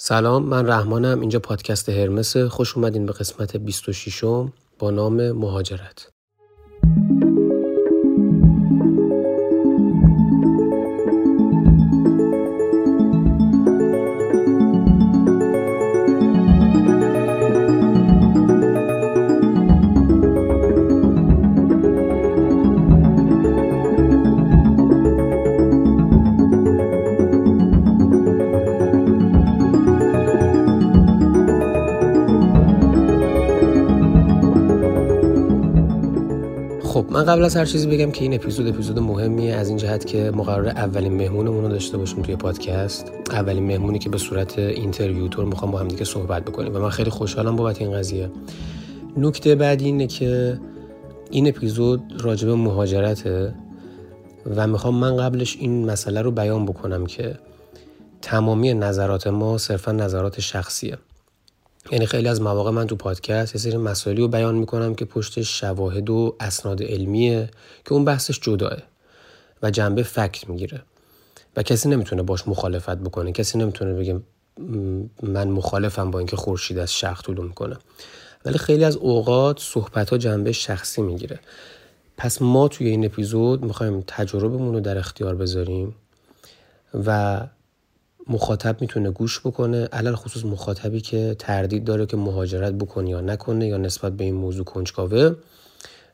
سلام من رحمانم. اینجا پادکست هرمس. خوش اومدین به قسمت 26 با نام مهاجرت. قبل از هر چیزی بگم که این اپیزود اپیزود مهمیه. از این جهت که ما قراره اولین مهمونمون رو داشته باشیم توی پادکست. اولین مهمونی که به صورت interview طور می‌خوام با هم دیگه صحبت بکنیم. و من خیلی خوشحالم بابت این قضیه. نکته بعدی اینه که این اپیزود راجب مهاجرته و می‌خوام من قبلش این مسئله رو بیان بکنم که تمامی نظرات ما صرفا نظرات شخصیه. یعنی خیلی از مواقع من تو پادکست یه سری مسائلی رو بیان می‌کنم که پشت شواهد و اسناد علمیه که اون بحثش جداه و جنبه فکت می‌گیره. و کسی نمی‌تونه باش مخالفت بکنه. کسی نمی‌تونه بگه من مخالفم با اینکه خورشید از شرق طلوع می‌کنه ولی خیلی از اوقات صحبت ها جنبه شخصی می‌گیره. پس ما توی این اپیزود می‌خوایم تجربهمون رو در اختیار بذاریم و مخاطب می‌تونه گوش بکنه علل خصوص مخاطبی که تردید داره که مهاجرت بکنه یا نکنه یا نسبت به این موضوع کنجکاوه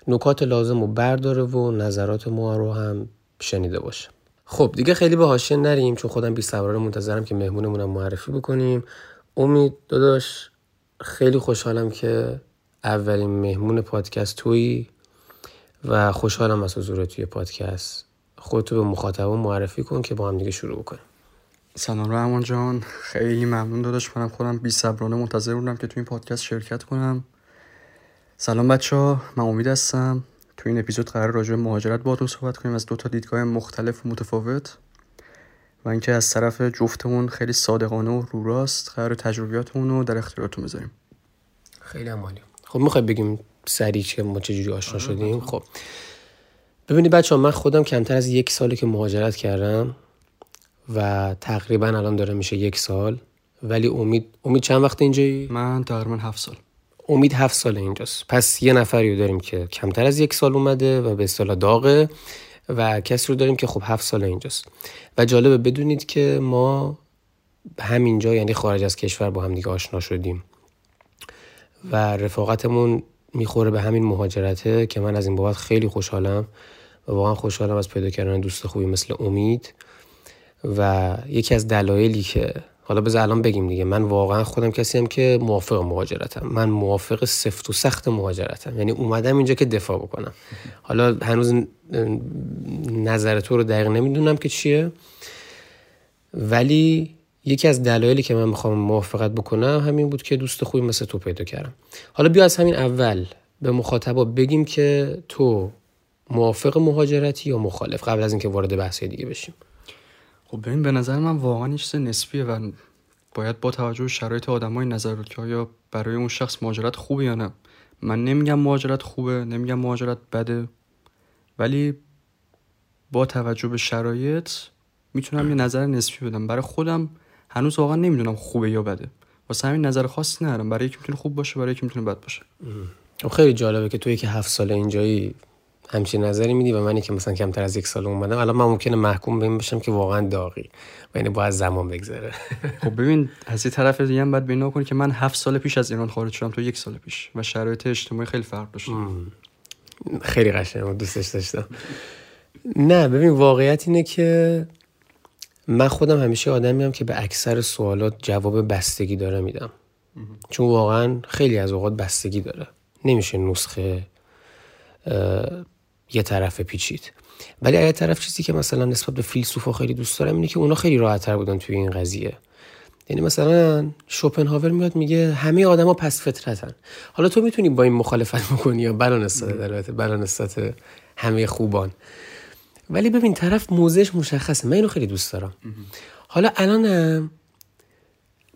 نکات لازم رو برداره و نظرات ما رو هم شنیده باشه. خب دیگه خیلی به حاشیه نریم چون خودم بی سواره منتظرم که مهمونمونم معرفی بکنیم. امید داداش خیلی خوشحالم که اولین مهمون پادکست تویی و خوشحالم از حضور توی پادکست. خودتو به مخاطبان معرفی کن که با هم دیگه شروع بکنیم. سلام رحمان جان. خیلی ممنون داداش منم خودم بی صبرانه منتظر بودم که تو این پادکست شرکت کنم. سلام بچه ها من امید هستم تو این اپیزود قرار راجع به مهاجرت باهاتون صحبت کنیم. از دو تا دیدگاه مختلف و متفاوت. و اینکه از طرف جفتمون خیلی صادقانه و رو راست قرار تجربیاتمون رو در اختیارتون بذاریم. خیلی عمالی. خب می‌خوای بگیم سریع که ما چجوری آشنا شدیم؟ خب. ببینید بچه ها من خودم کمتر از یک سالی که مهاجرت کردم و تقریبا الان داره میشه یک سال. ولی امید امید چند وقت اینجایی؟ من تقریبا هفت سال. امید هفت سال اینجاست. پس یه نفری رو داریم که کمتر از یک سال اومده و به اصطلاح داغه و کسی رو داریم که خب هفت سال اینجاست. و جالبه بدونید که ما همینجا یعنی خارج از کشور با هم دیگه آشنا شدیم. و رفاقتمون می‌خوره به همین مهاجرته که من از این بابت خیلی خوشحالم و واقعا خوشحالم از پیدا کردن دوست خوبی مثل امید. و یکی از دلایلی که حالا بذار الان بگیم دیگه من واقعا خودم کسی هم که موافق مهاجرتم. من موافق سفت و سخت مهاجرتم. یعنی اومدم اینجا که دفاع بکنم. حالا هنوز نظر تو رو دقیق نمی‌دونم که چیه. ولی یکی از دلایلی که من می‌خوام موافقت بکنم همین بود که دوست خوبی مثل تو پیدا کردم. حالا بیا از همین اول به مخاطبا بگیم که تو موافق مهاجرتی یا مخالف؟ قبل از اینکه وارد بحث دیگه بشیم. خب ببین به نظر من واقعا این چیز نسبیه و باید با توجه به شرایط آدمای نظر که آیا برای اون شخص مهاجرت خوبه یا نه. من نمیگم مهاجرت خوبه نمیگم مهاجرت بده ولی با توجه به شرایط می‌تونم یه نظر نسبی بدم. برای خودم هنوز واقعا نمی‌دونم خوبه یا بده. واسه همین نظر خاصی ندارم. برای یکی می‌تونه خوب باشه برای یکی می‌تونه بد باشه. خب خیلی جالبه که توی که هفت سال اینجایی همچین نظری میدی و منی که مثلا کمتر از یک سال اومدم الان من ممکنه محکوم به این بشم که واقعا داغی و اینه باید زمان بگذره خب ببین از این طرف دیگه هم باید ببین کنی که من هفت سال پیش از ایران خارج شدم تو یک سال پیش و شرایط اجتماعی خیلی فرق داشت. خیلی قشنگه دوستش داشتم. نه ببین واقعیت اینه که من خودم همیشه آدمی هم که به اکثر سوالات جواب بستگی داره میدم. چون واقعا خیلی از اوقات بستگی داره. نمیشه نسخه یه طرف پیچید. ولی یه طرف چیزی که مثلا نسبت به فیلسوفا خیلی دوست دارم اینه که اونا خیلی راحتتر بودن توی این قضیه. یعنی مثلا شوپنهاور میاد میگه همه آدما پس فطرتن. حالا تو می‌تونی با این مخالفت بکنی یا بلا نسبت البته بلا همه خوبان. ولی ببین طرف موزش مشخصه. من اینو خیلی دوست دارم. حالا الان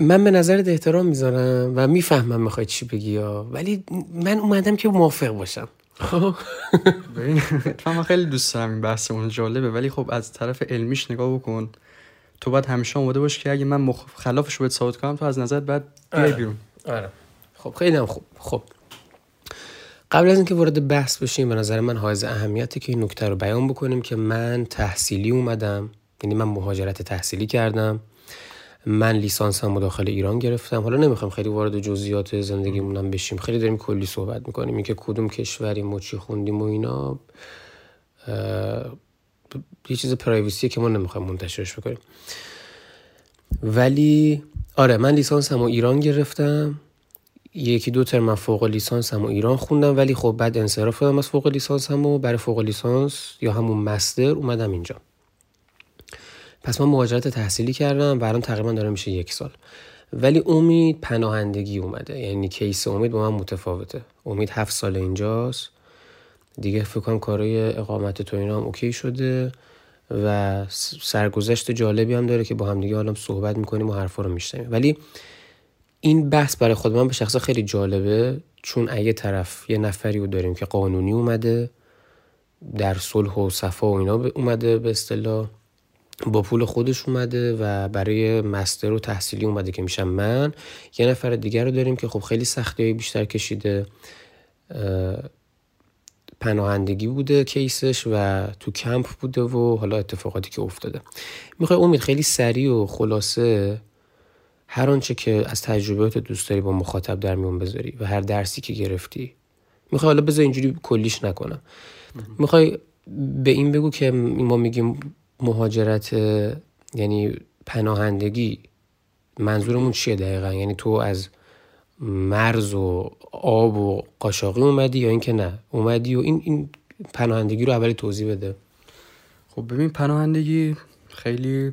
من به نظرت احترام می‌ذارم و می‌فهمم می‌خوای چی بگی ولی من اومدم که موافق باشم. خب. من خیلی دوست دارم این بحثمون جالبه ولی خب از طرف علمیش نگاه بکن. تو باید همیشه آماده باشی که اگه من مخ... خلافش رو بهت ثابت کنم تو از نظرت بعد بیای آره. بیرون. آره. خب خیلی هم خوب. خب. قبل از اینکه وارد بحث بشیم به نظر من حائز اهمیته که این نکته رو بیان بکنیم که من تحصیلی اومدم یعنی من مهاجرت تحصیلی کردم. من لیسانس هم داخل ایران گرفتم. حالا نمی‌خوام خیلی وارد جزئیات زندگیمونم بشیم. خیلی داریم کلی صحبت می‌کنیم. اینکه کدوم کشوریم و چی خوندیم و اینا یه چیز پرایوسیه که ما نمی‌خوایم منتشرش بکنیم. ولی آره من لیسانس هم ایران گرفتم. یکی دو ترم من فوق لیسانس هم ایران خوندم. ولی خب بعد انصراف دادم از فوق لیسانس هم و برای فوق لیسانس یا همون مستر اومدم اینجا. پس من مهاجرت تحصیلی کردم و الان تقریبا داره میشه یک سال. ولی امید پناهندگی اومده. یعنی کیس امید با من متفاوته. امید هفت سال اینجاست. دیگه فکر کنم کارای اقامت تو اینا هم اوکی شده و سرگذشت جالبی هم داره که با هم دیگه حالا صحبت می‌کنیم و حرفا رو میشنیم ولی این بحث برای خود من به شخصا خیلی جالبه. چون اگه طرف یه نفری رو داریم که قانونی اومده در صلح و صفا و اینا اومده به اصطلاح. با پول خودش اومده و برای مستر و تحصیلی اومده که میشم من. یه نفر دیگر رو داریم که خب خیلی سختی های بیشتر کشیده. اه، پناهندگی بوده کیسش و تو کمپ بوده و حالا اتفاقاتی که افتاده. می‌خوای امید خیلی سریع و خلاصه هر آنچه که از تجربیات دوست داری با مخاطب در میون بذاری و هر درسی که گرفتی. می‌خوای حالا بذار اینجوری کلیش نکنم. می‌خوای به این بگو که ما میگیم مهاجرت یعنی پناهندگی منظورمون چیه دقیقا؟ یعنی تو از مرز و آب و قاشاقی اومدی یا اینکه نه؟ اومدی و این این پناهندگی رو اولی توضیح بده. خب ببین پناهندگی خیلی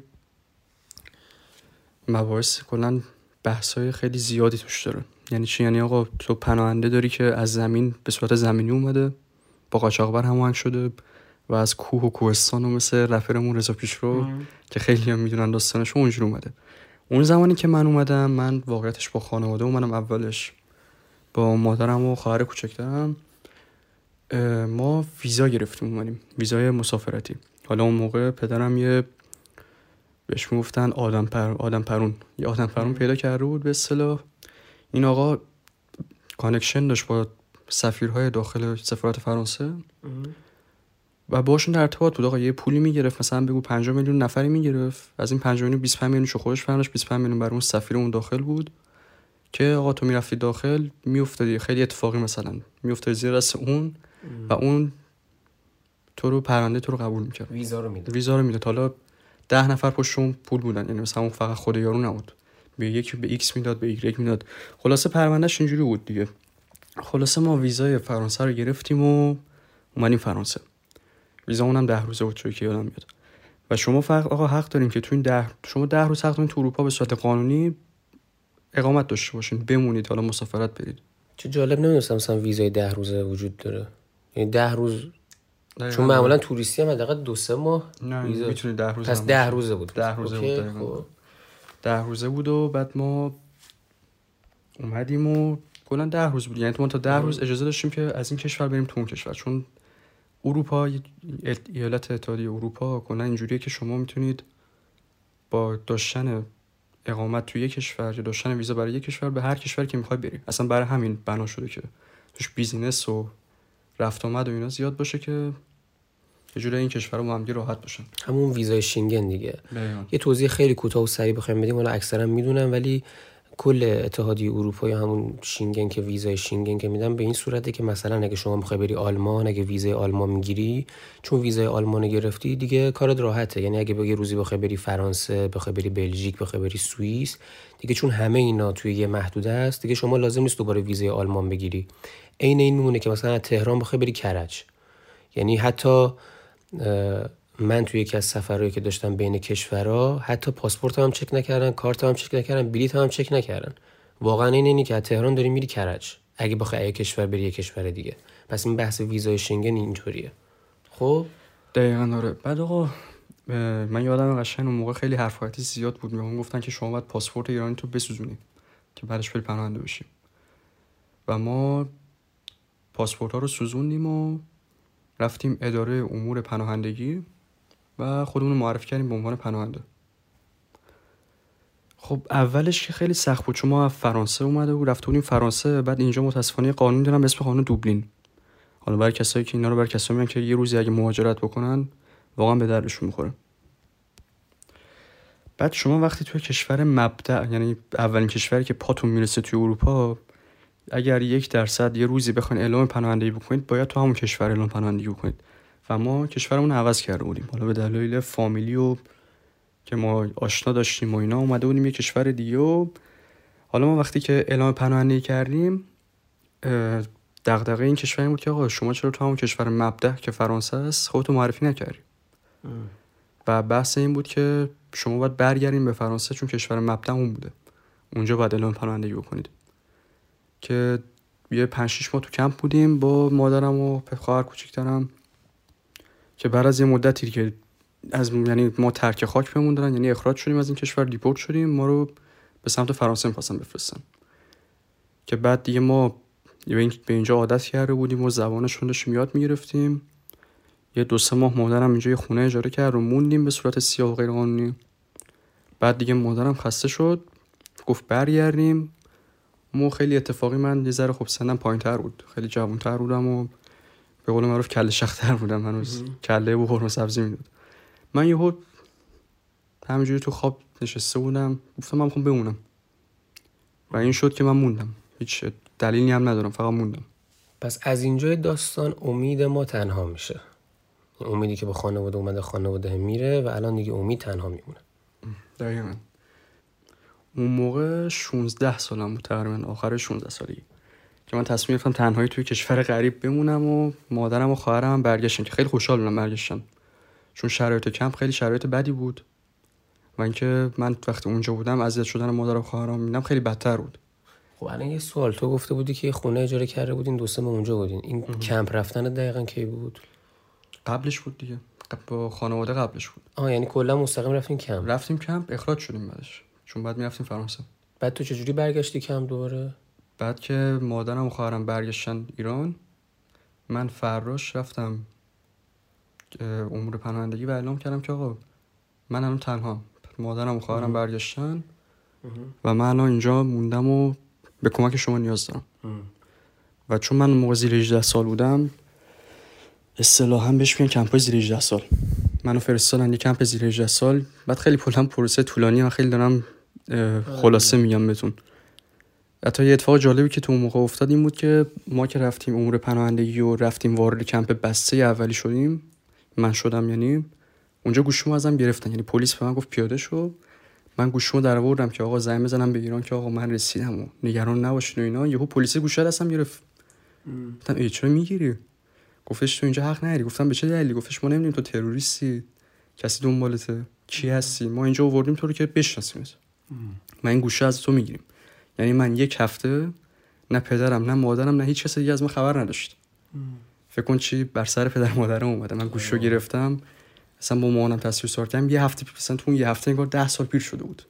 مباحث کلا بحثای خیلی زیادی توش داره. یعنی چی؟ یعنی آقا تو پناهنده داری که از زمین به صورت زمینی اومده با قاچاقبر هماهنگ شده و از کوه و کوهستان و مثل رفرمون رضا پیشرو که خیلی هم می‌دونن داستانش اونجور اومده. اون زمانی که من اومدم من واقعیتش با خانواده اومدم اولش با مادرم و خواهر کوچکترم ما ویزا گرفتیم اومدیم. ویزای مسافرتی. حالا اون موقع پدرم یه بهش می‌گفتن آدم پر آدم پرون. یه آدم پرون پیدا کرده بود به اصطلاح. این آقا connection داشت با سفیرهای داخل سفارت فرانسه. و باشون در ارتباط بود. آقا یه پولی می‌گرفت مثلا بگو 5 میلیون نفری می‌گرفت. از این 5 میلیون 25 میلیونشو خودش فرناش 25 میلیون برای اون سفیر اون داخل بود که آقا تو می‌رفتی داخل میافتادی خیلی اتفاقی مثلا میافتادی زیر دست اون و اون تو رو پرونده تو رو قبول می‌کرد. ویزا رو میده ویزا رو می‌داد. حالا ده نفر پشت اون پول بودن یعنی مثلا اون فقط خود یارو نبود. به یکی به ایکس می‌داد به ایگرگ می‌داد. خلاصه پروندهش اینجوری بود دیگه. خلاصه ما ویزای فرانسه رو گرفتیم و اومدیم فرانسه. ویزا اونم ده روزه بود که یادم میاد و شما فقط آقا حق داریم که تو این ده شما ده روز حق دارین تو اروپا به صورت قانونی اقامت داشته باشین بمونید حالا مسافرت برید چه جالب نمی‌دونستم مثلا ویزای ده روزه وجود داره یعنی ده روز دقیقاً. چون معمولا توریستی هم حداقل دو سه ماه نه ویزا می‌تونید ده روز پس ده. روزه بود ده روزه بود. خب. ده روزه بود و بعد ما اومدیم و کلا ده روز بود یعنی ما تا ده روز اجازه داشتیم که از این کشور بریم تو اون کشور چون اروپا ایالت اتحادیه اروپا کلا اینجوریه که شما می‌تونید با داشتن اقامت توی یک کشور یا داشتن ویزا برای یک کشور به هر کشور که می‌خوای بری. اصلا برای همین بنا شده که توش business و رفت آمد و اینا زیاد باشه که یه جوری این کشور با دیگه راحت باشن. همون ویزای شینگن دیگه. یه توضیح خیلی کوتاه و سریع بخوایم بدیم حالا اکثرا می‌دونم ولی کل اتحادیه اروپا یا همون شینگن که ویزای شینگن که میدن به این صورته که مثلا اگه شما می‌خوای بری آلمان اگه ویزای آلمان می‌گیری چون ویزای آلمان گرفتی دیگه کارت راحته. یعنی اگه بگی روزی بخوای بری فرانسه بخوای بری بلژیک بخوای بری سوئیس دیگه چون همه اینا توی یه محدوده است دیگه شما لازم نیست دوباره ویزای آلمان بگیری. عین این میمونه که مثلا از تهران بخوای بری کرج. یعنی حتی من توی یکی از سفرهایی که داشتم بین کشورها حتی پاسپورت هم چک نکردن کارت هم چک نکردن بلیط هم چک نکردن. واقعا این اینی که از تهران داری میری کرج. اگه بخوای یک کشور بری یک کشور دیگه. پس این بحث ویزای شنگن اینطوریه. خب؟ دقیقا آره. بعد آقا من یادم قشنگ اون موقع خیلی حرفایتی زیاد بود. میگم گفتن که شما باید پاسپورت ایرانی تو بسوزونی که بعدش بری پناهنده بشی. و ما پاسپورت ها رو سوزوندیم و رفتیم اداره امور پناهندگی. و خودمون رو معرفی کردیم به عنوان پناهنده. خب اولش که خیلی سخت بود چون ما فرانسه اومده بود رفته بودیم فرانسه بعد اینجا متاسفانه قانون دارم به اسم قانون دوبلین. حالا برای کسایی که اینا رو برای کسایی میگن که یه روزی اگه مهاجرت بکنن واقعا به دردشون می‌خوره. بعد شما وقتی توی کشور مبدع یعنی اولین کشوری که پاتون می‌رسه توی اروپا اگر یک درصد یه روزی بخواین اعلام پناهندگی بکنید باید تو همون کشور اعلام پناهندگی بکنید. و ما کشورمون عوض کرده بودیم. حالا به دلایل فامیلی و که ما آشنا داشتیم و اینا اومده بودیم یه کشور دیگه حالا ما وقتی که اعلام پناهندگی کردیم دغدغه این کشور این بود که آقا شما چرا تو همون کشور مبدع که فرانسه است خودتو معرفی نکردی؟ و بحث این بود که شما باید برگردیم به فرانسه چون کشور مبدع اون بوده. اونجا باید اعلام پناهندگی بکنید. که یه پنج شیش ماه تو کمپ بودیم با مادرم و خواهر کوچیکترم که بعد از یه مدتی که از یعنی ما ترک خاک بهمون دارن یعنی اخراج شدیم از این کشور دیپورت شدیم ما رو به سمت فرانسه می‌خواستن بفرستن. که بعد دیگه ما به اینجا عادت کرده بودیم و زبانشون داشتیم یاد می‌گرفتیم. یه دو سه ماه مادرم اینجا یه خونه اجاره کرد و موندیم به صورت سیاه و غیر قانونی بعد دیگه مادرم خسته شد گفت برگردیم. مو خیلی اتفاقی من یه ذره خب سنم پایین تر بود خیلی جوان تر بودم و به قول معروف کله شختر بودم هنوز. کله و قرمه سبزی می‌داد. من یهو همینجوری تو خواب نشسته بودم گفتم من می‌خوام بمونم. و این شد که من موندم. هیچ دلیلی هم ندارم فقط موندم. پس از اینجای داستان امید ما تنها میشه. امیدی که با خانواده اومده خانواده میره و الان دیگه امید تنها میمونه. دقیقا. اون موقع 16 سالم بود تقریبا آخر 16 سالی که من تصمیم گرفتم تنهایی توی کشور غریب بمونم و مادرم و خواهرم برگشتن که خیلی خوشحال بودم برگشتن. چون شرایط کمپ خیلی شرایط بدی بود. و اینکه من وقتی اونجا بودم اذیت شدن مادر و خواهرام میدم خیلی بدتر بود. خب الان یه سوال. تو گفته بودی که خونه اجاره کرده بودین دو سه اونجا بودین. این کمپ رفتن دقیقا کی بود؟ قبلش بود دیگه. با خانواده قبلش بود. آه یعنی کلا مستقیم رفتین کمپ؟ رفتیم کمپ اخراج شدیم بعدش. چون بعد می‌رفتیم فرانسه. بعد تو چجوری برگشتی کمپ دوباره؟ بعد که مادرم و خواهرم برگشتن ایران من فراش رفتم امور پناهندگی و اعلام کردم که آقا من الان تنها مادرم و خواهرم برگشتن و من الان اینجا موندم و به کمک شما نیاز دارم. و چون من موقع زیر 18 سال بودم اصطلاحا بهش میگن کمپ زیر 18 سال. منو فرستادن یه کمپ زیر 18 سال. بعد خیلی پولم پروسه طولانی و خیلی دارم خلاصه میگم بهتون. حتی یه اتفاق جالبی که تو اون موقع افتاد این بود که ما که رفتیم امور پناهندگی و رفتیم وارد کمپ بسته اولی شدیم من شدم یعنی اونجا گوشیمو ازم گرفتن. یعنی پلیس به من گفت پیاده شو. من گوشیمو در آوردم که آقا زنگ بزنم به ایران که آقا من رسیدم و نگران نباشین و اینا. یهو پلیس گوشه دستم گرفت. گفتم ای چرا می‌گیری؟ گفتش تو اینجا حق نداری. گفتم به چه دلیلی؟ گفتش ما نمی‌دونیم تو تروریستی. کسی دنبالته؟ کی هستی؟ ما اینجا آوردیم تو رو که بشناسیم من این گوشه از تو می‌گیریم. یعنی من یک هفته نه پدرم نه مادرم نه هیچ کس دیگه از من خبر نداشت. فکر کن چی بر سر پدر مادرم اومده. من گوشو گرفتم اصلا با مامانم تصویر سار کردم یه هفته مثلا تو اون یه هفته انگار ده سال پیر شده بود.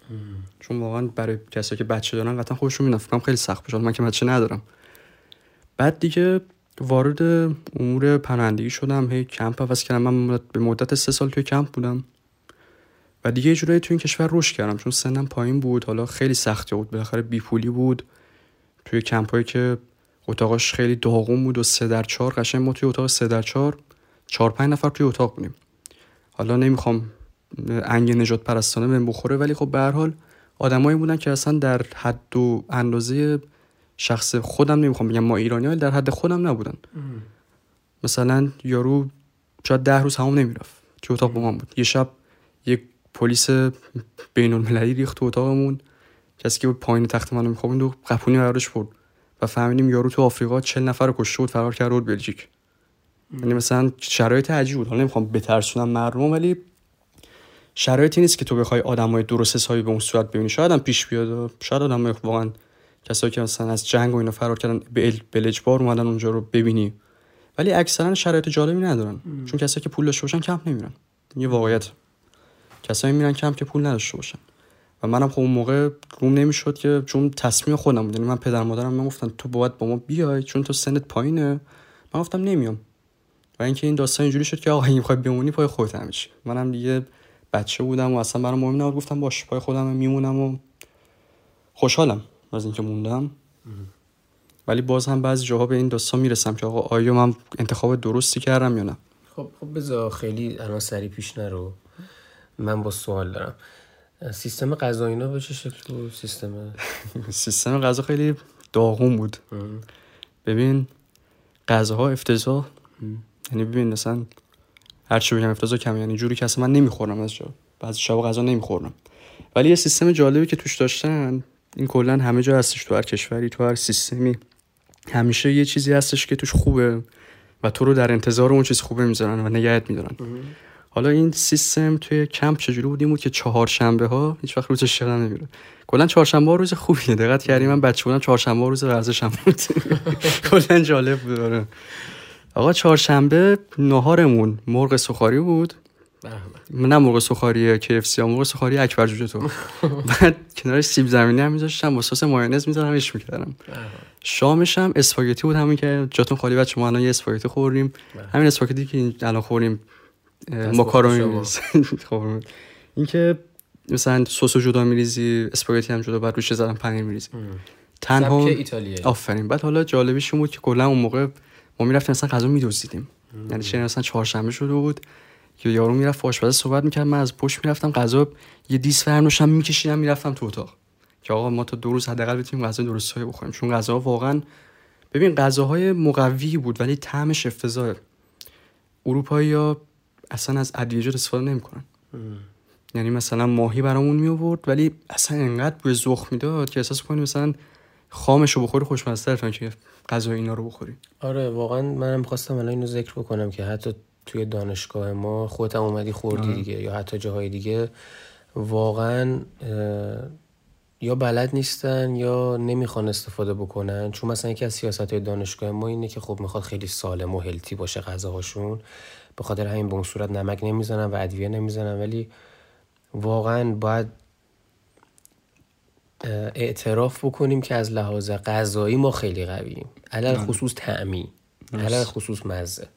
چون واقعا برای کسایی که بچه دارن قطعا خودشون می‌دونن. خیلی سخت بشه من که بچه ندارم. بعد دیگه وارد امور پناهندگی شدم. هی کمپ عوض کردم. من به مدت سه سال توی کمپ بودم. و دیگه یه جورایی تو این کشور رشد کردم چون سنم پایین بود. حالا خیلی سختی بود. بالاخره بی پولی بود. توی کمپ که اتاقش خیلی داغون بود و سه در چهار قشنگ ما توی اتاق سه در چهار چهار پنج نفر توی اتاق بودیم. حالا نمی‌خوام انگ نجات پرستانه بهم بخوره ولی خب به هر حال آدمایی بودن که اصلا در حد و اندازه شخص خودم نمی‌خوام بگم ما ایرانی ها در حد خودم نبودن. مثلا یارو شاید ده روز همون نمی‌رفت. توی اتاق با من بود. یه شب پلیس بین المللی ریخت تو اتاقمون. کسی که پایین تخت منو میخوابوند و قپونی برش برد و فهمیدیم یارو تو آفریقا چل نفر رو کشته بود فرار کرد بود بلژیک. یعنی مثلا شرایط عجیب بود. حالا نمی‌خوام بترسونم مردم ولی شرایطی نیست که تو بخوای آدمای درست حسابی به اون صورت ببینی. شاید هم پیش بیاد شاید آدم واقعا کسایی که مثلا از جنگ و اینا فرار کردن به بلجبار اومدن اونجا رو ببینی. ولی اکثرا شرایط جالبی ندارن. چون کسایی که پول داشته باشن کمپ نمیرن. یه واقعیت. کسایی میرن کمپ که پول نداشته باشن. و منم خب اون موقع روم نمی‌شد که چون تصمیم خودم بود. یعنی من پدر مادرم من گفتن تو باید با ما بیای چون تو سنت پایینه. من گفتم نمیام. و اینکه این داستان اینجوری شد که آقا این می‌خوای بمونی پای خودت همیشه منم دیگه بچه بودم و اصلا برام مهم نبود. گفتم باش پای خودم میمونم و خوشحالم از اینکه موندم. ولی باز هم بعضی جاها به این داستان می‌رسم که آقا آیا من انتخاب درستی کردم یا نه؟ خب خب بذار خیلی الان سری پیش نرو. من با سوال دارم. سیستم غذا اینا به چه شکل بود؟ سیستم سیستم غذا خیلی داغون بود. ببین غذاها افتضاح. یعنی ببین مثلا هر چی بگم افتضاح کم یعنی جوری که اصلا من نمی‌خورم از جا بعضی شب غذا نمی‌خورم. ولی یه سیستم جالبی که توش داشتن این کلا همه جا هستش تو هر کشوری تو هر سیستمی. همیشه یه چیزی هستش که توش خوبه و تو رو در انتظار اون چیز خوبه می‌ذارن و نگهت میدارن. حالا این سیستم توی کمپ چجوری بود؟ این بود که چهارشنبه ها هیچ وقت روزش یادم نمیره کلا چهارشنبه ها روز خوبیه. دقت کردی من بچه بودم چهارشنبه ها روز ورزشم بود. کلا جالب بود آره. آقا چهارشنبه نهارمون مرغ سوخاری بود. نه مرغ سوخاری KFC یا مرغ سوخاری اکبر جوجه تو. بعد کنارش سیب زمینی هم میذاشتم با سس مایونز میذارمش می‌کردم. شامش هم اسپاگتی بود همین که جاتون خالی بچه‌ها ما الان یه اسپاگتی خوردیم. همین اسپاگتی که الان خوردیم ماکارونی. نیست. خب این که مثلا سس جدا میریزی اسپاگتی هم جدا بعد روش زدن پنیر میریزی. تنها ایتالیایی. آفرین. بعد حالا جالبیش این بود که کلا اون موقع ما می‌رفتیم مثلا غذا می‌دزدیدیم. یعنی چه مثلا چهارشنبه شده بود که یارو می‌رفت با آشپز صحبت می‌کرد. من از پشت می‌رفتم غذا یه دیس فرنوشم میکشیدم می‌رفتم تو اتاق. که آقا ما تا دو روز حداقل بتونیم غذا درستایی بخوریم. چون غذا واقعا ببین غذاهای مقوی بود ولی طعمش افتضاحه. اروپایی ها اصلا از ادویجات استفاده نمی‌کنن. یعنی مثلا ماهی برامون می آورد ولی اصلا انقدر بوی زخ می‌داد که احساس کنی مثلا خامش رو بخوری خوشمزه تر که غذای اینا رو بخوری. آره واقعا منم خواستم الان اینو ذکر بکنم که حتی توی دانشگاه ما خودت هم اومدی خوردی دیگه یا حتی جاهای دیگه. واقعا یا بلد نیستن یا نمی‌خوان استفاده بکنن. چون مثلا یکی از سیاست های دانشگاه ما اینه که خب می‌خواد خیلی سالم و هلتی باشه غذاهاشون. به خاطر همین به اون صورت نمک نمی‌زنن و ادویه نمی‌زنن ولی واقعا باید اعتراف بکنیم که از لحاظ غذایی ما خیلی قوییم. علل خصوص تعمی علل خصوص مزه.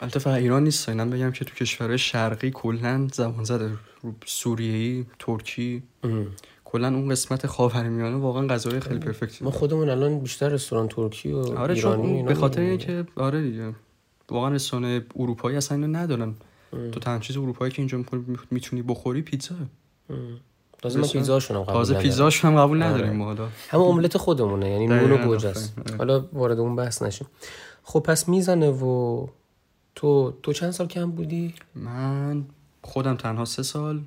البته فقط ایران نیست. اینم بگم که تو کشورهای شرقی کلا زبان زده. سوریه‌ای ترکی کلا اون قسمت خاورمیانه واقعا غذای خیلی پرفکتی ما خودمون الان بیشتر رستوران ترکی و آره ایرانی اینا به خاطر. اینکه آره دیگه. واقعا رسانه اروپایی اصلا اینو ندارن. تو تنها چیز اروپایی که اینجا می‌تونی بخوری پیتزا. تازه من پیزاشون هم قبول تازه ندارم. پیزاشون هم قبول نداریم ما حالا. همه املت خودمونه یعنی نون و دقیقاً، گوجه است آفرین. آره. حالا وارد اون بحث نشیم. خب پس می‌زنه و تو تو چند سال کم بودی؟ من خودم تنها سه سال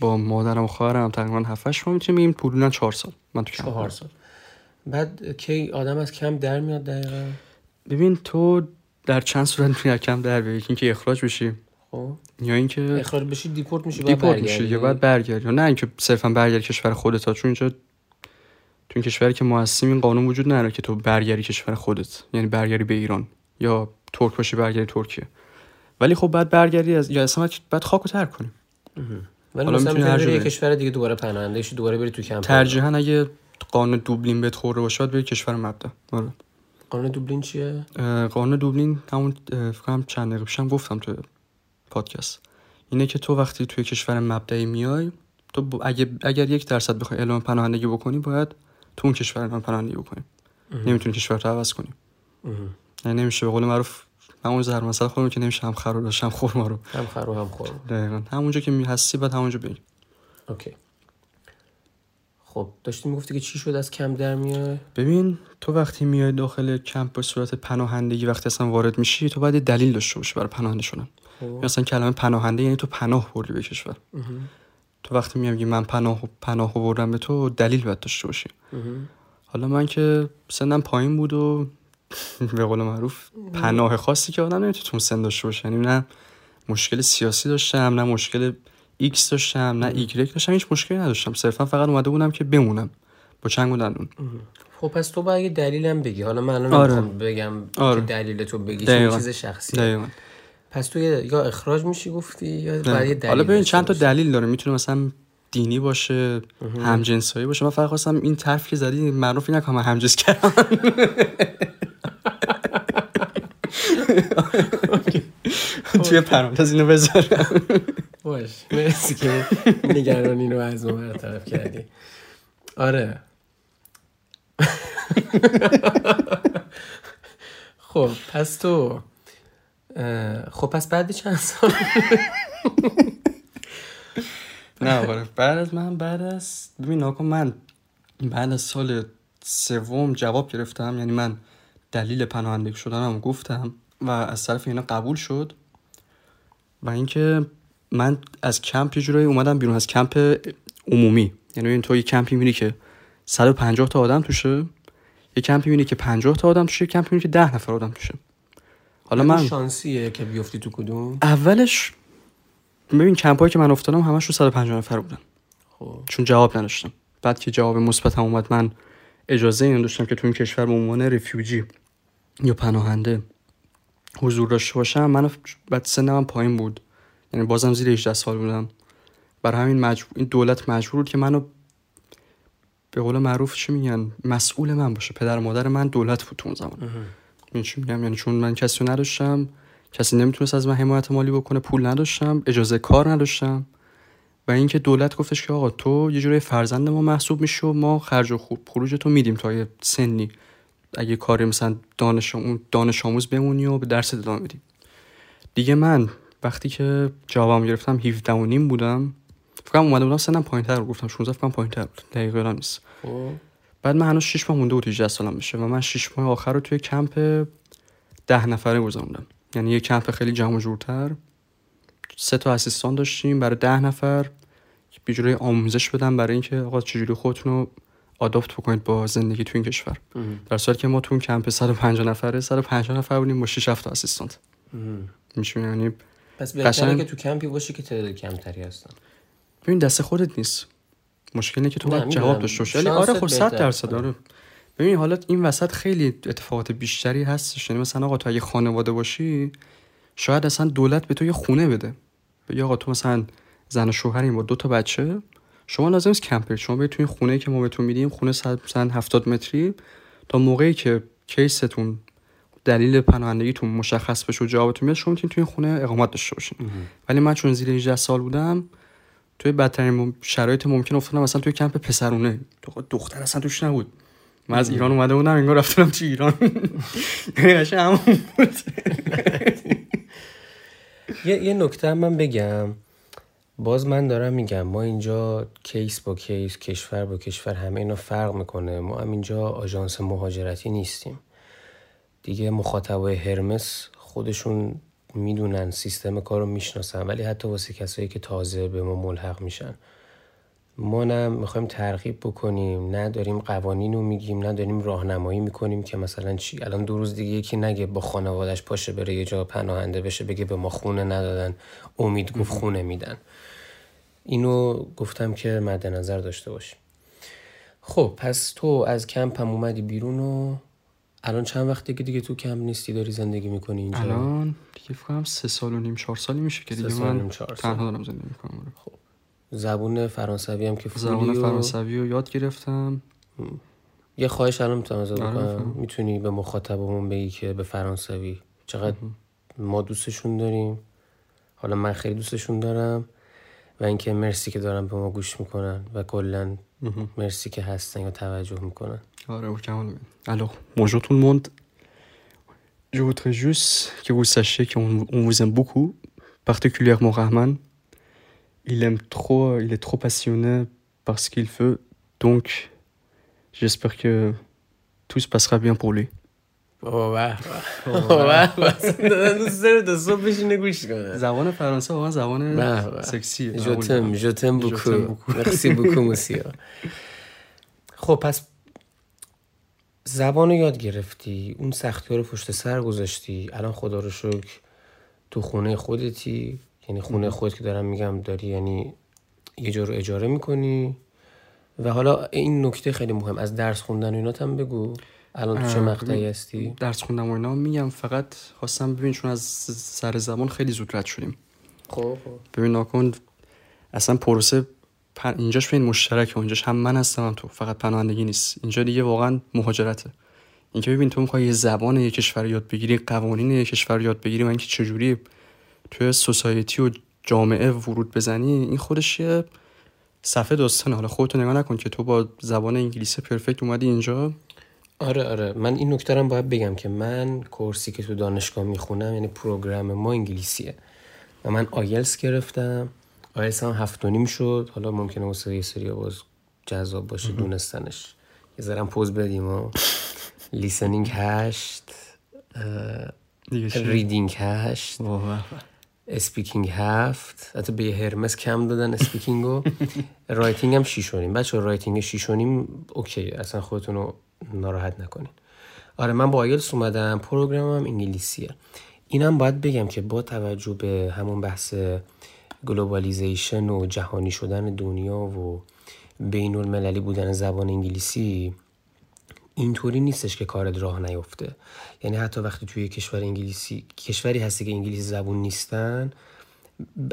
با مادرم و خواهرم تقریبا 7 8 ماه می‌تونیم بگیم پولونا چهار سال من تو کمپ چهار سال. بعد کی آدم از کم در میاد دقیقا؟ ببین تو در چند صورت می‌تونی کمپ در بیای اینکه اخراج بشی. خب. یا اینکه اخراج بشی deport میشی باید deport میشی. یا باید برگردی. نه اینکه صرفا برگردی کشور خودت. ها چون اینجا تو این کشوری که هستیم این قانون وجود نداره که تو برگردی کشور خودت. یعنی برگردی به ایران. یا ترک باشی برگردی ترکیه. ولی خب باید برگردی از یا اصلا باید خاک رو ترک کنی. ولی حالا مثلا می‌تونی بری. کشور دیگه دوباره پناهنده دوباره بری تو کمپ. ترجیحاً اگه قانون دوبلین بهت خورده باشه باید بری کشور مبدا. آره. قانون دوبلین چیه؟ قانون دوبلین همون فکر کنم چند دقیقه پیشم گفتم تو پادکست. اینه که تو وقتی توی کشور مبدعی میای تو ب- اگه اگر یک درصد بخوای اعلام پناهندگی بکنی باید تو اون کشور اعلام پناهندگی بکنی. نمی‌تونی کشور رو عوض کنی. یعنی نمیشه به قول معروف همون زهر مثلا خودم که نمیشه هم خر رو داشت هم خورما رو. هم خر و هم خور. دقیقا. همونجا که می هستی باید همونجا بری اوکی. خب داشتی می‌گفتی که چی شد؟ از کم در میای ببین تو وقتی میای داخل کمپ به صورت پناهندگی وقتی اصلا وارد میشی تو باید دلیل داشته باشی برای پناهنده شدن خب. مثلا کلمه پناهنده یعنی تو پناه بردی به کشور. تو وقتی میگی من پناه پناه بردم به تو دلیل باید داشته باشی. حالا من که سنم پایین بود و به قول معروف پناه خاصی که آدم نمی‌تونه تو سن داشته باشه. یعنی نه مشکل سیاسی داشتم نه مشکل ایکس داشتم نه ایگرگ داشتم هیچ مشکلی نداشتم. صرفا فقط اومده بودم که بمونم. با چنگ و دندون. خب پس تو باید دلیلم بگی. حالا من الان آره. بگم آره. که دلیل تو بگی. چیز شخصی دقیقا. پس تو یا اخراج میشی گفتی یا باید دلیل حالا ببین چند تا. دلیل داره. می‌تونه مثلا دینی باشه همجنسایی باشه. من فقط خواستم این طرف که زدی معروفی نکنم همجنس کردم. توی پرانتز اینو بذارم. باش. مرسی که نگرانی رو از ما برطرف کردی. آره. خب پس تو خب پس بعد چند سال؟ نه بعد از من بعد از ببین ناکن من بعد از سال سوم جواب گرفتم یعنی من دلیل پناهندگی شدنم گفتم و از طرف اینا قبول شد و اینکه من از کمپ یه جورایی اومدم بیرون از کمپ عمومی. یعنی این تو یه کمپی میری که 150 تا آدم توشه. یه کمپی می‌بینی که 50 تا آدم توشه یه کمپی می‌بینی که 10 نفر آدم توشه. حالا من شانسیه که بیفتی تو کدوم؟ اولش ببین کمپایی که من افتادم همش رو 150 نفر بودن. خب. چون جواب نداشتم. بعد که جواب مثبت هم اومد من اجازه این داشتم که تو این کشور به عنوان رفیوجی یا پناهنده حضور داشته باشم. من بعد سنم پایین بود. یعنی بازم زیر 18 سال بودم. برای همین مجبور این دولت مجبور بود که منو به قول معروف چی میگن؟ مسئول من باشه. پدر مادر من دولت بود تو اون زمان. این چی میگم؟ یعنی چون من کسی نداشتم کسی نمی‌تونست از من حمایت مالی بکنه پول نداشتم اجازه کار نداشتم. و اینکه دولت گفتش که آقا تو یه جوری فرزند ما محسوب میشی و ما خرج و خوب خروج تو میدیم تا یه سنی. اگه کاری مثلا دانش اون دانش آموز بمونی و به درس ادامه بدی. دیگه من وقتی که جوابم گرفتم 17 و نیم بودم. فکر اومده بودم سنم پایینتر گفتم 16 فکر پایینتر بود. دقیقاً نیست. خب. بعد من هنوز 6 ماه مونده بود 18 سالم بشه و من 6 ماه آخر رو توی کمپ ده نفره گذروندم. یعنی یه کمپ خیلی جمع جورتر. سه تا اسیستان داشتیم برای ده نفر. بیجوری آموزش بدم برای اینکه آقا چجوری خودتون رو آداپت بکنید با زندگی تو این کشور. در صورتی که ما تو اون کمپ 150 نفره 150 نفر بودیم با 6 7 اسیستانت. میشه یعنی پس بهتره که تو کمپی باشی که تعداد کمتری هستن. ببین دست خودت نیست. مشکلی که تو باید جواب داشته باشی آره خب 100 درصد آره. ببین حالا این وسط خیلی اتفاقات بیشتری هستش. یعنی مثلا آقا تو اگه خانواده باشی شاید اصلا دولت به تو یه خونه بده. بگی آقا تو مثلا زن و شوهریم با دو تا بچه شما لازم نیست کمپ شما برید تو این خونه که ما بهتون میدیم خونه مثلا 70 متری تا موقعی که کیستون دلیل پناهندگیتون مشخص بشه و جوابتون میاد شما می‌تونید تو این خونه اقامت داشته باشین. ولی من چون زیر 18 سال بودم توی بدترین شرایط ممکن افتادم مثلا توی کمپ پسرونه. دختر اصلا توش نبود. من از ایران اومده بودم انگار رفتم تو ایران. یه یه نکته من بگم. باز من دارم میگم ما اینجا کیس با کیس کشور با کشور همه اینا فرق می‌کنه. ما هم اینجا آژانس مهاجرتی نیستیم. دیگه مخاطبای هرمس خودشون می‌دونن سیستم کار رو می‌شناسن ولی حتی واسه کسایی که تازه به ما ملحق میشن. ما نه می‌خوایم ترغیب بکنیم نه داریم قوانین رو میگیم نه داریم راهنمایی می‌کنیم که مثلا چی. الان دو روز دیگه یکی نگه با خانوادش پاشه بره یه جا پناهنده بشه بگه به ما خونه ندادن امید گفت خونه میدن. اینو گفتم که مد نظر داشته باشیم. خب پس تو از کمپ هم اومدی بیرون و الان چند وقتی که دیگه تو کمپ نیستی داری زندگی می‌کنی اینجا؟ الان دیگه فکرم سه سال و نیم چهار سالی میشه که دیگه من تنها دارم زندگی می‌کنم آره. خب. زبون فرانسوی هم که زبون فرانسوی رو یاد گرفتم. یه خواهش الان می‌تونم ازت آره، بکنم. می‌تونی به مخاطبمون بگی که به فرانسوی. چقدر ما دوستشون داریم. حالا من خیلی دوستشون دارم و اینکه مرسی که دارن به ما گوش می‌کنن و کلا مرسی که هستن یا توجه میکنن آره کامل alors bonjour tout le monde je voudrais juste que vous sachiez qu'on on vous aime beaucoup particulièrement Rahman il aime trop il est trop passionné par ce qu'il fait donc j'espère que tout se passera bien pour lui زبان فرانسه واقعا زبان سکسیه جوتم جوتم بوکو مرسی بوکو موسیا خب پس زبان رو یاد گرفتی اون سختی رو پشت سر گذاشتی. الان خدا رو شکر تو خونه خودتی. یعنی خونه خودت که دارم میگم داری یعنی یه جا رو اجاره می‌کنی. و حالا این نکته خیلی مهم از درس خوندن و اینات هم بگو. الان تو چه مقطعی هستی؟ درس خوندم و اینا میگم فقط خواستم ببین چون از سر زمان خیلی زود رد شدیم. خب, خب. ببین ناکن اصلا پروسه اینجاش ببین مشترکه اونجاش هم من هستم هم تو. فقط پناهندگی نیست. اینجا دیگه واقعا مهاجرته. اینکه ببین تو می‌خوای یه زبان یه کشور یاد بگیری قوانین یه کشور یاد بگیری و اینکه چجوری توی سوسایتی و جامعه ورود بزنی این خودش یه صفحه داستان حالا خودتو نگاه نکن که تو با زبان انگلیسی پرفکت اومدی اینجا. آره آره. من این نکته رو باید بگم که من کورسی که تو دانشگاه می‌خونم یعنی پروگرام ما انگلیسیه. و من آیلس گرفتم. آیلس هم هفت و نیم شد. حالا ممکنه واسه یه سری باز جذاب باشه دونستنش. یه ذرم پز بدیم و listening هشت reading هشت speaking هفت. حتی به هرمس کم دادن speaking و. writing هم شیشونیم بچه‌ها writing شیشونیم okay اصلا خودتون رو ناراحت نکنین. آره من با آیلس اومدم. program م انگلیسیه. اینم باید بگم که با توجه به همون بحث globalization و جهانی شدن دنیا و بین المللی بودن زبان انگلیسی اینطوری نیستش که کارت راه نیفته. یعنی حتی وقتی توی کشور انگلیسی کشوری هستی که انگلیسی زبون نیستن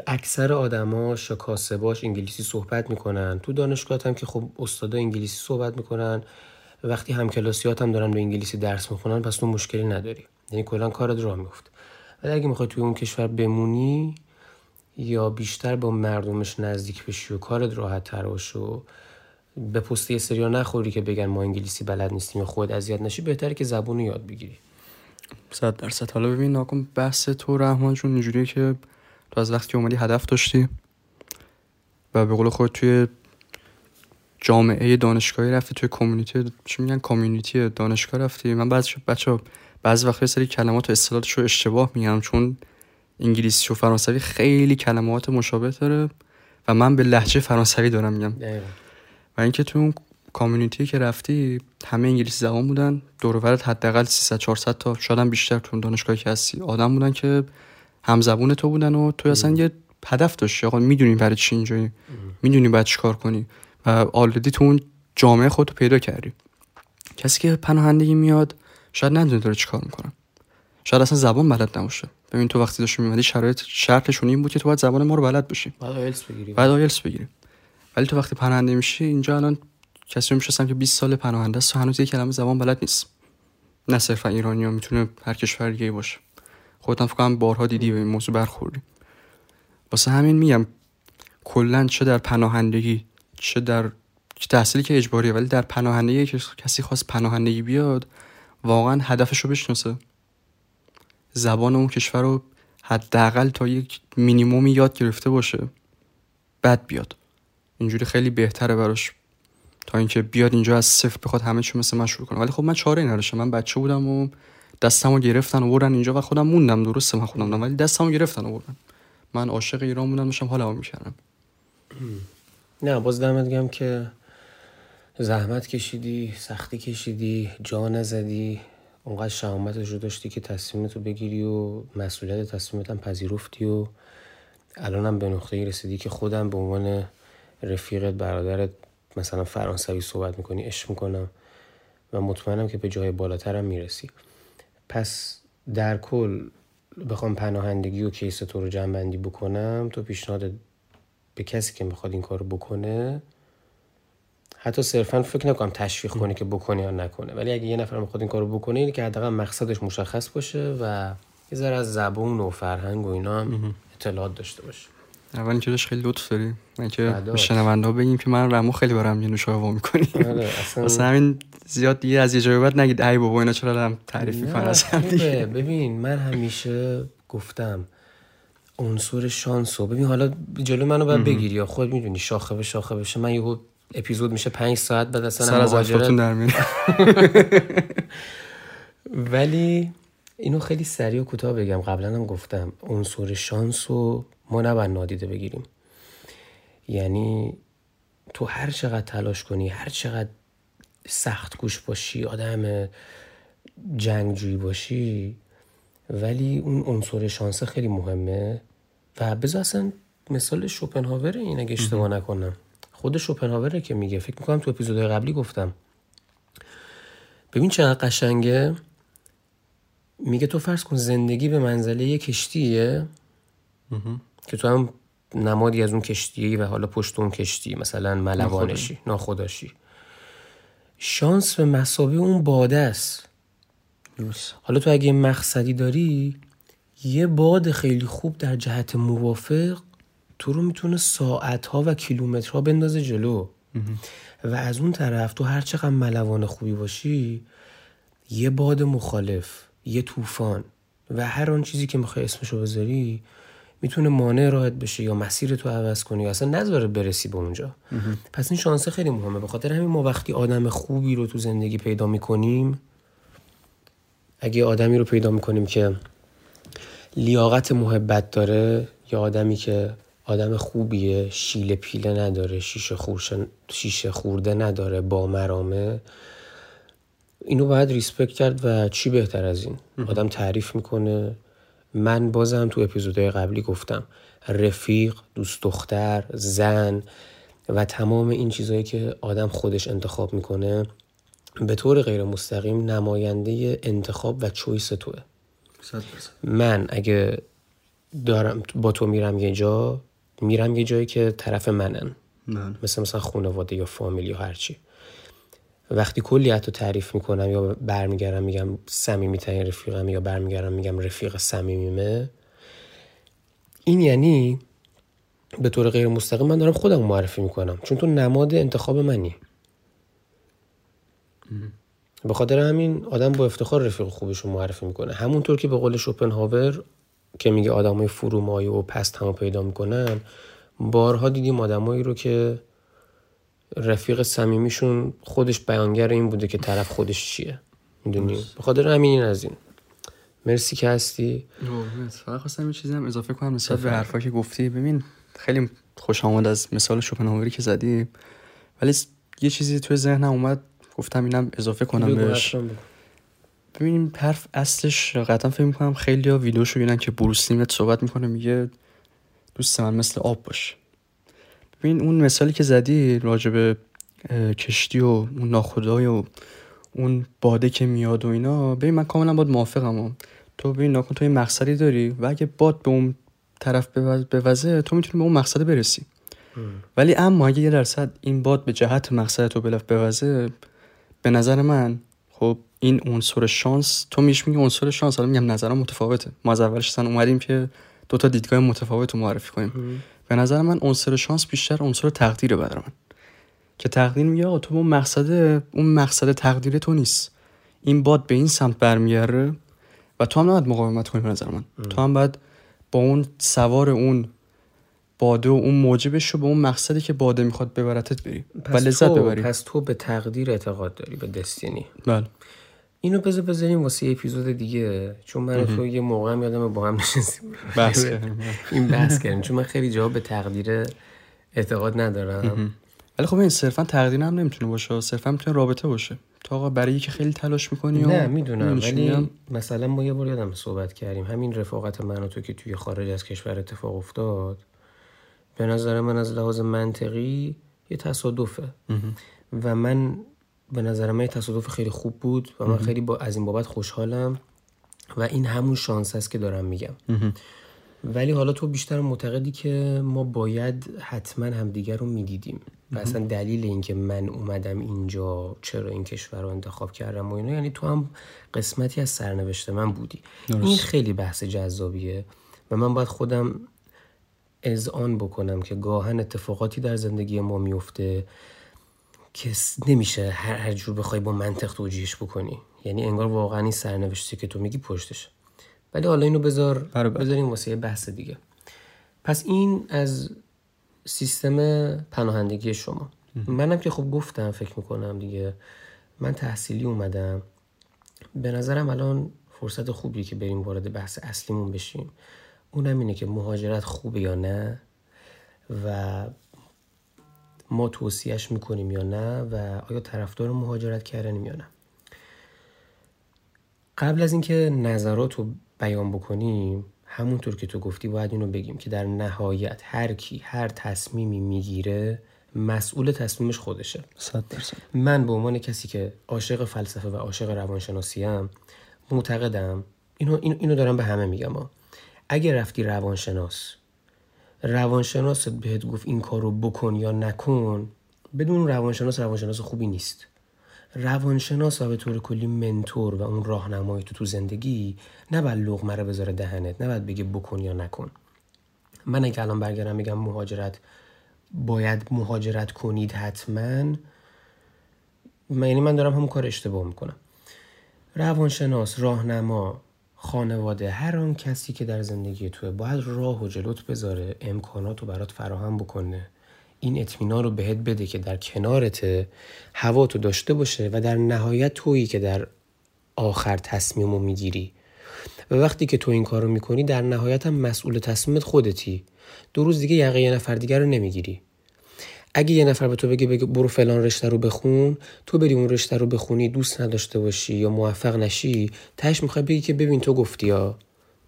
اکثر آدما شکاسه باش انگلیسی صحبت می‌کنن. تو دانشگاه هم که خب استادا انگلیسی صحبت می‌کنن. وقتی همکلاسیات هم دارن به انگلیسی درس می‌خونن پس تو مشکلی نداری. یعنی کلا کارت راه میفته. ولی اگه می‌خوای توی اون کشور بمونی یا بیشتر با مردمش نزدیک بشی و کارت راحت تر باشه به پستی سریا نخوری که بگن ما انگلیسی بلد نیستیم یا خود اذیت نشی بهتره که زبون یاد بگیری. صد درصد. حالا ببین ناکن بحث تو رحمان جون اینجوریه که تو از وقتی اومدی هدف داشتی و به قول خود توی جامعه دانشگاهی رفتی توی کمیونیتی چی میگن؟ کامیونیتی دانشگاه رفتی؟ من بعضی بچه بعضی وقتا سری کلمات و اصطلاحاتش رو اشتباه میگم چون انگلیسی و فرانسوی خیلی کلمات مشابه داره و من به لحجه فرانسوی دارم میگم. و اینکه تو اون کامیونیتی که رفتی همه انگلیسی زبان بودن. دور حداقل 300 400 تا شاید بیشتر تو دانشگاهی که هستی آدم بودن که هم زبون تو بودن و تو اصلا یه هدف داشتی. آقا می‌دونی برای چی اینجایی می‌دونی باید چیکار کنی؟ آلردی تو اون جامعه خودتو پیدا کردی. کسی که پناهندگی میاد شاید ندونه داره چیکار می‌کنه. شاید اصلا زبان بلد نباشه. ببین تو وقتی داشتی میمدی شرایط شرطشون این بود که تو باید زبان ما رو بلد باشی. بعد آیلتس بگیری. بعد آیلتس بگیری. ولی تو وقتی پناهنده میشی اینجا الان کسی می‌شناسم که 20 سال پناهنده است و هنوز یک کلمه زبان بلد نیست. نه صرفا ایرانی ها می‌تونه هر کشور دیگه باشه. خودت فکر کنم بارها دیدی به این موضوع برخوردی. واسه همین میگم کلا چه در پناهندگی چه در تحصیلی که اجباریه ولی در پناهندگی که کسی خواست پناهندگی بیاد واقعا هدفش رو بشناسه. زبان اون کشور رو حداقل تا یک مینیمومی یاد گرفته باشه بعد بیاد. اینجوری خیلی بهتره براش تا اینکه بیاد اینجا از صفر بخواد همه چی مثل من شروع کنه. ولی خب من چاره نداشتم. من بچه بودم و دستمو گرفتن و بردن اینجا و خودم موندم درسته من خودم ولی دستمو گرفتن و بردن من عاشق ایران بودم داشتم حالا می‌کردم. نه باز دمت گم که زحمت کشیدی سختی کشیدی جا نزدی. اونقدر شهامتش رو داشتی که تصمیمتو بگیری و مسئولیت تصمیمت هم پذیرفتی و الانم به نقطه رسیدی که خودم به عنوان رفیقت برادرت مثلا فرانسوی صحبت می‌کنی عشق می‌کنم و مطمئنم که به جای بالاترم می‌رسی. پس در کل بخوام پناهندگی و کیس تو رو جنبندی بکنم تو پیشنهاد به کسی که می‌خواد این کار بکنه حتی صرفا فکر نکنم تشویق کنه که بکنه یا نکنه. ولی اگه یه نفر می‌خواد این کارو بکنه اینه که حداقل مقصدش مشخص باشه و یه ذره از زبون و فرهنگ و اینا هم اطلاعات داشته باشه. اول اینکه خیلی لطف داری؟ من که به شنونده بگیم که من رمو خیلی برام یه نوشابه می‌کنیم آره اصلا همین زیاد دیگه از یه جایی بعد نگید ای بابا اینا چرا دارم تعریف می‌کنن ببین من همیشه گفتم عنصر شانس ببین حالا جلو منو باید بگیری یا خود می‌دونی شاخه به شاخه بشه. من یهو اپیزود میشه پنج ساعت بعد اصلا سر در ولی اینو خیلی سریع و کوتاه بگم. قبلا هم گفتم عنصر شانس رو ما نباید نادیده بگیریم. یعنی تو هر چقدر تلاش کنی هر چقدر سخت گوش باشی آدم جنگجویی باشی ولی اون عنصر شانس خیلی مهمه. و بذار اصلا مثال شوپنهاور این اگه اشتباه نکنم. خود شوپنهاوره که میگه. فکر می‌کنم تو اپیزودهای قبلی گفتم. ببین چقدر قشنگه. میگه تو فرض کن زندگی به منزله یه کشتیه. که تو هم نمادی از اون کشتیه و حالا پشت اون کشتی مثلا ملوانشی ناخداشی شانس به مسابه اون باده است. حالا تو اگه مقصدی داری یه باد خیلی خوب در جهت موافق تو رو می‌تونه ساعتها و کیلومترها بندازه جلو. و از اون طرف تو هر چقدر ملوان خوبی باشی یه باد مخالف یه طوفان و هر آن چیزی که می‌خوای اسمشو بذاری می‌تونه مانع راحت بشه یا مسیر تو عوض کنی یا اصلا نذاره برسی به اونجا. پس این شانس خیلی مهمه. به خاطر همین ما وقتی آدم خوبی رو تو زندگی پیدا می‌کنیم اگه آدمی رو پیدا می‌کنیم که لیاقت محبت داره؟ یا آدمی که آدم خوبیه شیله پیله نداره شیشه, شیشه خورده نداره با مرامه. اینو باید ریسپکت کرد و چی بهتر از این؟ آدم تعریف می‌کنه. من بازم تو اپیزودهای قبلی گفتم رفیق دوست دختر زن و تمام این چیزهایی که آدم خودش انتخاب می‌کنه به طور غیر مستقیم نماینده انتخاب و چویس توه. من اگه دارم با تو میرم یه جا میرم یه جایی که طرف منن. من. مثل مثلا خانواده یا فامیل یا هرچی. وقتی کلی حتی تعریف می‌کنم یا برمیگردم میگم صمیمی ترین رفیقم یا برمیگردم میگم رفیق صمیمیمه این یعنی به طور غیر مستقیم من دارم خودم معرفی می‌کنم چون تو نماد انتخاب منی. به خاطر همین آدم با افتخار رفیق خوبش رو معرفی می‌کنه. همونطور که به قول شوپنهاور که میگه آدمای فرومایه و پست هم پیدا می‌کنن بارها دیدیم آدمایی رو که رفیق صمیمیشون خودش بیانگر این بوده که طرف خودش چیه. می‌دونی؟ به خاطر همین این از این. مرسی که هستی. فقط خواستم یه چیزی هم اضافه کنم مثال به حرفا که گفتی. ببین خیلی خوش آمد از مثال شوپنهاوری که زدی. ولی یه چیزی توی ذهنم اومد گفتم اینم اضافه کنم بهش. ببینیم حرف اصلش قطعا فکر می‌کنم خیلی ها ویدیوشو ببینن که بروس صحبت می‌کنه میگه دوست من مثل آب باش. ببین اون مثالی که زدی راجب کشتی و اون ناخدای و اون باده که میاد و اینا ببین من کاملا باید موافقم. تو ببین ناکن تو یه مقصدی داری و اگه باد به اون طرف بوزه تو می‌تونی به اون مقصد برسی. ولی اما اگه یه درصد این باد به جهت مقصد تو بلف بوزه به نظر من خب این عنصر شانس تو میش میگی عنصر شانس حالا میگم نظرم متفاوته. ما از اولش اومدیم که دو تا دیدگاه متفاوت رو معرفی کنیم. به نظر من عنصر شانس بیشتر عنصر تقدیره برای من. که تقدیر میگه تو اون مقصد اون مقصد تقدیر تو نیست. این باد به این سمت برمیگره و تو هم نباید مقاومت کنی به نظر من. تو هم باید با اون سوار اون باده و اون موجبش رو به اون مقصدی که باده می‌خواد ببرتت بری. و لذت ببری. پس تو به تقدیر اعتقاد داری به دستینی. بله. اینو بذار بذاریم واسه اپیزود دیگه چون من تو یه موقع هم یادم با هم نشستیم. بحث این بحث کردیم چون من خیلی جواب به تقدیر اعتقاد ندارم. ولی خب این صرفا تقدیر هم نمی‌تونه باشه صرفا می‌تونه رابطه باشه. تو آقا برای که خیلی تلاش می‌کنی نه می‌دونم ولی مثلا ما یه بار یادم صحبت کردیم. همین رفاقت من و تو که توی خارج از کشور اتفاق افتاد. به نظر من از لحاظ منطقی یه تصادفه. و من به نظر من تصادف خیلی خوب بود و من خیلی با از این بابت خوشحالم و این همون شانس است که دارم میگم. ولی حالا تو بیشتر معتقدی که ما باید حتما همدیگر رو می‌دیدیم. و اصلا دلیل اینکه من اومدم اینجا چرا این کشور رو انتخاب کردم و اینا یعنی تو هم قسمتی از سرنوشت من بودی. این خیلی بحث جذابیه و من باید خودم اذعان بکنم که گاهن اتفاقاتی در زندگی ما میفته که نمیشه هر, هر جور بخوای با منطق توجیهش بکنی. یعنی انگار واقعا این سرنوشتی که تو میگی پشتش ولی حالا اینو بذار بذاریم واسه بحث دیگه. پس این از سیستم پناهندگی شما. منم که خب گفتم فکر می‌کنم دیگه. من تحصیلی اومدم. به نظرم الان فرصت خوبی که بریم وارد بحث اصلیمون بشیم. اونم اینه که مهاجرت خوبه یا نه و ما توصیهش می‌کنیم یا نه و آیا طرفدار مهاجرت کردنیم یا نه. قبل از اینکه نظرات رو بیان بکنیم همونطور که تو گفتی باید اینو بگیم که در نهایت هر کی هر تصمیمی می‌گیره مسئول تصمیمش خودشه. من به عنوان کسی که عاشق فلسفه و عاشق روانشناسی هم معتقدم اینو, اینو دارم به همه میگم. ها. اگه رفتی روانشناس روانشناست بهت گفت این کار رو بکن یا نکن بدون روانشناس روانشناس خوبی نیست. روانشناس و به طور کلی منتور و اون راهنمای تو تو زندگی نباید لغمه رو بذاره دهنت نباید بگه بکن یا نکن. من اگه الان برگردم میگم مهاجرت باید مهاجرت کنید حتما. من یعنی من دارم همون کار اشتباه می‌کنم. روانشناس راهنما خانواده هر آن کسی که در زندگی توه باید راه و جلوت بذاره امکانات رو برات فراهم بکنه. این اطمینان رو بهت بده که در کنارت هوا تو داشته باشه و در نهایت تویی که در آخر تصمیم رو می‌گیری. و وقتی که تو این کار رو می‌کنی در نهایت هم مسئول تصمیمت خودتی. دو روز دیگه یقه نفر دیگر رو نمی‌گیری. اگه یه نفر به تو بگه, برو فلان رشته رو بخون تو بری اون رشته رو بخونی دوست نداشته باشی یا موفق نشی تش می‌خوای بگی که ببین تو گفتی یا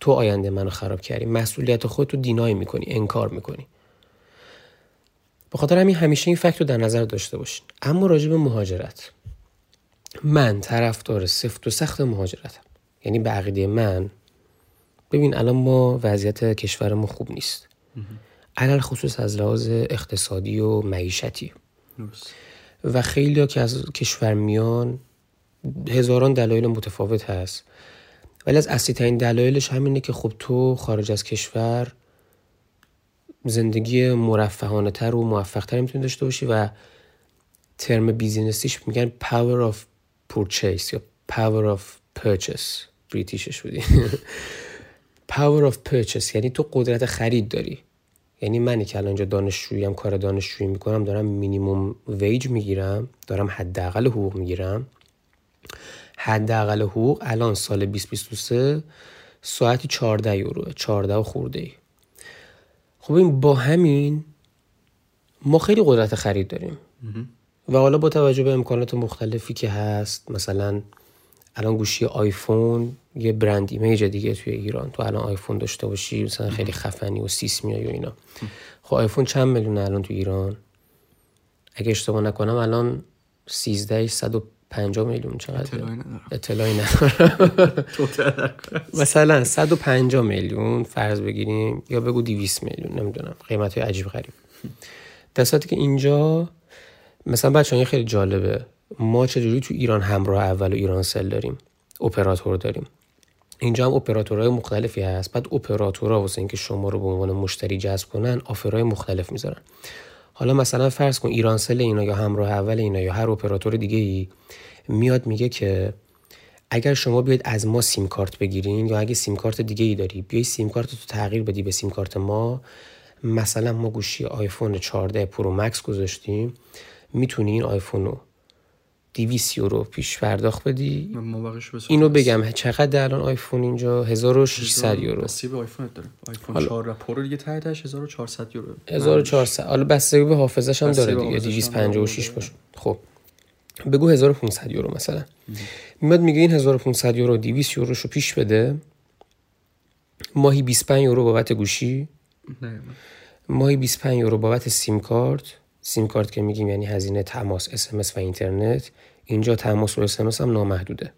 تو آینده منو خراب کردی. مسئولیت خودتو دینای می‌کنی انکار می‌کنی. به خاطر همین همیشه این فکت رو در نظر داشته باشین. اما راجع به مهاجرت. من طرفدار سفت و سخت مهاجرتم. یعنی به عقیده من ببین الان ما وضعیت کشورمون خوب نیست. علل خصوص از لحاظ اقتصادی و معیشتی. و خیلی ها که از کشور میان هزاران دلایل متفاوت هست. ولی از اصلی ترین دلایلش همینه که خب تو خارج از کشور زندگی مرفهانه تر و موفق تر می‌تونی داشته باشی و ترم business یش میگن power of purchase یا power of purchase. British ش بودی. power of purchase یعنی تو قدرت خرید داری. یعنی منی که الان اینجا دانشجویم کار دانشجویی می‌کنم دارم minimum wage می‌گیرم دارم حداقل حقوق می‌گیرم. حداقل حقوق الان سال 2023 ساعتی 14 یورو 14 و خورده ای. خب این با همین ما خیلی قدرت خرید داریم. و حالا با توجه به امکانات مختلفی که هست مثلا الان گوشی آیفون یه brand image دیگه توی ایران. تو الان آیفون داشته باشی مثلا خیلی خفنی و سیس میای و اینا. خب آیفون چند میلیون الان تو ایران؟ اگه اشتباه نکنم الان 13 150 میلیون چقدر اطلاعی ندارم. مثلا 150 میلیون فرض بگیریم یا بگو 200 میلیون نمی‌دونم. قیمت های عجیب غریب. در که اینجا مثلا بچه خیلی جالبه. ما چجوری تو ایران همراه اول و ایران سل داریم؟ اپراتور داریم. اینجا هم اپراتورهای مختلفی هست. بعد اپراتورها واسه اینکه شما رو به عنوان مشتری جذب کنن آفرهای مختلف می‌ذارن. حالا مثلا فرض کن ایران سل اینا یا همراه اول اینا یا هر اپراتور دیگه ای میاد میگه که اگر شما بیاید از ما سیم کارت بگیرین یا اگه سیم کارت دیگه ای داری بیای سیم کارت تو تغییر بدی به سیم کارت ما. مثلا ما گوشی آیفون 14 Pro Max گذاشتیم. می‌تونی این آیفون رو 200 یورو پیش پرداخت بدی. اینو بگم چقدر الان آیفون اینجا؟ 1600 یورو. به آیفون داره. آیفون 4 Pro دیگه تهش 1400 یورو. 1400 حالا بستگی به حافظش هم داره دیگه. 256 باشه. خب. بگو 1500 یورو مثلا. میاد میگه این 1500 یورو 200 یوروشو پیش بده. ماهی 25 یورو بابت گوشی. نه ماهی 25 یورو بابت سیم کارت. سیم کارت که میگیم یعنی هزینه تماس اسمس و اینترنت اینجا تماس و اسمس هم نامحدوده.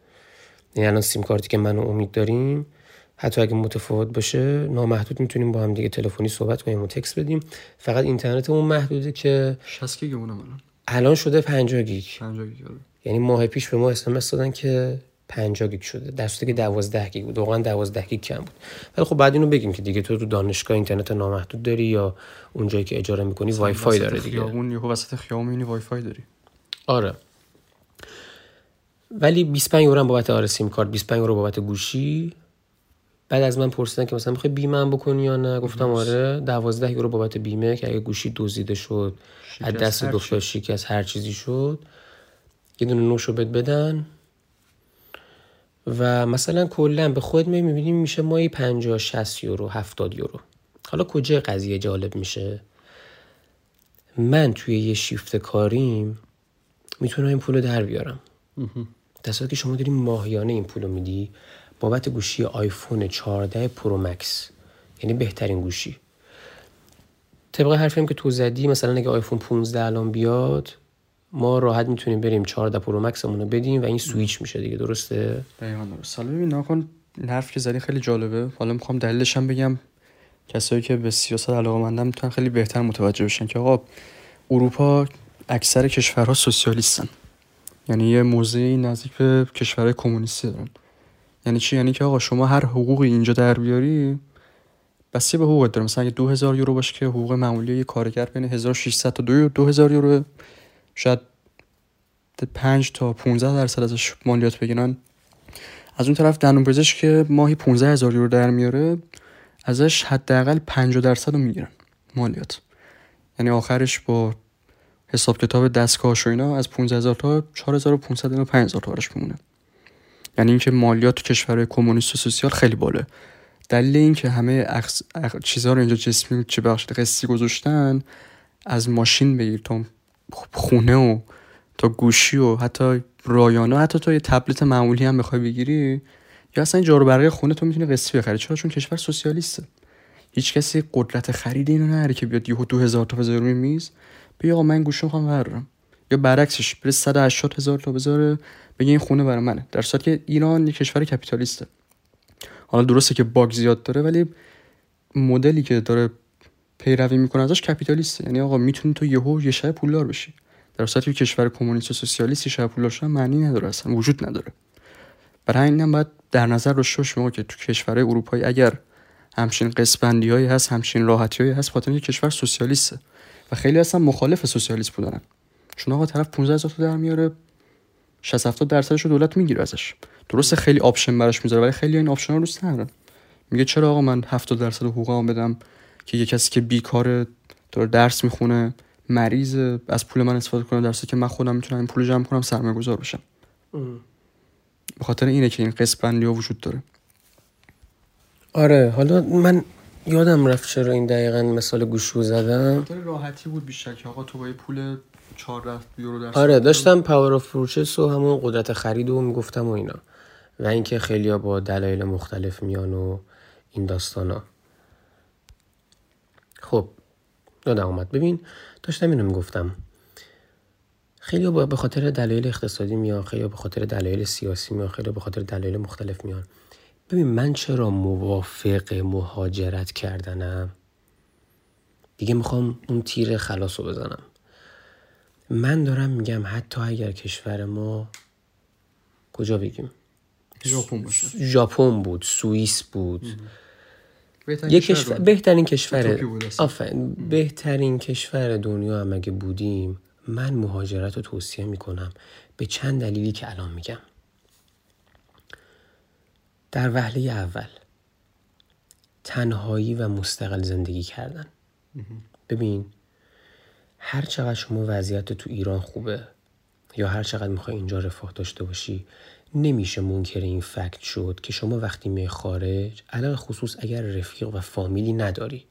یعنی الان سیم کارتی که من امید داریم حتی اگه متفاوت باشه نامحدود می‌تونیم با هم دیگه تلفنی صحبت کنیم و تکس بدیم. فقط اینترنتمون محدوده که 60 گیگ الان؟ الان شده 50 گیگ. 50 گیگ آره. یعنی ماه پیش به ما SMS دادن که 50 گیگ شده. در که 12 گیگ بود. واقعا 12 گیگ کم بود. ولی خب بعد اینو بگیم که دیگه تو تو دانشگاه اینترنت نامحدود داری یا اونجایی که اجاره می‌کنی وای فای داره دیگه. خیابون یهو وسط خیابون وای فای داری. آره. ولی 25 یورو بابت آره سیم کارت 25 یورو بابت گوشی. بعد از من پرسیدن که مثلا می‌خوای بیمه هم بکنی یا نه؟ گفتم آره 12 یورو بابت بیمه که اگه گوشی دزدیده شد از دست دکتر شکست هر چیزی شد. یه دونه نوشو بد بدن. و مثلا کلا به خود می می‌بینیم میشه مایی 50 60 یورو 70 یورو. حالا کجا قضیه جالب میشه؟ من توی یه شیفت کاریم می‌تونم این پولو در بیارم. در که شما داری ماهیانه این پولو میدی بابت گوشی آیفون 14 پرو مکس. یعنی بهترین گوشی. طبق حرفیم که تو زدی مثلا اگه آیفون 15 الان بیاد ما راحت می‌تونیم بریم 14 پرو مکسمون رو بدیم و این سویچ میشه دیگه درسته؟ دقیقاً درست. حالا ببین نکن حرف که زدی خیلی جالبه. حالا می‌خوام دلیلش هم بگم. کسایی که به سیاست علاقه می‌تونن خیلی بهتر متوجه بشن که آقا اروپا اکثر کشورها سوسیالیستن. یعنی یه موضعی نزدیک به کشورهای کمونیستی دارن. یعنی چی؟ یعنی که آقا شما هر حقوقی اینجا در بیاری بسیار به حقوقت داره. مثلا اگه 2000 یورو باشه که حقوق معمولی یه کارگر بین 1600 تا 2000 یورو. شاید 5 تا 15 درصد ازش مالیات بگیرن. از اون طرف دندون پزشک که ماهی 15 هزار یورو در میاره ازش حداقل 50 درصد رو می‌گیرن مالیات. یعنی آخرش با حساب کتاب دستگاهش و اینا از 15 هزار تا 4500 تا 5000 تا برش میمونه. یعنی اینکه مالیات تو کشور کمونیست و سوسیال خیلی بالا دلیل اینکه همه اخص... اخ... چیزها رو اینجا جسمی چه بخش قصی گذاشتن از ماشین بگیر تا خونه و تا گوشی و حتی رایانه حتی تا یه تبلت معمولی هم بخوای بگیری یا اصلا جارو برای خونه تو می‌تونی قسطی بخری. چرا؟ چون کشور سوسیالیسته. هیچ کسی قدرت خرید اینو نداره که بیاد یهو 2000 تا بذاره روی میز بیا آقا من گوشی می‌خوام بردارم یا برعکسش بره 180 هزار تا بذاره بگه این خونه برای منه. در صورتی که ایران یک کشور کپیتالیسته. حالا درسته که باگ زیاد داره ولی مدلی که داره پیروی می‌کنه ازش کپیتالیسته. یعنی آقا می‌تونی تو یهو یه شب پولدار بشی. در صورتی که کشور کمونیست و سوسیالیست شب پولدار شدن معنی نداره اصلا وجود نداره. برای این باید در نظر داشته باشیم که تو کشورهای اروپایی اگر همچین قسط بندی هایی هست همچین راحتی هایی هست خاطر کشور سوسیالیسته و خیلی اصلا مخالف سوسیالیست بودن چون آقا طرف 15 هزار در میاره 60 70 درصدش دولت می‌گیره ازش. درسته خیلی option براش می‌ذاره ولی خیلی این option رو دوست ندارن. میگه چرا آقا من 70 درصد حقوقم بدم؟ که یه کسی که بیکاره داره درس می‌خونه مریض از پول من استفاده کنه درسته که من خودم می‌تونم این پول جمع کنم سرمایه گذار بشم به خاطر اینه که این قسط بندی ها وجود داره. آره حالا من یادم رفت چرا این دقیقا مثال گوشو زدم. راحتی بود بیشتر که آقا تو با پول 14 یورو در آره داشتم power of purchase و همون قدرت خرید و می‌گفتم و اینا. و اینکه خیلی با دلایل مختلف میان و این داستان ها خب یادم اومد. ببین داشتم اینو می‌گفتم. خیلی با به خاطر دلایل اقتصادی میان خیلی به خاطر دلایل سیاسی میان خیلی به خاطر دلایل مختلف میان. ببین من چرا موافق مهاجرت کردنم؟ دیگه می‌خوام اون تیر خلاص رو بزنم. من دارم میگم حتی اگر کشور ما کجا بگیم؟ ژاپن باشه. ژاپن بود سوئیس بود. یک کشور بهترین کشور آفرین. بهترین کشور دنیا هم اگه بودیم من مهاجرت رو توصیه می‌کنم به چند دلیلی که الان میگم. در وهله اول تنهایی و مستقل زندگی کردن. ببین هر چقدر شما وضعیت تو ایران خوبه یا هر چقدر می‌خوای اینجا رفاه داشته باشی نمیشه منکر این فکت شد که شما وقتی می خارج علاقه خصوص اگر رفیق و فامیلی نداری.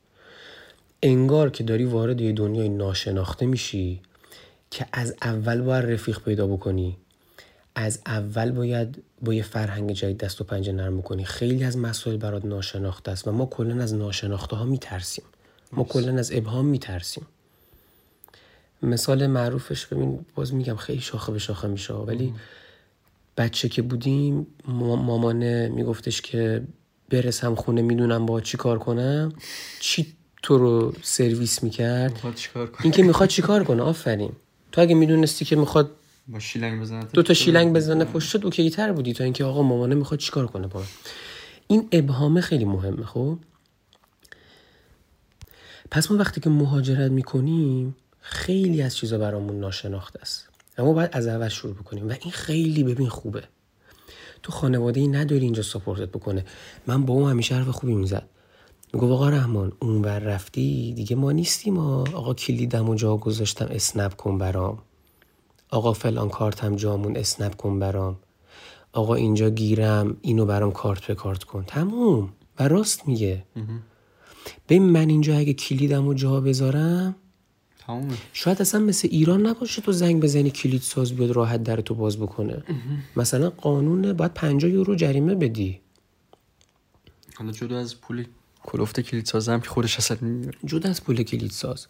انگار که داری وارد یه دنیای ناشناخته میشی که از اول باید رفیق پیدا بکنی. از اول باید با یه فرهنگ جدید دست و پنجه نرم کنی خیلی از مسائل برات ناشناخته است و ما کلا از ناشناخته ها میترسیم. ما کلا از ابهام میترسیم. مثال معروفش ببین باز میگم خیلی شاخه به شاخه میشه ولی بچه که بودیم مامانه میگفتش که برسم خونه می‌دونم با چی کار کنم. چی تو رو سرویس می‌کرد؟ این که می‌خواد چی کار کنه آفرین. تو اگه می‌دونستی که می‌خواد با شیلنگ بزنه دو تا شیلنگ بزنه پشتت اوکی تر بودی. تا اینکه آقا مامانه می‌خواد چیکار کنه با این ابهامه خیلی مهمه خب؟ پس ما وقتی که مهاجرت می‌کنیم خیلی از چیزا برامون ناشناخته است. اما باید از اول شروع بکنیم. و این خیلی ببین خوبه. تو خانواده ای نداری اینجا سپورتت بکنه. من با اون همیشه حرف خوبی می‌زد. میگو آقا رحمان اون بر رفتی دیگه ما نیستیم آقا کلیدم و جا گذاشتم اسنپ کن برام. آقا فلان کارتم جامون اسنپ کن برام. آقا اینجا گیرم اینو برام کارت به کارت کن. تموم. و راست میگه. ببین من اینجا اگه کلیدم و جا بذارم تمومه. شاید اصلا مثل ایران نباشه تو زنگ بزنی کلید ساز بیاد راحت در تو باز بکنه. مثلا قانون باید 50 یورو جریمه بدی. حالا جدا از پول کلفت کلید ساز هم که خودش اصلا جدا از پول کلید ساز.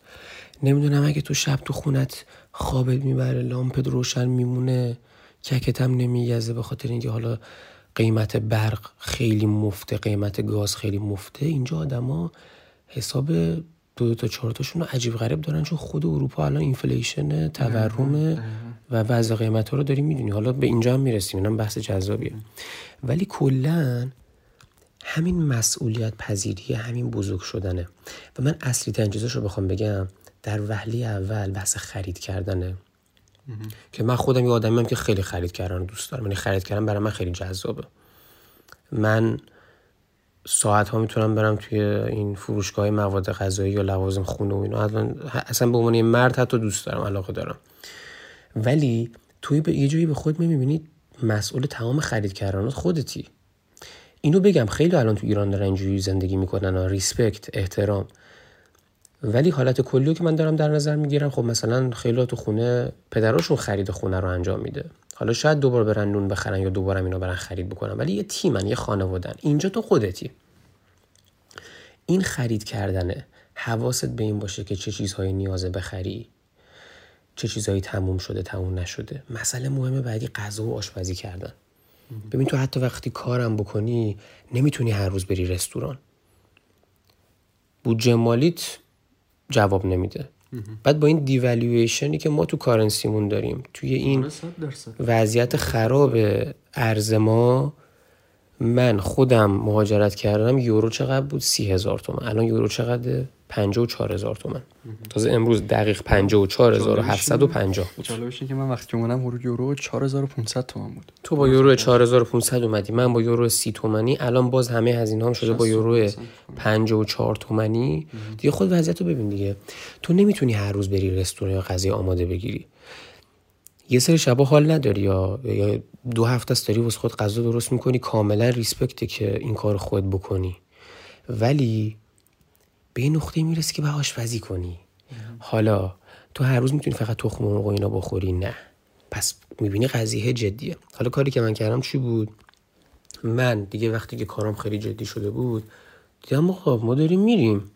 نمی‌دونم اگه تو شب تو خونت خوابت می‌بره لامپت روشن میمونه ککت هم نمیگزه به خاطر اینکه حالا قیمت برق خیلی مفته قیمت گاز خیلی مفته. اینجا آدما حساب دو تا چهار تاشون رو عجیب غریب دارن چون خود اروپا الان inflation تورم و وضع قیمت ها رو داری می‌دونی. حالا به اینجا هم می‌رسیم اینم بحث جذابیه. ولی کلا همین مسئولیت پذیری همین بزرگ شدنه. و من اصلی ترین رو بخوام بگم در وهله اول بحث خرید کردنه. که من خودم یه آدمیم که خیلی خرید کردن دوست دارم. یعنی خرید کردن برای من خیلی جذابه. من ساعت ها می‌تونم برم توی این فروشگاه مواد غذایی یا لوازم خونه و اینا. اصلا به عنوان مرد حتی دوست دارم علاقه دارم. ولی توی به یه جایی به خود می‌بینی مسئول تمام خرید کردنات خودتی. اینو بگم خیلی الان تو ایران دارن اینجوری زندگی می‌کنن ریسپکت احترام. ولی حالت کلی که من دارم در نظر می‌گیرم خب مثلا خیلی تو خونه پدراشون خرید خونه رو انجام میده. حالا شاید دوبار برن نون بخرن یا دوباره اینا برن خرید بکنن ولی یه تیمن یه خانوادن اینجا تو خودتی. این خرید کردنه. حواست به این باشه که چه چیزهایی نیازه بخری چه چیزهایی تموم شده تموم نشده. مسئله مهم بعدی غذا و آشپزی کردن. ببین تو حتی وقتی کارم بکنی نمی‌تونی هر روز بری رستوران. بودجه مالیت جواب نمیده. بعد با این دیوالویشنی که ما تو کارنسیمون داریم توی این آره، وضعیت خراب ارز ما من خودم مهاجرت کردم یورو چقدر بود؟ سی هزار تومن الان یورو چقدر پنجاه و چهار هزار تومن تازه امروز دقیق پنجاه و چهار هزار و هفتصد و پنجاه بود. جالبش که من وقتی اومدم یورو چهار هزار و پونصد تومن بود. تو با یورو چهار هزار و پونصد اومدی من با یورو سی تومنی الان باز همه هزینه هم شده با یورو پنجاه و چهار تومنی دیگه خود وضعیت رو ببین دیگه. تو نمی‌تونی هر روز بری رستوران یا غذای آماده بگیری. یه سری شبا حال نداری یا دو هفته است داری واسه خود غذا درست می‌کنی کاملا ریسپکته که این کار خود بکنی. ولی به این نقطه می‌رسی که به آشپزی کنی. حالا تو هر روز می‌تونی فقط تخم مرغ و اینا بخوری؟ نه. پس می‌بینی قضیه جدیه. حالا کاری که من کردم چی بود؟ من دیگه وقتی که کارم خیلی جدی شده بود دیدم خب ما داریم میریم.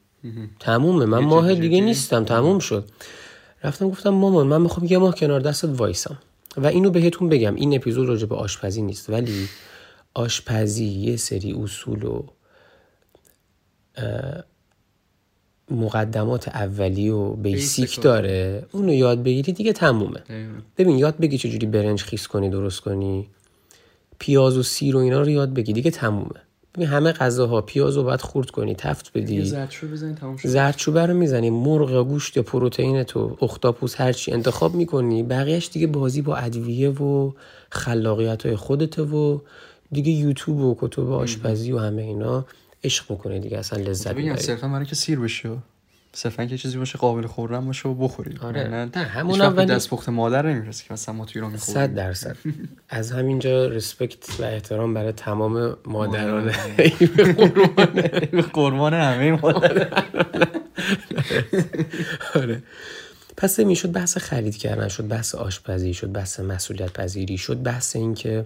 تمومه. من ماه دیگه نیستم. تموم شد. رفتم گفتم مامان من می‌خوام یه ماه کنار دستت وایسم و اینو بهتون بگم این اپیزود راجع به آشپزی نیست. ولی آشپزی یه سری اصول و مقدمات اولی و بیسیک داره. اونو یاد بگیری دیگه تمومه. ببین یاد بگی چجوری برنج خیس کنی درست کنی. پیاز و سیر و اینا رو یاد بگی دیگه تمومه. ببین همه غذاها پیاز رو باید خورد کنی تفت بدی. زردچوبه بزنی تموم شد. زردچوبه رو می‌زنی مرغ گوشت یا پروتئین تو اختاپوس هرچی انتخاب می‌کنی بقیهش دیگه بازی با ادویه و خلاقیت های خودته و دیگه یوتیوب و کتب آشپزی و همه اینا عشق بکنه دیگه اصلا لذت ببین صرفا برای که سیر بشه صرفا که چیزی باشه قابل خوردن باشه و بخوری آره. نه همون اول دست پخت مادر نمی‌رسه که مثلا ما تو ایران می‌خوریم. 100 درصد. از همینجا رسپکت و احترام برای تمام مادران به قربان. همه مادر آره. پس می‌شد بحث خرید کردن شد بحث آشپزی شد بحث مسئولیت پذیری شد بحث این که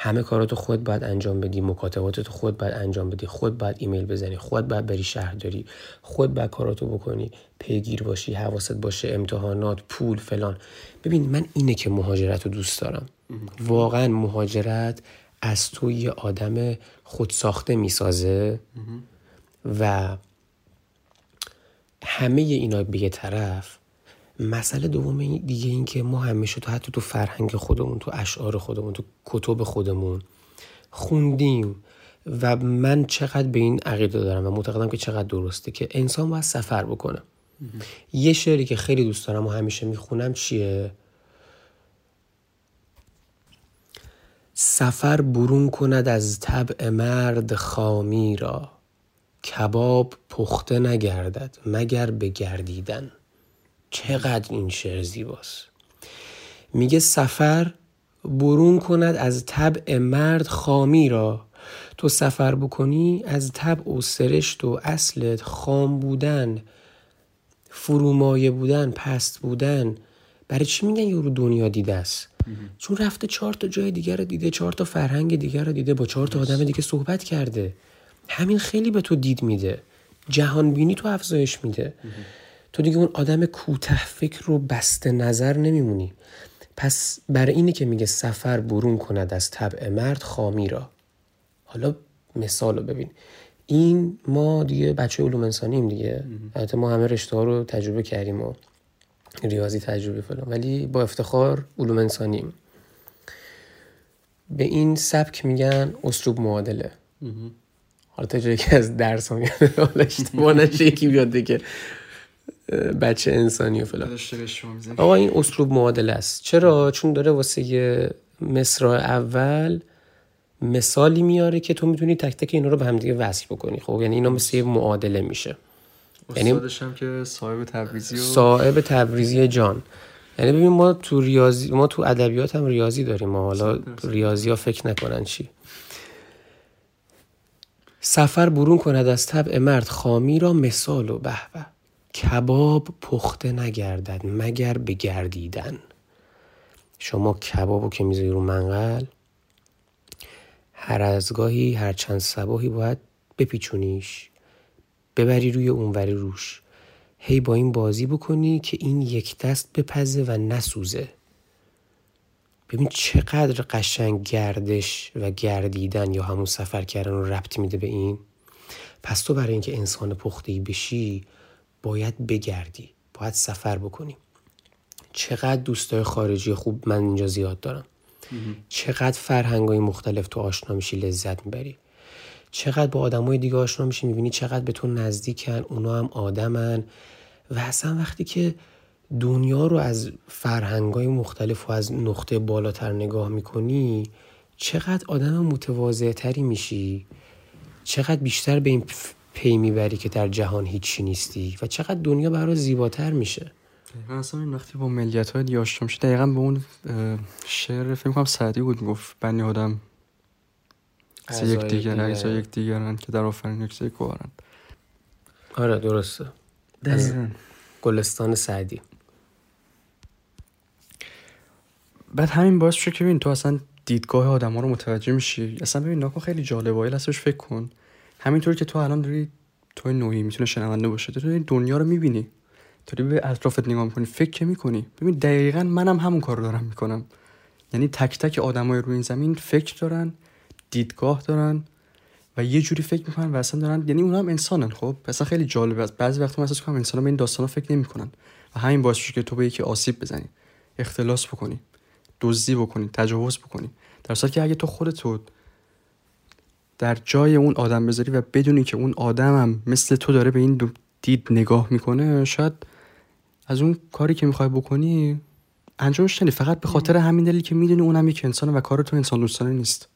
همه کاراتو خود باید انجام بدی مکاتباتتو خود باید انجام بدی خود باید ایمیل بزنی خود باید بری شهرداری خود باید کاراتو بکنی پیگیر باشی حواست باشه امتحانات پول فلان. ببین من اینه که مهاجرت رو دوست دارم. واقعا مهاجرت از تو یه آدم خودساخته می‌سازه و همه اینا به یه طرف مسئله دوم دیگه این که ما همیشه تو حتی تو فرهنگ خودمون تو اشعار خودمون تو کتب خودمون خوندیم و من چقدر به این عقیده دارم و معتقدم که چقدر درسته که انسان باید سفر بکنه. یه شعری که خیلی دوست دارم و همیشه می‌خونم چیه؟ سفر برون کند از طبع مرد خامی را. کباب پخته نگردد مگر به گردیدن. چقدر این شعر زیباست. میگه سفر برون کند از طبع مرد خامی را. تو سفر بکنی از طبع و سرشت و اصلت خام بودن فرومایه بودن پست بودن. برای چی میگن یورو دنیا دیده است؟ چون رفته چهار تا جای دیگر رو دیده چهار تا فرهنگ دیگر رو دیده با چهار تا آدم دیگه صحبت کرده. همین خیلی به تو دید میده. جهان بینی تو افزایش میده. تو دیگه اون آدم کوته فکر رو بسته نظر نمیمونی. پس برای اینه که میگه سفر برون کند از طبع مرد خامی را. حالا مثال رو ببین. این ما دیگه بچه علوم انسانیم دیگه. البته ما همه رشته ها رو تجربه کردیم و ریاضی تجربه فلان. ولی با افتخار علوم انسانیم. به این سبک میگن اسلوب معادله. حالا تا جایی که از درس هم حالا اشتباه نشه یکی بیاد که بچه انسانی و فلان. آقا این اسلوب معادله است. چرا؟ چون داره واسه مصرع اول مثالی میاره که تو می‌تونی تک تک اینا رو به همدیگه وصل بکنی. خب یعنی اینا مثل یه معادله میشه. یعنی هم که صاحب تبریزی و... صاحب تبریزی جان. یعنی ببین ما تو ریاضی ما تو ادبیات هم ریاضی داریم. ما حالا ریاضی ها فکر نکنن چی. سفر برون کند از طبع مرد خامی را مثال و به کباب پخته نگردد مگر به گردیدن. شما کبابو که می‌ذاری رو منقل هر از گاهی هر چند سباهی باید بپیچونیش ببری روی اونوری روش. هی با این بازی بکنی که این یک دست بپزه و نسوزه. ببین چقدر قشنگ گردش و گردیدن یا همون سفر کردن رو ربط میده به این. پس تو برای اینکه انسان پخته بشی باید بگردی باید سفر بکنی. چقدر دوستای خارجی خوب من اینجا زیاد دارم. چقدر فرهنگ های مختلف تو آشنا میشی لذت می‌بری. چقدر با آدمای دیگه آشنا میشی می‌بینی چقدر به تو نزدیکن اونا هم آدمن. و اصلا وقتی که دنیا رو از فرهنگ های مختلف و از نقطه بالاتر نگاه می‌کنی چقدر آدم متواضع تری میشی. چقدر بیشتر به این پی می‌بری که در جهان هیچی نیستی و چقدر دنیا برای زیباتر میشه. من اصلا این وقتی با ملیت های دیگه آشنا میشه دقیقا به اون شعر فکر کنم سعدی بود می‌گفت بنی آدم یک دیگر اجزا یک دیگرن که در آفرین یک یک آره درسته. دقیقا. گلستان سعدی. بعد همین باعث شد که ببین تو اصلا دیدگاه آدم ها رو متوجه میشی. اصلا ببین ناکن خیلی جالبه هستش فکر کن. همینطور که تو الان داری توی نوعی می‌تونه شنونده باشه تو داری دنیا رو می‌بینی. داری به اطرافت نگاه می‌کنی فکر می‌کنی. ببین دقیقا منم همون کار دارم می‌کنم. یعنی تک تک آدمای روی این زمین فکر دارن دیدگاه دارن و یه جوری فکر می‌کنن و اصلا دارن یعنی اونا هم انسانن خب؟ اصلا خیلی جالبه. است بعضی وقتا من احساس کنم انسان به این داستانا فکر نمی‌کنن. و همین باعث که تو به یکی آسیب بزنی. اختلاس بکنی دزدی بکنی تجاوز بکنی. در که اگه تو خودت در جای اون آدم بذاری و بدونی که اون آدم هم مثل تو داره به این دید نگاه می‌کنه شاید از اون کاری که می‌خوای بکنی انجامش ندی فقط به خاطر همین دلیل که می‌دونی اونم یک انسانه و کار تو انسان دوستانه نیست.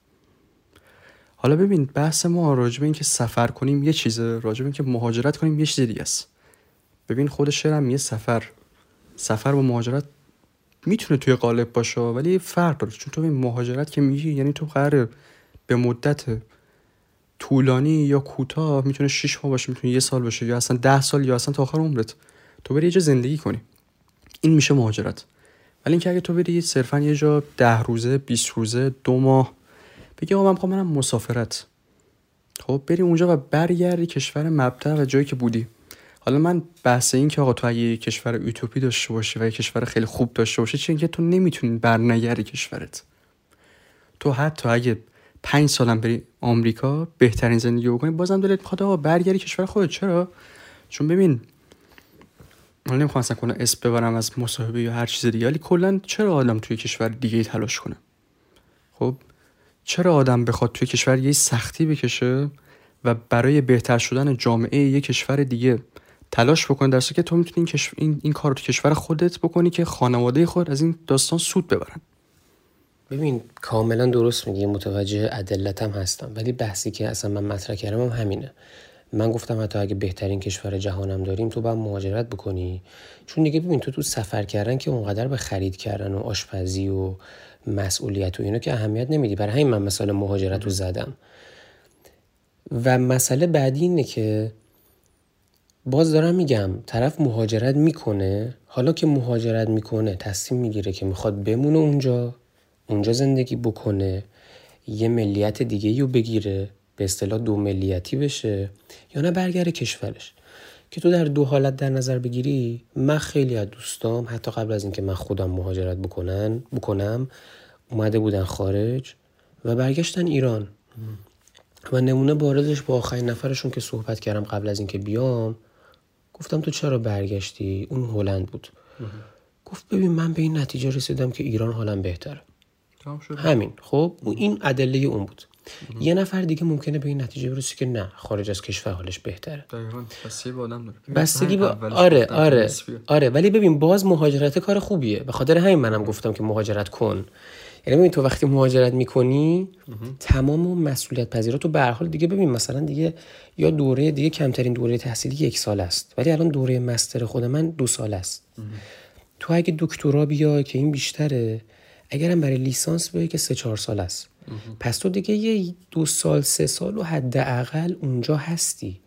حالا ببین بحث ما راجب این که سفر کنیم یه چیزه راجب این که مهاجرت کنیم یه چیز دیگه است. ببین خود شعرم یه سفر. سفر و مهاجرت می‌تونه توی قالب باشه ولی فرق داره. چون تو مهاجرت که میگی یعنی تو قرار به مدت طولانی یا کوتاه می‌تونه 6 ماه باشه می‌تونه یه سال باشه یا اصلا ده سال یا اصلا تا آخر عمرت. تو بری یه جا زندگی کنی. این میشه مهاجرت. ولی اینکه اگه تو بری صرفا یه جا ده روزه 20 روزه دو ماه بگی آقا من می‌خوام منم مسافرت. خب بری اونجا و برگردی کشور مبتر و جایی که بودی. حالا من بحث این که آقا تو اگه کشور اوتوپی داشته باشی و یه کشور خیلی خوب داشته باشی چون که تو نمی‌تونی برنگردی کشورت. تو حتی اگه پنج سالم بری آمریکا بهترین زندگی بکنی. بازم دلت می‌خواد آقا برگردی کشور خودت. چرا؟ چون ببین من نمی‌خوام اصلا کنه اسم ببرم از مصاحبه یا هر چیز دیگه ولی کلا چرا آدم توی کشور دیگه تلاش کنه؟ خب چرا آدم بخواد توی کشور یه سختی بکشه و برای بهتر شدن جامعه یه کشور دیگه تلاش بکنه؟ در که تو می‌تونی این, این, این کار رو تو کشور خودت بکنی که خانواده خود از این داستان سود ببرن. ببین کاملا درست میگی متوجه عدلتم هستم. ولی بحثی که اصلا من مطرح کردم هم همینه. من گفتم حتی اگه بهترین کشور جهانم داریم تو باید مهاجرت بکنی. چون دیگه ببین تو تو سفر کردن که اونقدر به خرید کردن و آشپزی و مسئولیت و اینا که اهمیت نمیدی. برای همین من مثال مهاجرت رو زدم. و مسئله بعدی اینه که باز دارم میگم طرف مهاجرت می‌کنه حالا که مهاجرت می‌کنه تصمیم می‌گیره که می‌خواد بمونه اونجا. اونجا زندگی بکنه یه ملیت دیگه رو بگیره به اصطلاح دو ملیتی بشه یا نه برگره کشورش. که تو در دو حالت در نظر بگیری من خیلی از دوستام حتی قبل از اینکه من خودم مهاجرت بکنن بکنم اومده بودن خارج و برگشتن ایران. و نمونه باردش با آخرین نفرشون که صحبت کردم قبل از اینکه بیام گفتم تو چرا برگشتی؟ اون هلند بود. گفت ببین من به این نتیجه رسیدم که ایران حالم بهتره. همین. خب این ادله اون بود. یه نفر دیگه ممکنه به این نتیجه برسه که نه خارج از کشور حالش بهتره. بستگی به آدم داره. بستگی اولش آره آره. آره. ولی ببین باز مهاجرت کار خوبیه. به خاطر همین منم گفتم که مهاجرت کن. یعنی ببین تو وقتی مهاجرت می‌کنی تمام مسئولیت پذیرات تو به حال دیگه ببین مثلا دیگه یا دوره دیگه کمترین دوره تحصیلی یک سال است. ولی الان دوره مستر خود من دو سال است. تو اگه دکترا بیا که این بیشتره اگرم برای لیسانس بیای که سه چهار سال است. پس تو دیگه یه دو سال سه سال و حداقل اونجا هستی.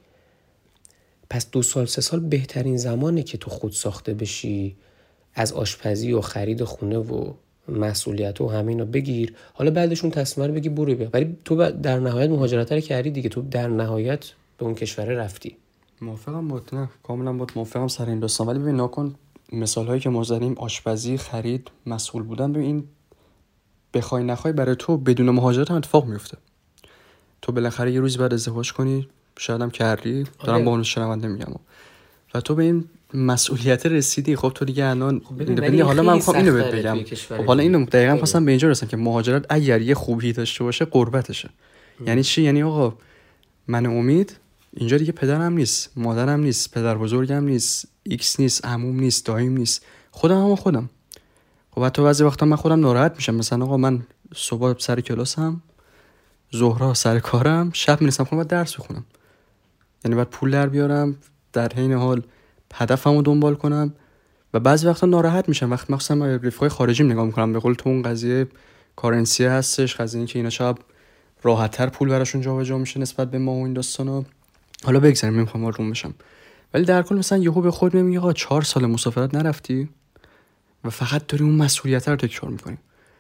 پس دو سال سه سال بهترین زمانه که تو خود ساخته بشی از آشپزی و خرید خونه و مسئولیت و همین رو بگیر. حالا بعدشون تصمیم رو بگی برو بیا. ولی تو در نهایت مهاجرت رو کردی دیگه. تو در نهایت به اون کشور رفتی. موافقم با نه کاملا با موافقم سر این داستان. ولی ببین ناکن مثال هایی که ما زدیم آشپزی خرید مسئول بودن. ببین این بخوای نخوای برای تو بدون مهاجرت هم اتفاق میفته تو بالاخره یه روزی بعد ازدواج کنی شاید هم کردی. دارم آره. با اون شنونده میگم. و تو به این مسئولیت رسیدی. خب تو دیگه الان ولی حالا من می‌خوام اینو بهت بگم. خب حالا. اینو دقیقا. خواستم به اینجا رسم که مهاجرت اگر یه خوبی داشته باشه قربتشه. یعنی چی؟ یعنی آقا من امید اینجا دیگه پدرم نیست مادرم نیست پدر بزرگم نیست ایکس نیست عموم نیست دایم نیست. خودم هم خودم. خب حتی بعضی وقتا من خودم ناراحت میشم. مثلا آقا من صبح سر کلاسم ظهرها سر کارم شب می‌رسم خونه باید درس بخونم یعنی باید پول در بیارم در حین حال هدفمو دنبال کنم و بعضی وقتا ناراحت میشم. وقتی مخصوصا رفیقای خارجیم نگاه می‌کنم. به قول تو اون قضیه کارنسی هستش قضیه این که اینا شب راحتتر پول براشون جابجا میشه نسبت به ما و این داستانا. حالا بگذاریم نمی‌خوام آروم بشم. ولی در کل مثلا یهو به خود میگی آقا چهار سال مسافرت نرفتی و فقط داری اون مسئولیت رو تکرار می‌کنی.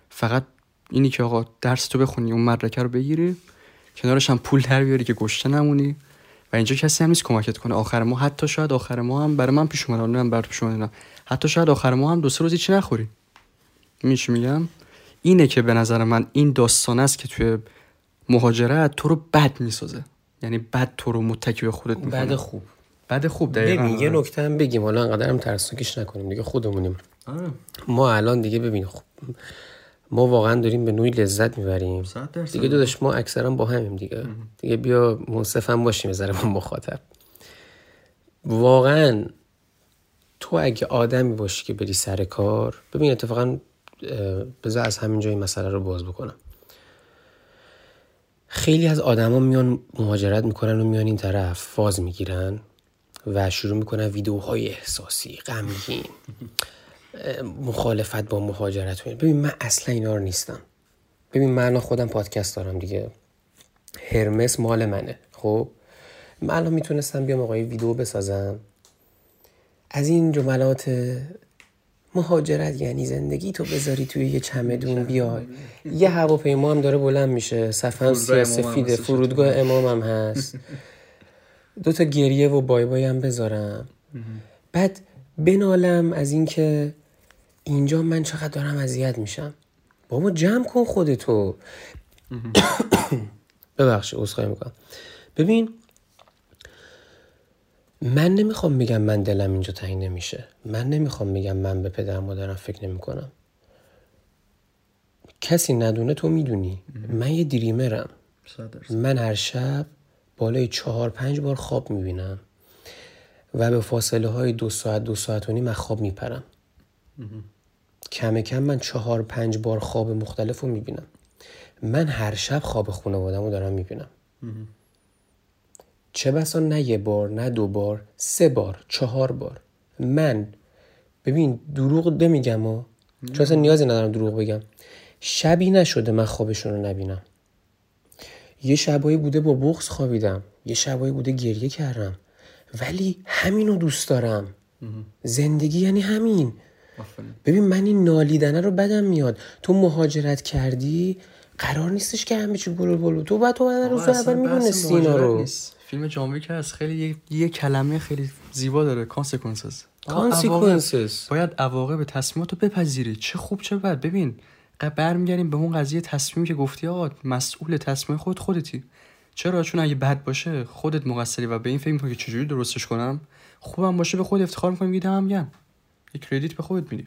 فقط اینی که آقا درس تو بخونی اون مدرکه رو بگیری کنارش هم پول در بیاری که گشته نمونی. و اینجا کسی هم نیست کمکت کنه. آخر ما حتی شاید آخر ما هم برای من پیش اومد نمی‌دونم برات پیش. حتی شاید آخر ما هم دو سه روزی چی نخوری. چی میگم؟ اینه که به نظر من این داستان است که توی مهاجرت تو رو بد می‌سازه. یعنی بد تو رو متکی به خودت می‌کنه. بعد خوب. بد خوب دقیقاً. ببین یه. نکته هم بگیم. حالا انقدر هم ترسناکش نکنیم. دیگه خودمونیم. ما الان دیگه ببین خب ما واقعا داریم به نوعی لذت می‌بریم. دیگه داداش ما اکثرا با همیم دیگه. دیگه بیا منصف هم باشیم ذره با مخاطب. واقعا تو اگه آدمی باشی که بری سر کار ببین اتفاقا بذار از همینجا این مسئله رو باز بکنم. خیلی از آدما میان مهاجرت می‌کنن و میان این طرف فاز می‌گیرن و شروع می‌کنن ویدیوهای احساسی غمگین مخالفت با مهاجرت. ببین من اصلا اینا رو نیستم. ببین من خودم پادکست دارم دیگه. هرمس مال منه خب؟ من الان می‌تونستم بیام آقای ویدیو بسازم. از این جملات مهاجرت یعنی زندگی تو بذاری توی یه چمدون بیای. یه هواپیما هم داره بلند میشه. هم سیاسفیده. فرودگاه امام هم هست. دو تا گریه و بای بای هم بذارم. بعد بنالم از اینکه اینجا من چقدر دارم اذیت میشم. بابا جمع کن خودتو. ببخشید عذرخواهی می‌کنم. ببین من نمی‌خوام بگم من دلم اینجا تنگ نمیشه. من نمی‌خوام بگم من به پدر مادرم فکر نمی‌کنم. کسی ندونه تو می‌دونی. من یه دریمرم. من هر شب بالای چهار پنج بار خواب می‌بینم و به فاصله های دو ساعت دو ساعت و نیم از خواب میپرم. کم کم من چهار پنج بار خواب مختلف رو می‌بینم. من هر شب خواب خانوادم رو دارم می‌بینم. چه بسا نه یه بار نه دو بار سه بار چهار بار. من ببین دروغ نمیگم و چون اصلا نیازی ندارم دروغ بگم. شبی نشده من خوابشون رو نبینم. یه شبایی بوده با بغز خوابیدم. یه شبایی بوده گریه کردم. ولی همینو دوست دارم. زندگی یعنی همین. ببین من این نالیدنه رو بدم میاد. تو مهاجرت کردی قرار نیستش که همه چی گل و بلبل تو بعد تو بعد روز اول می‌دونستی اینا رو. فیلم جان ویک هست. خیلی یه, یه کلمه خیلی زیبا داره. Consequences Consequences. باید عواقب تصمیمات رو بپذیری. چه خوب چه بد. ببین برمیگردیم به اون قضیه تصمیمی که گفتی آقا مسئول تصمیم خود خودتی. چرا؟ چون اگه بد باشه خودت مقصری و به این فکر می‌کنی که چجوری درستش کنم خوبم باشه به خود افتخار می‌کنی میگی دمم گرم یه credit به خودت میدی.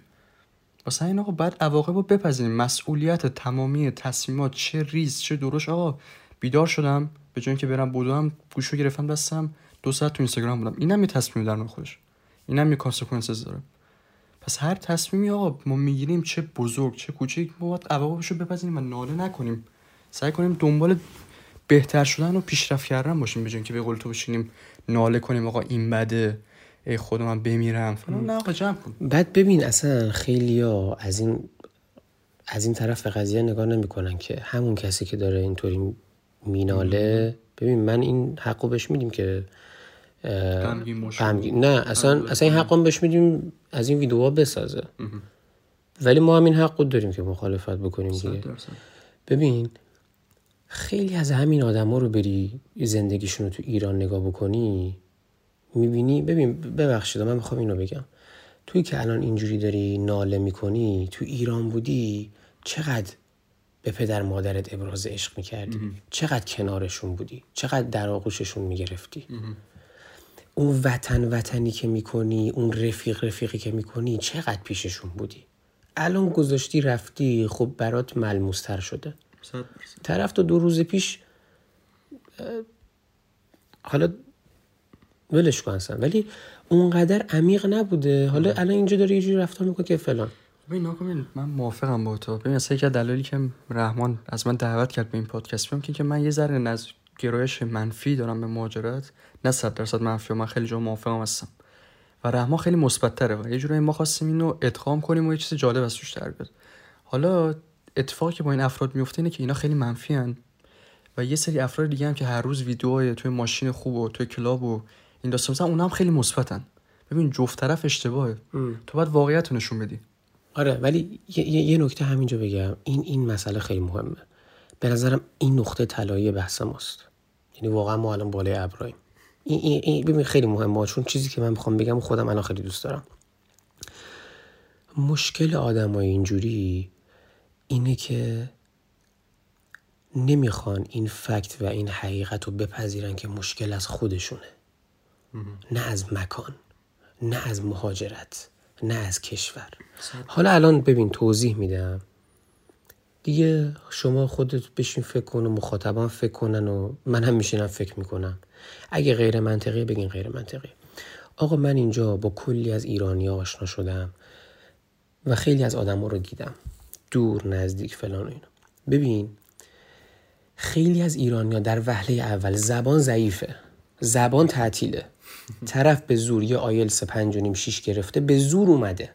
واسه این آقا بعد عواقب رو بپذیریم. مسئولیت تمامی تصمیمات چه ریز چه درشت آقا بیدار شدم. به جای اینکه برم بدوم گوشو گرفتم دستم دو ساعت تو اینستاگرام بودم. اینم یه تصمیم در خودش. اینم یه consequences داره. پس هر تصمیمی آقا ما می‌گیریم چه بزرگ چه کوچیک ما باید عواقبش رو بپذیریم و ناله نکنیم. سعی کنیم دنبال بهتر شدن و پیشرفت کردن باشیم به که به قول تو بشینیم ناله کنیم آقا این بده ای خدا من بمیرم. فلان. نه آقا جمع کن. بعد ببین اصلا خیلی ها از این از این طرف به قضیه نگاه نمی‌کنن که همون کسی که داره اینطوری میناله. ببین من این حقو بهش میدیم که غمگین نه اصلا اصلا این حقو بهش میدیم از این ویدیوها بسازه. ولی ما هم این حقو داریم که مخالفت بکنیم دیگه. ببین خیلی از همین آدما رو بری زندگیشون رو تو ایران نگاه بکنی می‌بینی ببین ببخشید من می‌خوام اینو بگم. توی که الان اینجوری داری ناله می‌کنی تو ایران بودی چقدر به پدر مادرت ابراز عشق می‌کردی. چقدر کنارشون بودی؟ چقدر در آغوششون می‌گرفتی؟ اون وطن وطنی که می‌کنی اون رفیق رفیقی که می‌کنی چقدر پیششون بودی؟ الان گذاشتی رفتی خب برات ملموستر شده. طرف تو دو روز پیش حالا ولش کن ولی اونقدر عمیق نبوده. حالا الان اینجا داره یه جوری رفتار می‌کنه که فلان. ببین من موافقم با تو. ببین اصلا یکی دلایلی که رحمان از من دعوت کرد به این پادکست بیام که, من یه ذره نز گرایش منفی دارم به مهاجرت نه صد درصد منفی و من خیلی جا موافقم هستم. و رحمان خیلی مثبت تره و یه جورایی ما خواستیم اینو ادغام کنیم و یه چیز جالب از توش در بیاد. حالا اتفاقی که با این افراد میفته اینه که اینا خیلی منفی هن. و یه سری افراد دیگه هم که هر روز ویدیوهای توی ماشین خوب و توی کلاب و این داستان مثلا اونا هم خیلی مثبتن. ببین جفت طرف اشتباهه. تو باید واقعیت نشون بدی. آره ولی یه, یه نکته همینجا بگم. این این مسئله خیلی مهمه. به نظرم این نقطه طلایی بحث ماست. یعنی واقعا ما الان بالای ابراهیم این, این, این ببین خیلی مهمه. چون چیزی که من می‌خوام بگم خودم الان خیلی دوست دارم. مشکل آدمای اینجوری اینه که نمی‌خوان این فکت و این حقیقت رو بپذیرن که مشکل از خودشونه. نه از مکان نه از مهاجرت. نه از کشور. حالا الان ببین توضیح میدم. دیگه شما خودت بشین فکر کن و مخاطبان فکر کنن و من هم میشینم فکر می‌کنم. اگه غیر منطقی بگین غیر منطقی. آقا من اینجا با کلی از ایرانی آشنا شدم و خیلی از آدم رو دیدم. دور نزدیک فلان و اینا. ببین خیلی از ایرانیا در وهله اول زبان ضعیفه. زبان تعطیله. طرف به زور یه آیلس پنج و نیم شیش گرفته به زور اومده.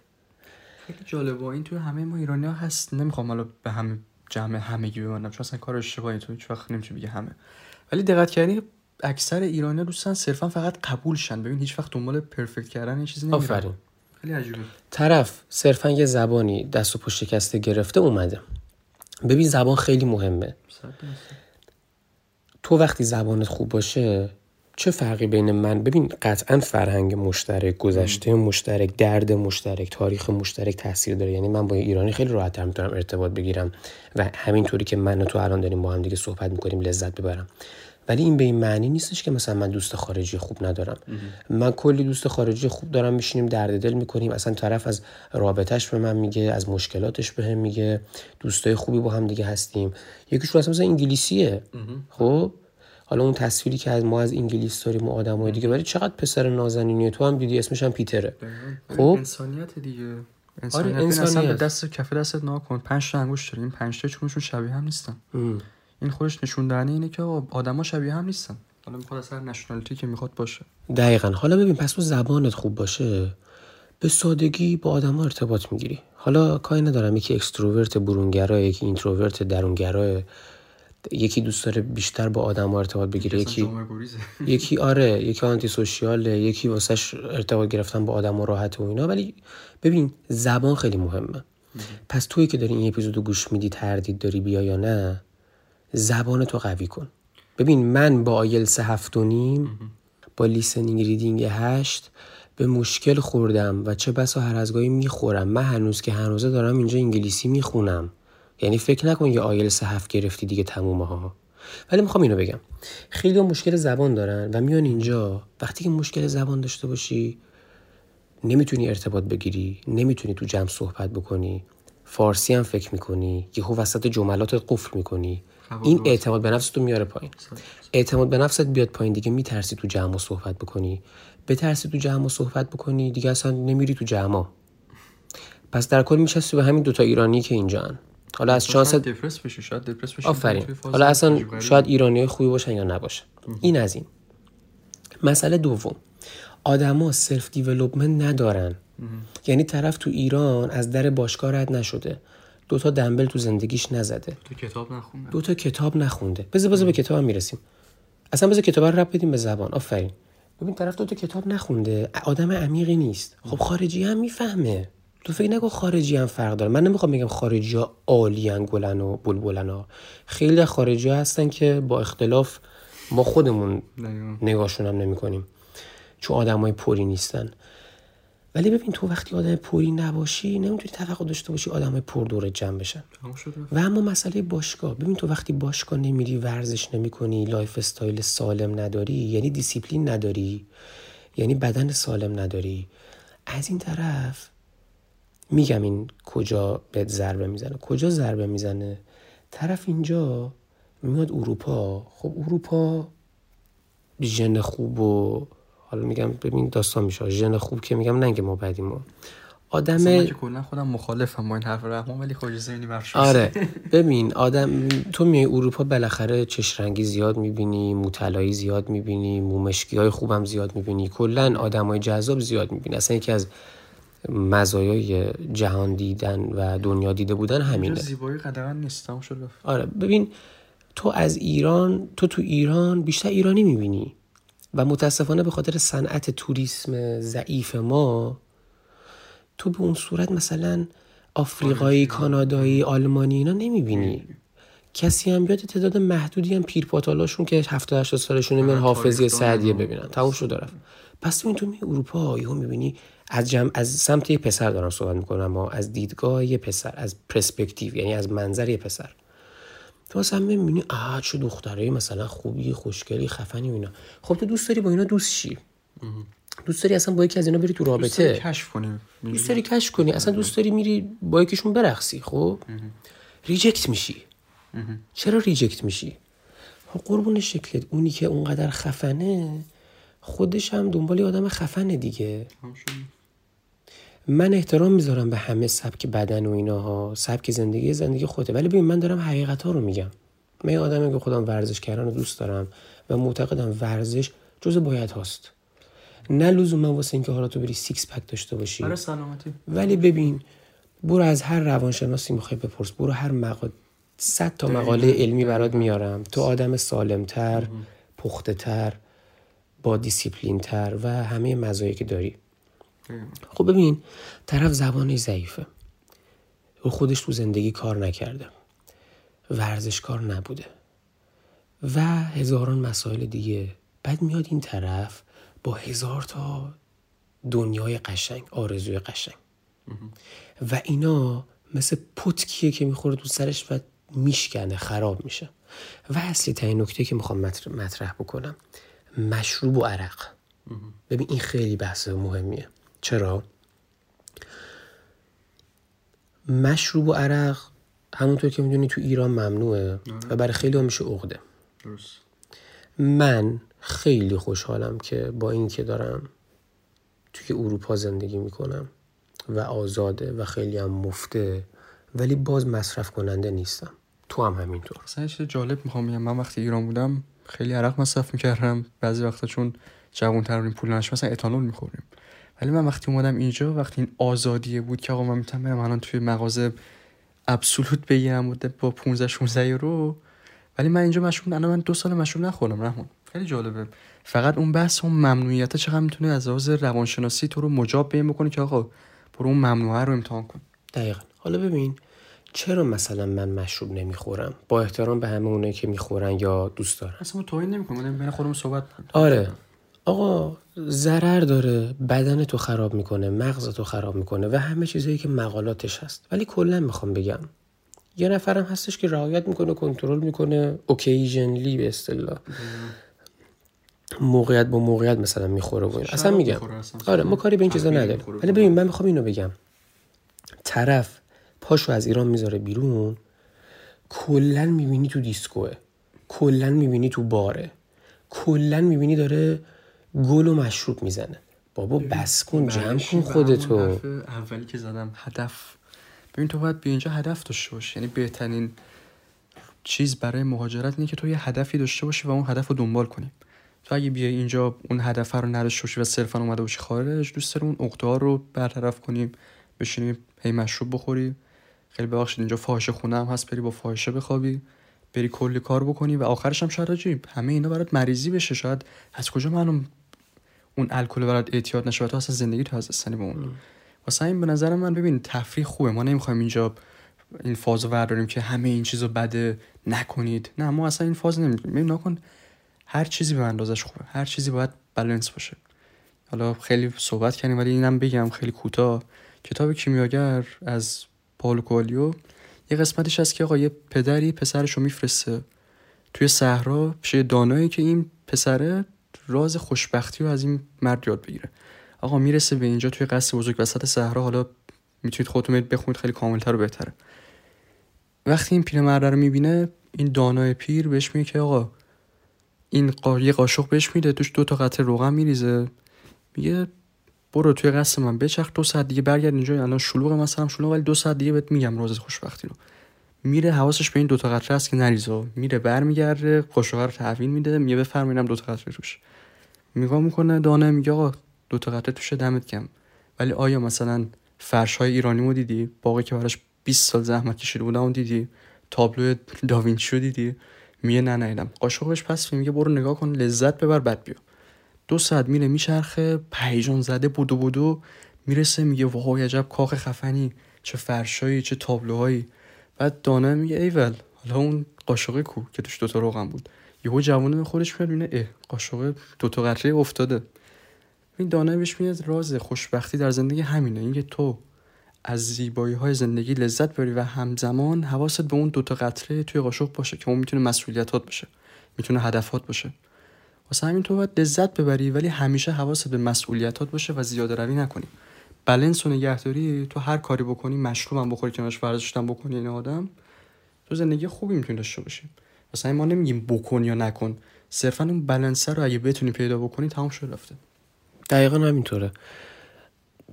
خیلی جالبه این توی همه ما ایرانی ها هست. نمی‌خوام حالا به همه جمع همگی بمانم چون اصلا کار اشتباهی تو هیچ وقت نمیشه بگه همه. ولی دقت کردی اکثر ایرانی دوستان صرفا فقط قبول شن. ببین هیچ وقت دنبال پرفکت کردن این چیزی نمیره آفرین. خیلی عجیبه. طرف صرفا یه زبانی دست و پشت شکسته گرفته اومده. ببین زبان خیلی مهمه. تو وقتی زبانت خوب باشه چه فرقی بین من ببین قطعا فرهنگ مشترک گذشته مشترک درد مشترک تاریخ مشترک تاثیر داره. یعنی من با ایرانی خیلی راحت می‌تونم ارتباط بگیرم و همینطوری که من و تو الان داریم با هم دیگه صحبت می‌کنیم لذت ببرم. ولی این به این معنی نیستش که مثلا من دوست خارجی خوب ندارم. من کلی دوست خارجی خوب دارم میشینیم درد دل می‌کنیم. اصلا طرف از رابطهش به من میگه از مشکلاتش به هم میگه. دوستای خوبی با هم دیگه هستیم. یکیشون اصلا مثلا انگلیسیه. خب؟ حالا اون تصویری که از ما از انگلیس داریم و آدمای دیگه ولی چقدر پسر نازنینیه تو هم دیدی؟ اسمش هم پیتره. خب؟ انسانیت دیگه. انسانیت, آره انسانیت. به دست کف دستت نگا کن پنج تا انگشت داریم پنج تا چونشون شبیه هم نیستن. این خودش نشون دهنده اینه که آدما شبیه هم نیستن. حالا می‌خواد هر nationality ای که می‌خواد باشه. دقیقا. حالا ببین پس تو زبانت خوب باشه به سادگی با آدما ارتباط می‌گیری. حالا کاری ندارم. یکی extrovert برونگرا یکی introvert درونگرا. یکی دوست داره بیشتر با آدم ارتباط بگیره. یکی یکی آره یکی antisocial ه یکی واسش ارتباط گرفتن با آدم و راحت و اینا. ولی ببین زبان خیلی مهمه. پس توی که داری این اپیزودو گوش میدی تردید داری بیای یا نه زبان تو قوی کن. ببین من با آیلتس هفت و نیم با listening reading هشت به مشکل خوردم و چه بسا هر از گاهی می‌خورم. من هنوز که هنوزه دارم اینجا انگلیسی می‌خونم. یعنی فکر نکن یه آیلتس هفت گرفتی دیگه تمومه ها. ولی می‌خوام اینو بگم. خیلی مشکل زبان دارن و میان اینجا وقتی که مشکل زبان داشته باشی نمی‌تونی ارتباط بگیری نمی‌تونی تو جمع صحبت بکنی. فارسی هم فکر می‌کنی یهو وسط جملاتت قفل می‌کنی. این اعتماد به نفس تو میاره پایین. اعتماد به نفست بیاد پایین دیگه میترسی تو جمع صحبت بکنی. بترسی تو جمع صحبت بکنی دیگه اصلا نمیری تو جمع. پس در کل میشستی به همین دوتا ایرانی که اینجا حالا از شانس دپرس بشی شاید دپرس بشی آفرین. حالا اصلا شاید ایرانی خوبی باشن یا نباشن این از این. مسئله دوم. آدما self development ندارن. یعنی طرف تو ایران از در باشگاه رد نشده. دو تا دنبل تو زندگیش نزده. تو کتاب نخونده. دو تا کتاب نخونده. بذار بذار به کتاب هم می‌رسیم. اصلا بذار کتاب رو ربط بدیم به زبان. آفرین. ببین طرف دو تا کتاب نخونده. آدم عمیقی نیست. خب خارجی هم می‌فهمه. تو فکر نکن خارجی هم فرق داره. من نمی‌خوام بگم خارجی ها عالی گلن و بلبلن ها. خیلی خارجی ها هستن که با اختلاف ما خودمون. نگاهشون هم نمی کنیم. چون آدم های پری نیستن. ولی ببین تو وقتی آدم پری نباشی نمی‌تونی توقع داشته باشی آدم های پر دور جمع بشن. و اما مسئله باشگاه. ببین تو وقتی باشگاه نمیری ورزش نمی کنی lifestyle سالم نداری یعنی دیسیپلین نداری یعنی بدن سالم نداری از این طرف میگم این کجا بهت ضربه می‌زنه. کجا ضربه می‌زنه؟ طرف اینجا میاد اروپا. خب اروپا ژن خوب و حالا میگم ببین داستان میشه. ژن خوب که میگم نه که ما بدیم ما آدم من که کلا خودم مخالفم با این حرف رحمان ولی خوش ذهنی برش آره. ببین آدم تو میای اروپا بالاخره چش رنگی زیاد می‌بینی موطلایی زیاد می‌بینی مومشکی های خوبم زیاد می‌بینی. کلا آدم های جذاب زیاد می‌بینی. اصلا یکی از مزایای جهان دیدن و دنیا دیده بودن همینه. زیبایی قدرن نیست تموم شد. آره ببین تو از ایران تو تو ایران بیشتر ایرانی می‌بینی. و متاسفانه به خاطر صنعت توریسم ضعیف ما تو به اون صورت مثلا آفریقایی کانادایی آلمانی اینا نمی‌بینی. کسی هم بیاد تعداد محدودی هم پیرپاتالاشون که 70 80 سالشونه میان حافظی سعدیه. ببینن. تموم شد رفت. پس ببین تو میای اروپا یهو می‌بینی از جمع از سمت یه پسر دارم صحبت می‌کنم اما از دیدگاه یه پسر از پرسپکتیو یعنی از منظر یه پسر. تو مثلا می‌بینی آه چه دختره مثلا خوبی خوشگلی خفنی و اینا. خب تو دوست داری با اینا دوست شی. دوست داری اصلا با یکی از اینا بری تو دوست رابطه کشف کنیم دوست داری کش کنی. اصلا دوست داری میری با یکیشون برقصی خب؟ reject میشی. چرا reject میشی؟ خب قربون شکلت. اونی که اونقدر خفنه خودش هم دنبال یه آدم خفنه دیگه. من احترام می‌ذارم به همه سبک بدن و ایناها. سبک زندگی زندگی خودته. ولی ببین من دارم حقیقت ها رو میگم. من آدمی که خودم ورزش کردن رو دوست دارم و معتقدم ورزش جز باید هاست. نه لزوما واسه اینکه حالا تو بری سیکس پک داشته باشی. برای سلامتی. ولی ببین برو از هر روانشناسی می‌خوای بپرس. برو هر مقال صد تا مقاله علمی برات میارم. تو آدم سالمتر پخته تر با دیسیپلین تر و همه مزایایی که داری. خب ببین طرف زبانش ضعیفه. او خودش تو زندگی کار نکرده. ورزشکار نبوده. و هزاران مسائل دیگه. بعد میاد این طرف با هزار تا دنیای قشنگ آرزوی قشنگ. و اینا مثل پتکیه که می‌خوره تو سرش و میشکنه خراب میشه. و اصلی ترین نکته که می‌خوام مطرح, مطرح بکنم مشروب و عرق. ببین این خیلی بحث مهمیه. چرا؟ مشروب و عرق همونطور که می‌دونی تو ایران ممنوعه و برای خیلی میشه عقده. من خیلی خوشحالم که با اینکه دارم توی اروپا زندگی می‌کنم و آزاده و خیلی هم مفته ولی باز مصرف کننده نیستم. تو هم همینطور. چیز جالب می‌خوام بگم. من وقتی ایران بودم خیلی عرق مصرف می‌کردم. بعضی وقتا چون جوان تر پول نشد مثلا اتانول می‌خوریم ولی من وقتی اومدم اینجا وقتی این آزادیه بود که آقا من می‌تونم برم الان توی مغازه ابسولوت بگیرم و با 15 16 یورو. ولی من اینجا مشروب الان من دو سال مشروب نخورم رحمان. خیلی جالبه. فقط اون بحث اون ممنوعیت چقدر می‌تونه از لحاظ روانشناسی تو رو مجاب این بکنه که آقا برو اون ممنوعه رو امتحان کن. دقیقا. حالا ببین چرا مثلا من مشروب نمی‌خورم؟ با احترام به همه اونایی که می‌خورن یا دوست دارن. اصلا ما توهین نمی‌کنم بین خودمون صحبت آره. آقا ضرر داره بدن تو خراب می‌کنه مغز تو خراب می‌کنه و همه چیزایی که مقالاتش هست ولی کلا می‌خوام بگم یه نفرم هستش که رعایت می‌کنه کنترل می‌کنه اوکیژنلی به اصطلاح موقعیت با موقعیت مثلا می‌خوره و. اصلا میگم. آره ما کاری به این چیزا نداریم. ولی ببین من می‌خوام اینو بگم طرف پاشو از ایران می‌ذاره بیرون کلا می‌بینی تو دیسکوه کلا می‌بینی تو باره کلا می‌بینی داره گل و مشروب می‌زنه. بابا بس کن جمع کن خودتو. اولی که زدم هدف. ببین تو باید به اینجا هدف داشته باشی. یعنی بهترین چیز برای مهاجرت اینه که تو یه هدفی داشته باشی و اون هدف رو دنبال کنی. تو اگه بیای اینجا اون هدف رو نداشته باشی و صرفا اومده باشی خارج دوست داری اون عقده رو برطرف کنیم بشینی هی مشروب بخوری. خیلی ببخشید اینجا فاحشه خونه هم هست بری با فاحشه بخوابی بری کلی کار بکنی و آخرش هم شاید عجیب همه اینا برات مریضی بشه. شاید از کجا معلوم اون الکل برات اعتیاد نشه و تو اصلا زندگی تو از به اون. واسه این به نظر من ببین تفریح خوبه. ما نمی‌خوایم اینجا این فاز رو برداریم که همه این چیزو بده نکنید. نه ما اصلا این فاز ببین نکن هر چیزی به اندازش خوبه. هر چیزی باید بالانس باشه. حالا خیلی صحبت کردیم ولی اینم بگم خیلی کوتاه. کتاب کیمیاگر از پاولو کوالیو یه قسمتش هست که آقا یه پدری پسرش رو میفرسته توی صحرا پیش دانایی که این پسره راز خوشبختی رو از این مرد یاد بگیره. آقا می‌رسه به اینجا توی قصر بزرگ وسط صحرا حالا می‌تونید خودتون بخونید خیلی کاملتر و بهتره. وقتی این پیرمرد رو می‌بینه این دانای پیر بهش میگه که آقا این قا... یه قاشق بهش میده توش دو تا قطره روغن میریزه. میگه برو توی قصر من بچرخ دو ساعت دیگه برگرد اینجا الان شلوغ مثلا شلوغ ولی دو ساعت دیگه بهت میگم راز خوشبختی رو. میره حواسش به این دو تا قطره است که نریزه میره برمیگرده قاشق رو تحویل میده میگه بفرمایید دو تا قطره توش. نگاه می‌کنه دانه میگه آقا دو تا قطره توش دمت گرم. ولی آیا مثلا فرش های ایرانی رو دیدی؟ باقی که براش 20 سال زحمت کشیده بودم دیدی؟ تابلو داوینچی رو دیدی؟ میگه نه ندیدم قاشقش پس میگه برو نگاه کن لذت ببر بعد بیا. دو ساعت میره میچرخه پیجان زده بودو بودو. می‌رسه میگه وای عجب کاخ خفنی. چه فرشایی چه تابلوهایی. بعد دانه میگه ایول حالا اون قاشقه کو که توش دوتا روغن بود. یهو جوونه به خودش میاد می‌بینه اه قاشقه دوتا قطره افتاده. این دانه بهش میاد راز خوشبختی در زندگی همینه. اینکه تو از زیبایی های زندگی لذت بری و همزمان حواست به اون دوتا قطره توی قاشق باشه که اون می‌تونه مسئولیتات باشه می‌تونه هدفات باشه. واسه همین تو باید لذت ببری ولی همیشه حواست به مسئولیتات باشه و زیاده روی نکنی. بلنس و نگهداری تو هر کاری بکنی مشروب هم بخوری کنارش ورزش بکنی این آدم تو زندگی خوبی می‌تونی داشته باشی. همین ما نمیگیم بکن یا نکن صرفا اون بلنسه رو اگه بتونی پیدا بکنی تمام شد رفته. دقیقا همینطوره.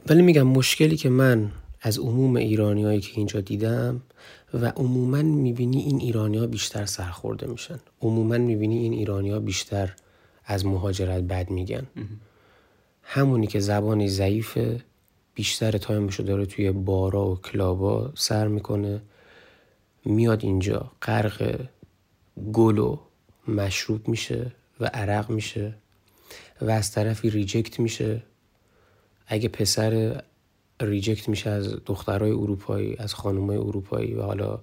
ولی میگم مشکلی که من از عموم ایرانیایی که اینجا دیدم و عموما می‌بینی این ایرانی ها بیشتر سرخورده میشن. عموما می‌بینی این ایرانی ها بیشتر از مهاجرت بد میگن. همونی که زبانی ضعیفه بیشتر تایمشو داره توی بارا و کلابا سر می‌کنه. میاد اینجا غرق گل و مشروب میشه و عرق میشه و از طرفی reject میشه. اگه پسر reject میشه از دخترای اروپایی از خانمای اروپایی و حالا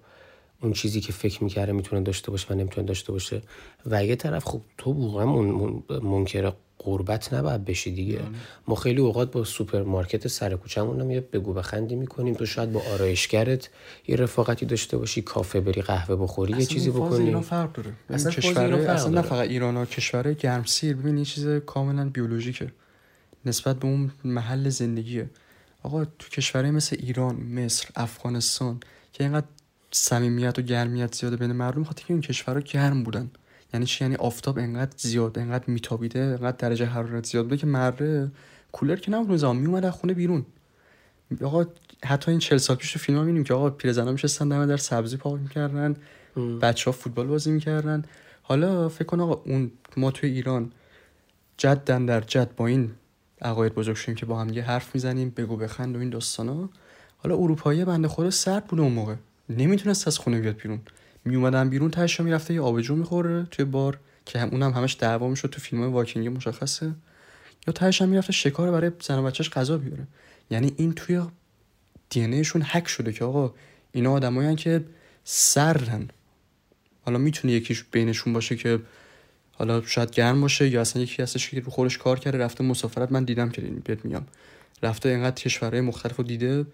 اون چیزی که فکر می‌کرده می‌تونه داشته باشه و نمی‌تونه داشته باشه. و یه طرف خب تو واقعا من منکر غربت نباید بشی دیگه. ما خیلی اوقات با سوپرمارکت سر کوچمون هم یه بگو بخندی می‌کنیم. تو شاید با آرایشگرت یه رفاقتی داشته باشی کافه بری قهوه بخوری یه چیزی بکنی. ایران فرق داره. اصلا اصلا کشور اصلا نه. فقط ایران ها کشور گرمسیر ببین یه چیز کاملا بیولوژیکه. نسبت به اون محل زندگیه. آقا تو کشورهای مثل ایران مصر افغانستان که اینقدر صمیمیت و گرمیت زیاده بین مردم خاطر که این کشورها گرم بودن. یعنی چی؟ یعنی آفتاب انقدر زیاد انقدر میتابیده انقدر درجه حرارت زیاد بوده که مره کولر که نبود میومد از خونه بیرون. آقا حتی این 40 سال پیش تو فیلم ها می‌بینیم که آقا پیرزنا میشستن دم در سبزی پاک می‌کردن بچه ها فوتبال بازی می‌کردن. حالا فکر کن آقا اون ما توی ایران جدن در جد با این عقاید بزرگ شدیم که با هم یه حرف می‌زنیم بگو بخند و این داستانا. حالا اروپایی بنده خدا سرد بوده اون موقع. نمی‌تونست از خونه بیاد بیرون. میومدن بیرون تهش می‌رفته یه آبجو می‌خوره توی بار که هم اونم همش دعوا می‌شد تو فیلم های مشخصه. یا هم می‌رفته شکار برای زن و بچهش غذا بیاره. یعنی این توی دی هک شده که آقا اینا آدمایی که سردن حالا می‌تونه یکیش بینشون باشه که حالا شاید گرم باشه یا اصلا یکی هستش که رو خودش کار کرده رفته مسافرت من دیدم که بهت میگم رفته اینقدر کشورهای مختلف دیده.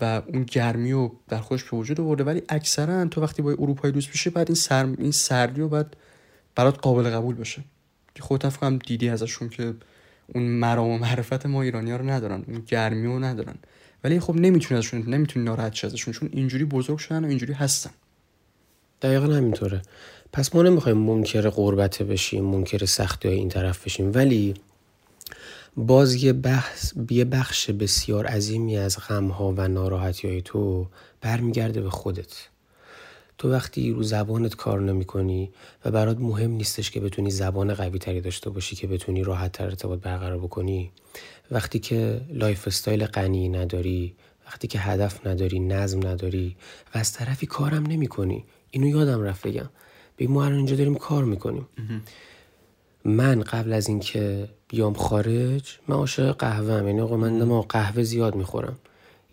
و اون گرمی رو در خودش به وجود آورده. ولی اکثرا تو وقتی با اروپایی دوست میشه بعد این سر این سردی رو بعد برات قابل قبول باشه. خودت هم دیدی ازشون که اون مرام و معرفت ما ایرانی ها رو ندارن اون گرمی رو ندارن. ولی خب نمی‌تونی ازشون نمی‌تونی ناراحت شی ازشون چون اینجوری بزرگ شدن و اینجوری هستن. دقیقا همینطوره. پس ما نمی‌خوایم منکر قربته بشیم منکر سختی های این طرف بشیم. ولی باز یه بحث یه بخش بسیار عظیمی از غمها و ناراحتی های تو برمیگرده به خودت. تو وقتی رو زبانت کار نمی کنی و برات مهم نیستش که بتونی زبان قوی تری داشته باشی که بتونی راحت تر ارتباط برقرار بکنی وقتی که lifestyle غنی نداری وقتی که هدف نداری نظم نداری و از طرفی کارم نمی کنی اینو یادم رفت بگم. به ما الان اینجا داریم کار می‌کنیم. من قبل از اینکه بیام خارج من عاشق قهوه یعنی آقا من ما قهوه زیاد می‌خورم.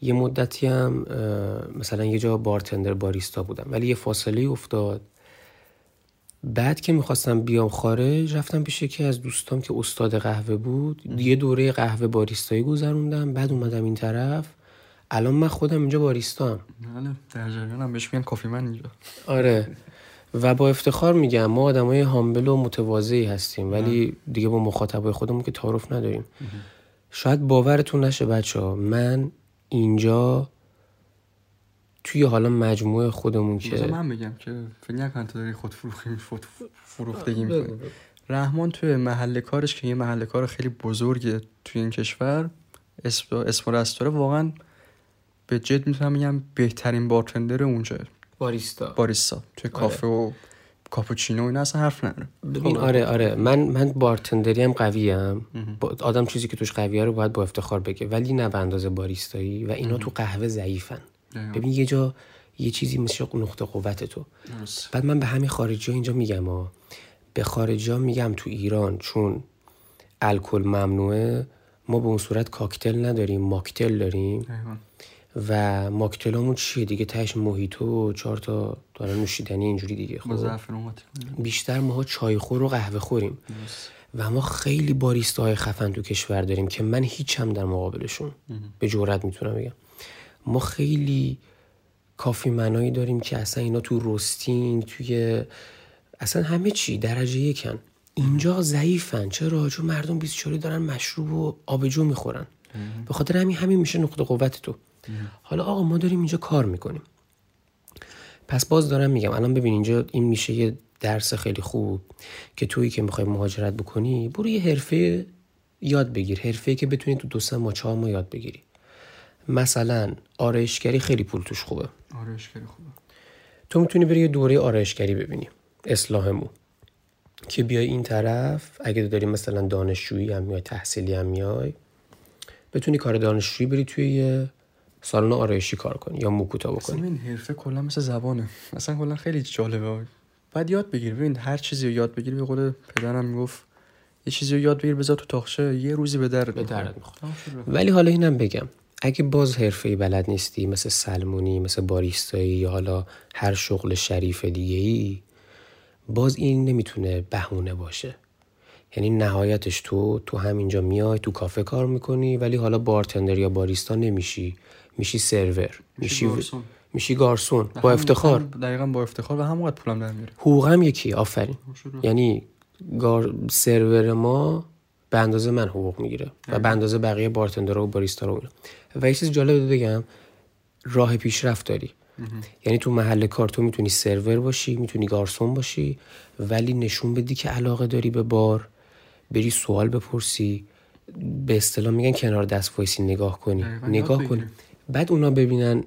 یه مدتی هم مثلا یه جا بارتندر باریستا بودم. ولی یه فاصله افتاد. بعد که می‌خواستم بیام خارج رفتم پیش یکی از دوستام که استاد قهوه بود. یه دوره قهوه باریستایی گذروندم. بعد اومدم این طرف. الان من خودم اینجا باریستا هم بله در جریانم. بهش میگن کافی من اینجا. آره. و با افتخار میگم ما آدمای هامبل و متواضعی هستیم ولی دیگه با مخاطبای خودمون که تعارف نداریم. شاید باورتون نشه بچه ها من اینجا توی حالا مجموعه خودمون که من بگم که فکر نکن تو داری خود فروخی خود فروختگی می‌کنی. رحمان توی محل کارش که یه محل کار خیلی بزرگه توی این کشور اسم اسم رستوره واقعا به جد می‌تونم بگم بهترین بارتندر اونجا. باریستا. باریستا. توی کافه و کاپوچینو اینا اصلا حرف نداره ببین آره آره. من من بارتندری هم قویم. آدم چیزی که توش قویه رو باید با افتخار بگه. ولی نه به اندازه باریستایی و اینا تو قهوه ضعیفن. ببین یه جا یه چیزی مثل نقطه قوت تو. بعد من به همین خارجی ها اینجا میگم ها به خارجی ها میگم تو ایران چون الکل ممنوعه ما به اون صورت کاکتل نداریم ماکتل داریم. و ماکتلامون چیه دیگه؟ تهش موهیتو و چهار تا دارن نوشیدنی اینجوری دیگه خب؟ بیشتر ماها چای خور و قهوه خوریم. و ما خیلی باریستا های خفن تو کشور داریم که من هیچم در مقابلشون به جورت می‌تونم بگم. ما خیلی کافی منایی داریم که اصلا اینا تو روستینگ توی اصلا همه چی درجه یکن. اینجا ضعیفن. چرا؟ چون مردم 24 دارن مشروب و آبجو می‌خورن. به خاطر همین همین میشه نقطه قوت تو. حالا آقا ما داریم اینجا کار می‌کنیم. پس باز دارم میگم الان ببین اینجا این میشه یه درس خیلی خوب که تویی که می‌خوای مهاجرت بکنی برو یه حرفه یاد بگیر حرفه که بتونی تو دو سه ماه چهار ماه یاد بگیری. مثلا آرایشگری خیلی پول توش خوبه. آرایشگری خوبه. تو می‌تونی بری یه دوره آرایشگری ببینی اصلاح مو که بیای این طرف اگه داری مثلا دانشجویی هم میای تحصیلی هم میای بتونی کار دانشجویی بری توی یه سالن آرایشی کار کنی یا موکوتا بکنی. این حرفه کلا مثل زبانه. مثلا کلا خیلی جالبه. بعد یاد بگیر. ببین هر چیزی رو یاد بگیر. به قول پدرم می‌گفت یه چیزی رو یاد بگیر بذار تو تاخچه یه روزی به درد به درد ولی حالا اینم بگم. اگه باز حرفه بلد نیستی مثل سلمونی مثل باریستایی یا حالا هر شغل شریف دیگه ای باز این نمی‌تونه بهونه باشه. یعنی نهایتش تو تو همینجا میای تو کافه کار می‌کنی ولی حالا بارتندر یا باریستا نمیشی. میشی سرور میشی گارسون, میشی گارسون. با افتخار. دقیقا با افتخار و همونقدر پولم در میاره. حقوقم یکی آفرین. یعنی گار... سرور ما به اندازه من حقوق می‌گیره و به اندازه بقیه بارتندر و باریستا رو و یه چیز جالب بگم راه پیشرفت داری. یعنی تو محل کار تو می‌تونی سرور باشی می‌تونی گارسون باشی ولی نشون بدی که علاقه داری به بار بری سوال بپرسی به اصطلاح میگن کنار دست وایسی نگاه کنی. نگاه کنی. بعد اونا ببینن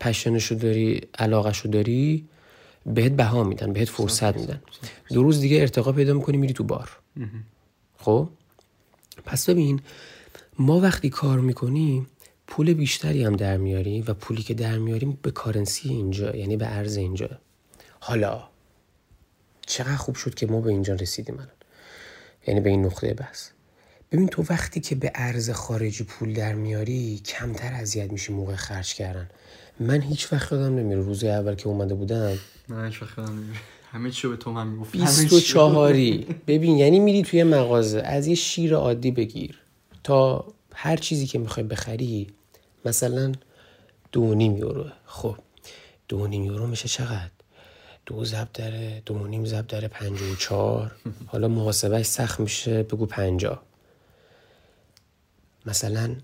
پشنشو داری علاقهشو داری بهت بها میدن بهت فرصت میدن. دو روز دیگه ارتقا پیدا می‌کنی میری تو بار. خب؟ پس ببین ما وقتی کار می‌کنیم پول بیشتری هم در میاریم و پولی که در میاریم به کارنسی اینجا یعنی به ارز اینجا. حالا چقدر خوب شد که ما به اینجا رسیدیم الان. یعنی به این نقطه بس ببین تو وقتی که به ارز خارجی پول در میاری کمتر اذیت میشی موقع خرج کردن. من هیچ وقت یادم نمیره روز اول که اومده بودم. من هیچ وقت یادم نمیره. همه چی به تو هم می‌گفت 24 ببین یعنی میری توی مغازه از یه شیر عادی بگیر تا هر چیزی که می‌خوای بخری مثلا دو نیم یورو. خب دو نیم یورو میشه چقدر؟ دو زب داره دو نیم زب داره پنج و چهار. حالا محاسبه سخت میشه بگو پنجا مثلا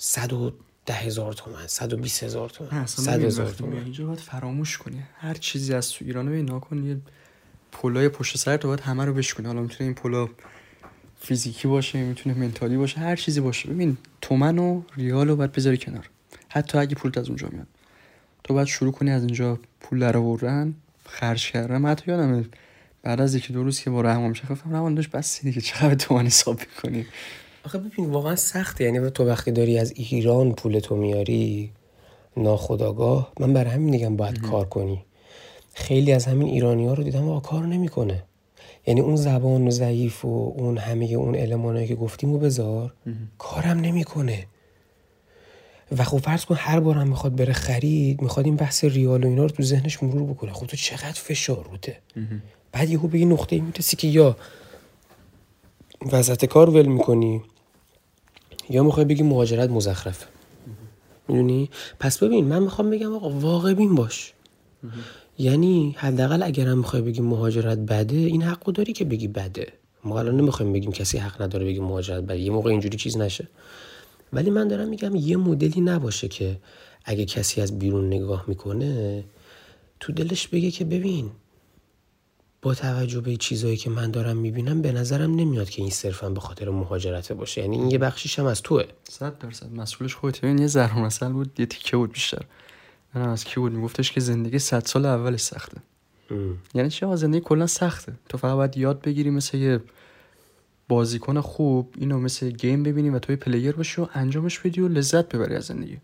صد و ده هزار تومن صد و بیس هزار تومن صد هزار تومن. اینجا باید فراموش کنی. هر چیزی از تو ایران به ناکن یه پولای پشت سر تو باید همه رو بشکنی حالا می‌تونه این پولا فیزیکی باشه می‌تونه منتالی باشه هر چیزی باشه. ببین تومن و ریال رو باید بذاری کنار. حتی اگه پولت از اونجا میاد. تو باید شروع کنی از اینجا پول در آوردن خرج کردن. حتی بعد از یکی دو روز که با رحمان میشه گفتم رحمان داشت بس دیگه چقدر تومن حساب کنی آخه ببین واقعا سخته. یعنی تو وقتی داری از ایران پول تو میاری ناخداگاه من برای همین میگم باید کار کنی. خیلی از همین ایرانی ها رو دیدم واقعا کار نمی‌کنه. یعنی اون زبان و ضعیف و اون همه اون المانایی که گفتیم و بذار کارم نمی‌کنه. و خب فرض کن هر بارم می‌خواد بره خرید می‌خواد این بحث ریال و اینا رو تو ذهنش مرور بکنه. خب تو چقدر فشار روته بعد یهو به این نقطه می‌رسی که یا وسط کار ول می‌کنی یا می‌خوای بگی مهاجرت مزخرفه؟ می‌دونی؟ پس ببین من می‌خوام بگم آقا واقع بین باش. یعنی حداقل اگرم می‌خوای بگی مهاجرت بده این حقو داری که بگی بده. ما الان نمی‌خوایم بگیم کسی حق نداره بگی مهاجرت بده. یه موقع اینجوری چیز نشه. ولی من دارم میگم یه مدلی نباشه که اگه کسی از بیرون نگاه می‌کنه تو دلش بگه که ببین با توجه به چیزهایی که من دارم می‌بینم به نظرم نمیاد که این صرفا به خاطر مهاجرته باشه. یعنی این یه بخشیش هم از توه. صد درصد. مسئولش خودت این یه ضرب مثل بود یه تیکه بود بیشتر. من از کی بود میگفتش که زندگی صد سال اول سخته. ام. یعنی چه زندگی کلا سخته. تو فقط باید یاد بگیری مثل یه بازیکن خوب اینو مثل game ببینی و تو یه player باشی و انجامش بدی و لذت ببری از زندگی.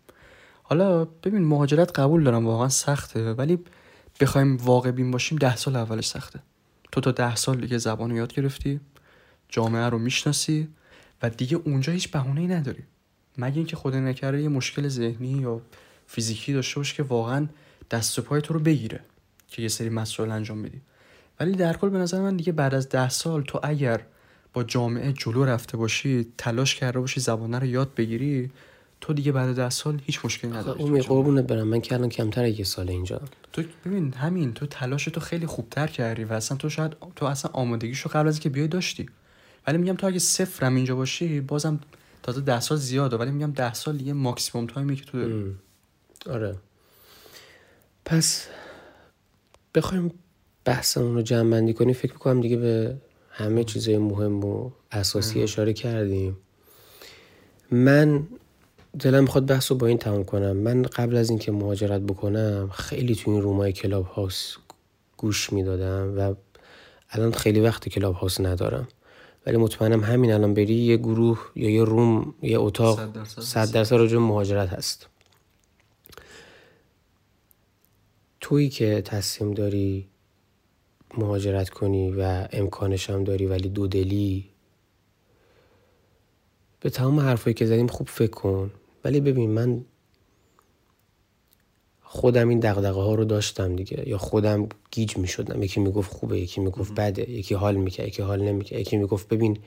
حالا ببین مهاجرت قبول دارم واقعا سخته ولی بخوایم واقع بین باشیم ده سال اولش سخته. تو تا ده سال دیگه زبان رو یاد گرفتی جامعه رو می‌شناسی و دیگه اونجا هیچ بهونه ای نداری. مگه اینکه خدا نکرده یه مشکل ذهنی یا فیزیکی داشته باشه که واقعا دست و پای تو رو بگیره که یه سری مسائل انجام بدی. ولی در کل به نظر من دیگه بعد از ده سال تو اگر با جامعه جلو رفته باشی تلاش کرده باشی زبانه رو یاد بگیری تو دیگه بعد ده سال هیچ مشکلی نداری. اون قربونت برم من که الان کمتر یه سال اینجا. تو ببین همین تو تلاش تو خیلی خوبتر کردی و اصلا تو شاید تو اصلا آمادگیشو قبل از اینکه بیای داشتی. ولی میگم تو اگه صفرم اینجا باشی بازم تازه ده سال زیاده. ولی میگم ده سال دیگه maximum time ی که تو داری. آره. پس بخوایم بحثمون رو جمع بندی کنیم. فکر می‌کنم دیگه به همه چیزای مهم و اساسی اشاره کردیم. من دلم می‌خواد بحث رو با این تمام کنم. من قبل از اینکه مهاجرت بکنم خیلی تو این room ای Clubhouse گوش می‌دادم و الان خیلی وقت Clubhouse ندارم. ولی مطمئنم همین الان بری یه گروه یا یه روم یه اتاق صد درصد راجع مهاجرت هست. تویی که تصمیم داری مهاجرت کنی و امکانش هم داری ولی دو دلی به تمام حرفایی که زدیم خوب فکر کن. ولی ببین من خودم این دقدقه ها رو داشتم دیگه. یا خودم گیج می شدم یکی می گفت خوبه یکی می گفت بده یکی حال می‌کرد یکی حال نمی‌کرد. یکی می گفت ببین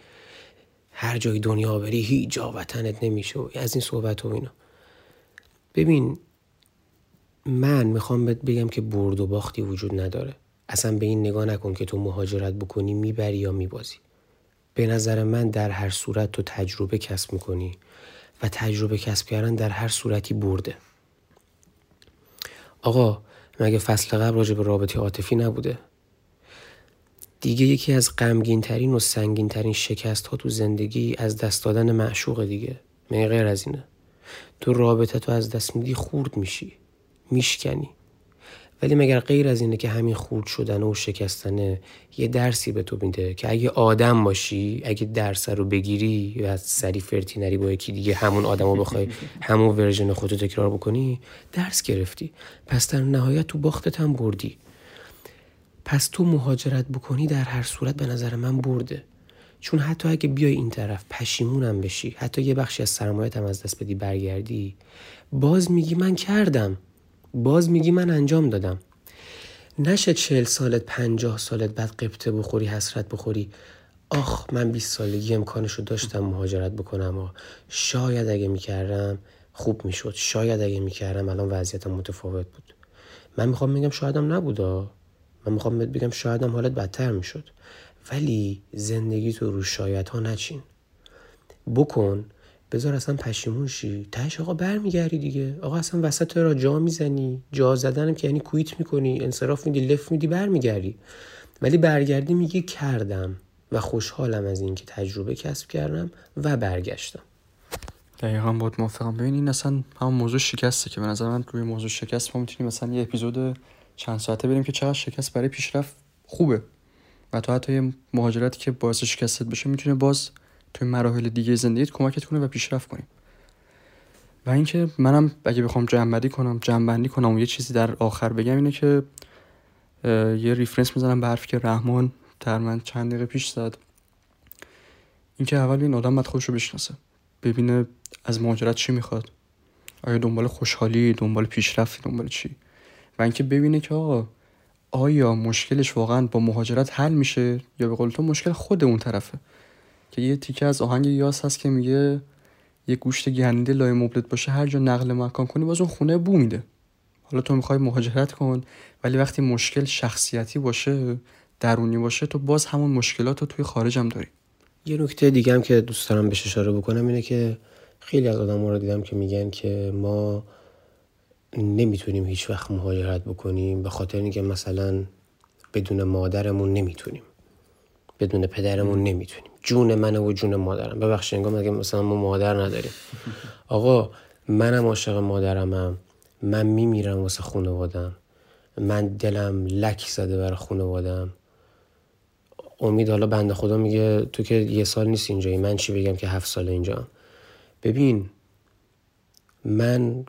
هر جای دنیا بری هیچ جا وطنت نمیشه. از این صحبت و اینا. ببین من می‌خوام بهت بگم که برد و باختی وجود نداره. اصلا به این نگاه نکن که تو مهاجرت بکنی می‌بری یا میبازی. به نظر من در هر صورت تو تجربه کسب می‌کنی. و تجربه کسب کردن در هر صورتی برده. آقا مگه فصل قبل راجع به رابطه عاطفی نبوده؟ دیگه یکی از غمگین ترین و سنگین ترین شکست ها تو زندگی از دست دادن معشوق دیگه. من غیر از اینه؟ تو رابطه تو از دست میدی خورد میشی. میشکنی. ولی مگر غیر از اینه که همین خورد شدن و شکستنه یه درسی به تو میده که اگه آدم باشی اگه درس رو بگیری و از سری فرتی نری با یکی دیگه همون آدم رو بخوای همون ورژن خودتو تکرار بکنی درس گرفتی. پس در نهایت تو باختت هم بردی. پس تو مهاجرت بکنی در هر صورت به نظر من برده. چون حتی اگه بیای این طرف پشیمونم بشی حتی یه بخشی از سرمایت هم از دست بدی برگردی. باز میگی من کردم. باز میگی من انجام دادم. نشه چهل سالت پنجاه سالت بعد قبطه بخوری حسرت بخوری. آخ من 20 سالگی امکانشو داشتم مهاجرت بکنم و شاید اگه می‌کردم خوب می‌شد. شاید اگه می‌کردم الان وضعیتم متفاوت بود. من می‌خوام بگم شایدم نبودا من می‌خوام بگم شاید هم حالت بدتر می‌شد. ولی زندگی تو رو شاید ها نچین. بکن بذار اصلا پشیمون شی. تهش آقا برمیگردی دیگه. آقا اصلا وسط را جا می‌زنی. جا زدنم که یعنی کویت می‌کنی انصراف میدی لف میدی برمیگردی. ولی برگردی میگی کردم و خوشحالم از اینکه تجربه کسب کردم و برگشتم. دقیقا باید موافقم. ببین این اصلا همون موضوع شکسته که به نظر من روی موضوع شکست ما می‌تونیم مثلا یه اپیزود چند ساعته بریم که چقدر شکست برای پیشرفت خوبه. و تو حتی یه مهاجرتی که باعث شکستت بشه می‌تونه باز توی مراحل دیگه زندگیت کمکت کنه و پیشرفت کنی و اینکه منم اگه بخوام جمع کنم جمع کنم و یه چیزی در آخر بگم اینه که یه ریفرنس می‌زنم به حرفی که رحمان در من چند دقیقه پیش زد. اینکه اول این آدم باید خودش رو بشناسه. ببینه از مهاجرت چی می‌خواد. آیا دنبال خوشحالی دنبال پیشرفتی دنبال چی؟ و اینکه ببینه که آقا آیا مشکلش واقعا با مهاجرت حل میشه یا به قول تو مشکل خود اون طرفه؟ که یه تیکه از آهنگ یاس هست که میگه یه گوشت گنده لای مبلت باشه هر جا نقل مکان کنی باز اون خونه بو میده. حالا تو می‌خوای مهاجرت کن ولی وقتی مشکل شخصیتی باشه درونی باشه تو باز همون مشکلات رو توی خارج هم داری. یه نکته دیگه هم که دوست دارم بهش اشاره بکنم اینه که خیلی از آدم رو دیدم که میگن که ما نمی‌تونیم هیچ وقت مهاجرت بکنیم به خاطر اینکه مثلا بدون مادرمون نمی‌تونیم. بدون پدرمون نمی‌تونیم. جون منه و جون مادرم. ببخشید انگار مگه مثلا ما مادر نداریم. آقا منم عاشق مادرمم. من میمیرم واسه خانوادم. من دلم لک زده برای خانوادم. امید حالا بنده خدا میگه تو که یه سال نیست اینجایی. من چی بگم که هفت سال اینجا ببین من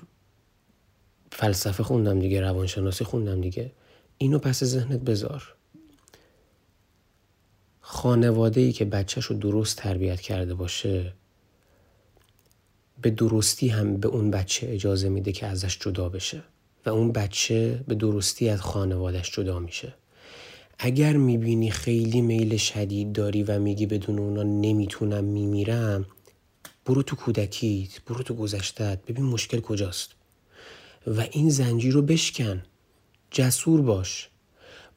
فلسفه خوندم دیگه روانشناسی خوندم دیگه. اینو پس ذهنت بذار. خانواده ای که بچهش رو درست تربیت کرده باشه به درستی هم به اون بچه اجازه میده که ازش جدا بشه و اون بچه به درستی از خانوادش جدا میشه. اگر می‌بینی خیلی میل شدید داری و میگی بدون اونا نمی‌تونم میمیرم برو تو کودکیت برو تو گذشتت ببین مشکل کجاست. و این زنجیر رو بشکن. جسور باش.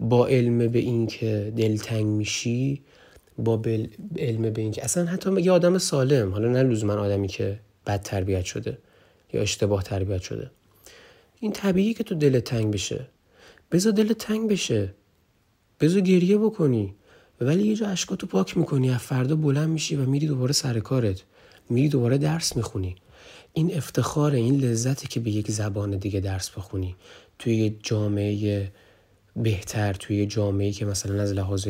با علم به اینکه دلتنگ میشی با علم به اینکه اصلا حتی یه آدم سالم حالا نه لزوما آدمی که بد تربیت شده یا اشتباه تربیت شده. این طبیعی که تو دل تنگ بشه. بذار دل تنگ بشه. بذار گریه بکنی. ولی یه جا اشکاتو پاک می‌کنی از فردا بلند میشی و میری دوباره سر کارت. میری دوباره درس می‌خونی. این افتخار این لذتی که به یک زبان دیگه درس بخونی. توی یه جامعه بهتر توی یه جامعه که مثلا از لحاظ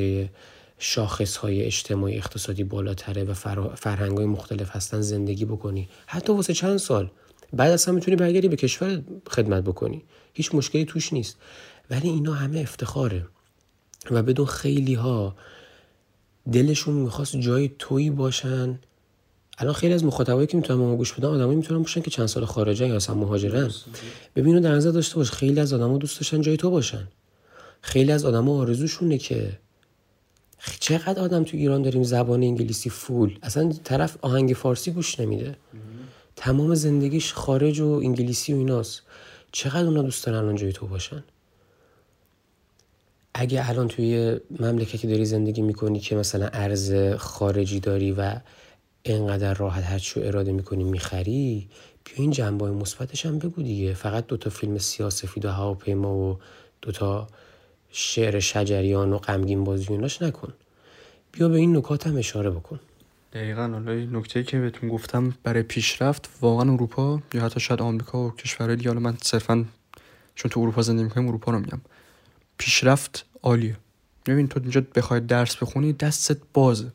شاخص های اجتماعی اقتصادی بالاتره و فرهنگ های مختلف هستن زندگی بکنی. حتی واسه چند سال. بعد اصلا می‌تونی برگردی به کشور خدمت بکنی. هیچ مشکلی توش نیست. ولی اینا همه افتخاره. و بدون خیلی ها دلشون می‌خواست جای تویی باشن. الان خیلی از مخاطبایی که می‌تونن ما گوش بدن آدمایی می‌تونن باشن که چند سال خارجن یا اصلا مهاجرن. ببینو در نظر داشته باش. خیلی از آدما دوست داشتن جای تو باشن. خیلی از آدما آرزوشونه که چقدر آدم تو ایران داریم زبان انگلیسی فول. اصلا طرف آهنگ فارسی گوش نمیده. تمام زندگیش خارج و انگلیسی و ایناست. چقدر اونا دوست دارن الان جای تو باشن؟ اگه الان توی مملکتی داری زندگی می‌کنی که مثلا ارز خارجی داری و اینقدر راحت هرچی اراده می‌کنی می‌خری بیا این جنبه مثبتش هم بگو دیگه. فقط دوتا فیلم سیاسفید و هواپیما و دوتا شعر شجریان و غمگین بازیوناش نکن. بیا به این نکات هم اشاره بکن. دقیقا حالا نکته که بهتون گفتم برای پیشرفت واقعا اروپا یا حتی شاید آمریکا و کشورهای دیگه حالا من صرفا چون تو اروپا زندگی می‌کنم اروپا رو میگم. پیشرفت عالیه. ببین تو اینجا بخوای درس بخونی دستت بازه.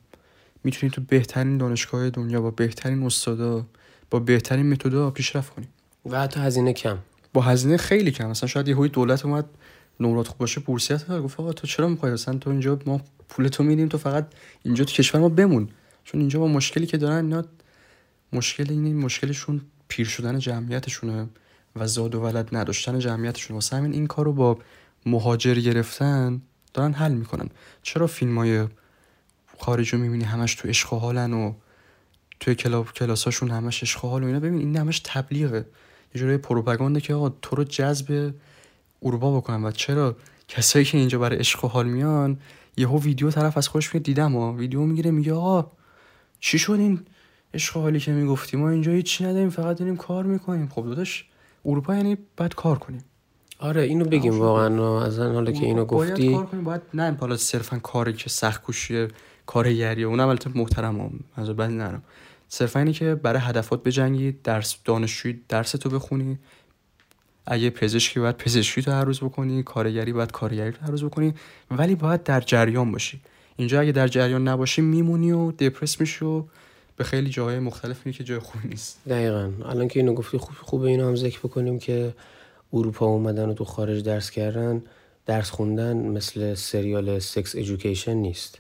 می‌تونی تو بهترین دانشگاه دنیا با بهترین استادا با بهترین متدا پیشرفت کنی. و حتی هزینه کم. با هزینه خیلی کم. مثلا شاید یه دولت اومد نمرات خوب باشه بورسیت داد گفت آقا تو چرا می‌خوای؟ مثلا تو اینجا ما پول تو میدیم تو فقط اینجا تو کشور ما بمون. چون اینجا با مشکلی که دارن اینا مشکل این مشکلشون پیر شدن جمعیتشونه و زاد و ولد نداشتن جمعیتشون. واسه همین این کارو با مهاجر گرفتن دارن حل می‌کنن. چرا فیلم های خارج رو می‌بینی همش تو عشق و حالن و توی کلاب کلاساشون همش عشق و حال و اینا؟ ببین این همش تبلیغه. یه جوری پروپاگانده که آقا تو رو جذب اروپا بکنن و چرا کسایی که اینجا برای عشق و حال میان یهو ویدیو طرف از خوش میاد دیدم ها. ویدیو می‌گیره میگه آقا چی شد این عشق و حالی که می‌گفتی؟ ما اینجا هیچی نداریم فقط داریم کار می‌کنیم. خب داداش اروپا یعنی باید کار کنیم. آره اینو بگیم واقعا. از حالا که اینو باید گفتی. کار کنیم باید نه حالا صرفا کاری که سخت کوشیه کار یریه اونم البته محترمم از بعد نرم. صرفا اینه که برای هدفات بجنگی درس دانشجویی درس تو بخونی. اگه پزشکی باید پزشکی تو هر روز بکنی کارگری باید کارگری تو هر روز بکنی ولی باید در جریان باشی. اینجا اگه در جریان نباشی میمونی و دپرس میشی و به خیلی جاهای مختلف میری که جای خوبی نیست. دقیقا. الان که اینو گفتی خوب خوبه اینو هم ذکر بکنیم که اروپا اومدن و تو خارج درس کردن درس خوندن مثل سریال سکس ایژوکیشن نیست.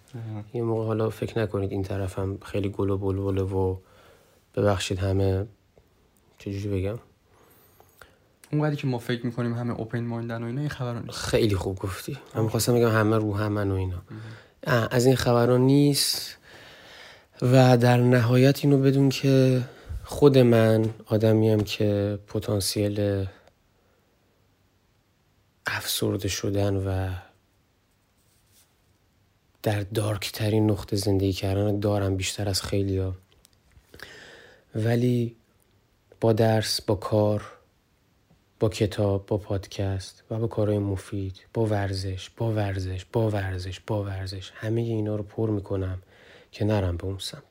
یه موقع حالا فکر نکنید این طرف هم خیلی گل و بلبله و ببخشید همه چجوری بگم؟ اونقدری که ما فکر می‌کنیم همه اوپن مایندن و اینا این خبران نیست. خیلی خوب گفتی. من می‌خواستم بگم همه رو همن و اینا. اه، از این خبران نیست و در نهایت اینو بدون که خود من آدمیم که پتانسیل افسرده شدن و در دارک ترین نقطه زندگی کردن دارم بیشتر از خیلی ها. ولی با درس با کار با کتاب با پادکست و با کارهای مفید با ورزش با ورزش با ورزش با ورزش. همه اینا رو پر می‌کنم که نرم به اون سمت.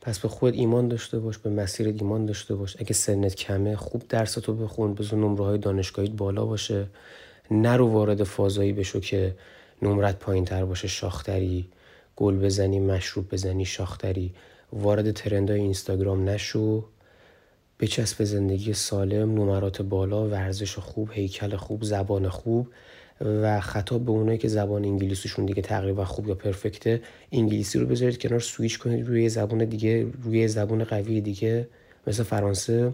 پس به خود ایمان داشته باش به مسیرت ایمان داشته باش. اگه سنت کمه خوب درستو بخون بذار نمره های دانشگاهیت بالا باشه. نرو وارد فازایی بشو که نمرت پایین تر باشه. شاختری گل بزنی مشروب بزنی شاختری. وارد ترندهای اینستاگرام نشو. بچسب زندگی سالم نمرات بالا ورزش خوب هیکل خوب زبان خوب و خطاب به اونایی که زبان انگلیسیشون دیگه تقریبا خوب یا پرفکته انگلیسی رو بذارید کنار سویچ کنید روی زبان دیگه روی زبان قوی دیگه مثل فرانسه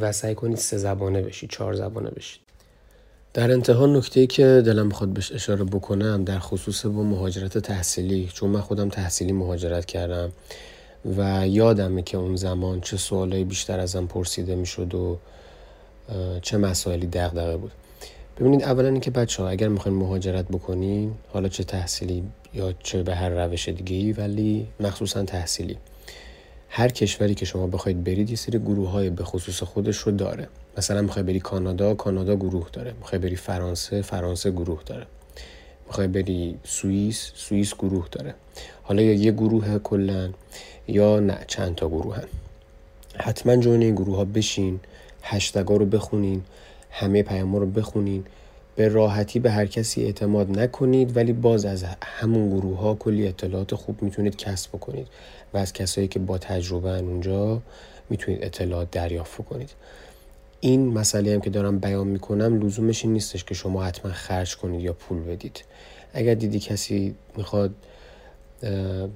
و سعی کنید سه زبانه بشید چهار زبانه بشید. در انتها نکته که دلم می‌خواد بهش اشاره بکنم در خصوص با مهاجرت تحصیلی چون من خودم تحصیلی مهاجرت کردم و یادمه که اون زمان چه سوالایی بیشتر ازم پرسیده می‌شد و چه مسائلی دغدغه بود. ببینید اولا اینکه بچه ها اگر می‌خواین مهاجرت بکنین حالا چه تحصیلی یا چه به هر روش دیگه ای ولی مخصوصا تحصیلی. هر کشوری که شما بخواید برید یه سری گروه های به خصوص خودش رو داره. مثلا می‌خوای بری کانادا کانادا گروه داره. می‌خوای بری فرانسه فرانسه گروه داره. می‌خوای بری سوئیس سوئیس گروه داره. حالا یا یه گروه کلا یا نه چند تا گروه هن. حتما جوین این گروه ها بشین هشتگا رو بخونین همه پیام رو بخونین. به راحتی به هر کسی اعتماد نکنید ولی باز از همون گروه ها کلی اطلاعات خوب می‌تونید کسب بکنید. و از کسایی که با تجربه اونجا می‌تونید اطلاعات دریافت کنید. این مسئله هم که دارم بیان می‌کنم لزومش این نیستش که شما حتما خرج کنید یا پول بدید. اگر دیدی کسی می‌خواد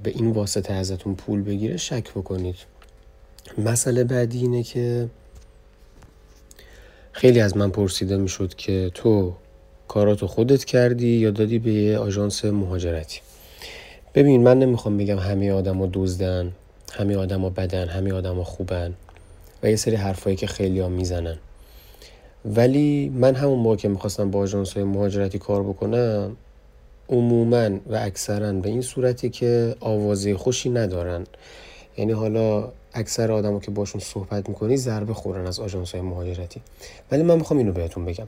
به این واسطه ازتون پول بگیره شک بکنید. مسئله بعدی اینه که خیلی از من پرسیده می‌شد که تو کاراتو خودت کردی یا دادی به یه آژانس مهاجرتی؟ ببین من نمی‌خوام بگم همه آدما دزدن همه آدما بدن همه آدما خوبن و یه سری حرفایی که خیلی ها می‌زنن. ولی من همون موقع که می‌خواستم با آژانس های مهاجرتی کار بکنم عموما و اکثرا به این صورتی که آوازه خوشی ندارن. یعنی حالا اکثر آدما که باشون صحبت می‌کنی ضربه خورن از آژانس های مهاجرتی. ولی من می‌خوام اینو بهتون بگم.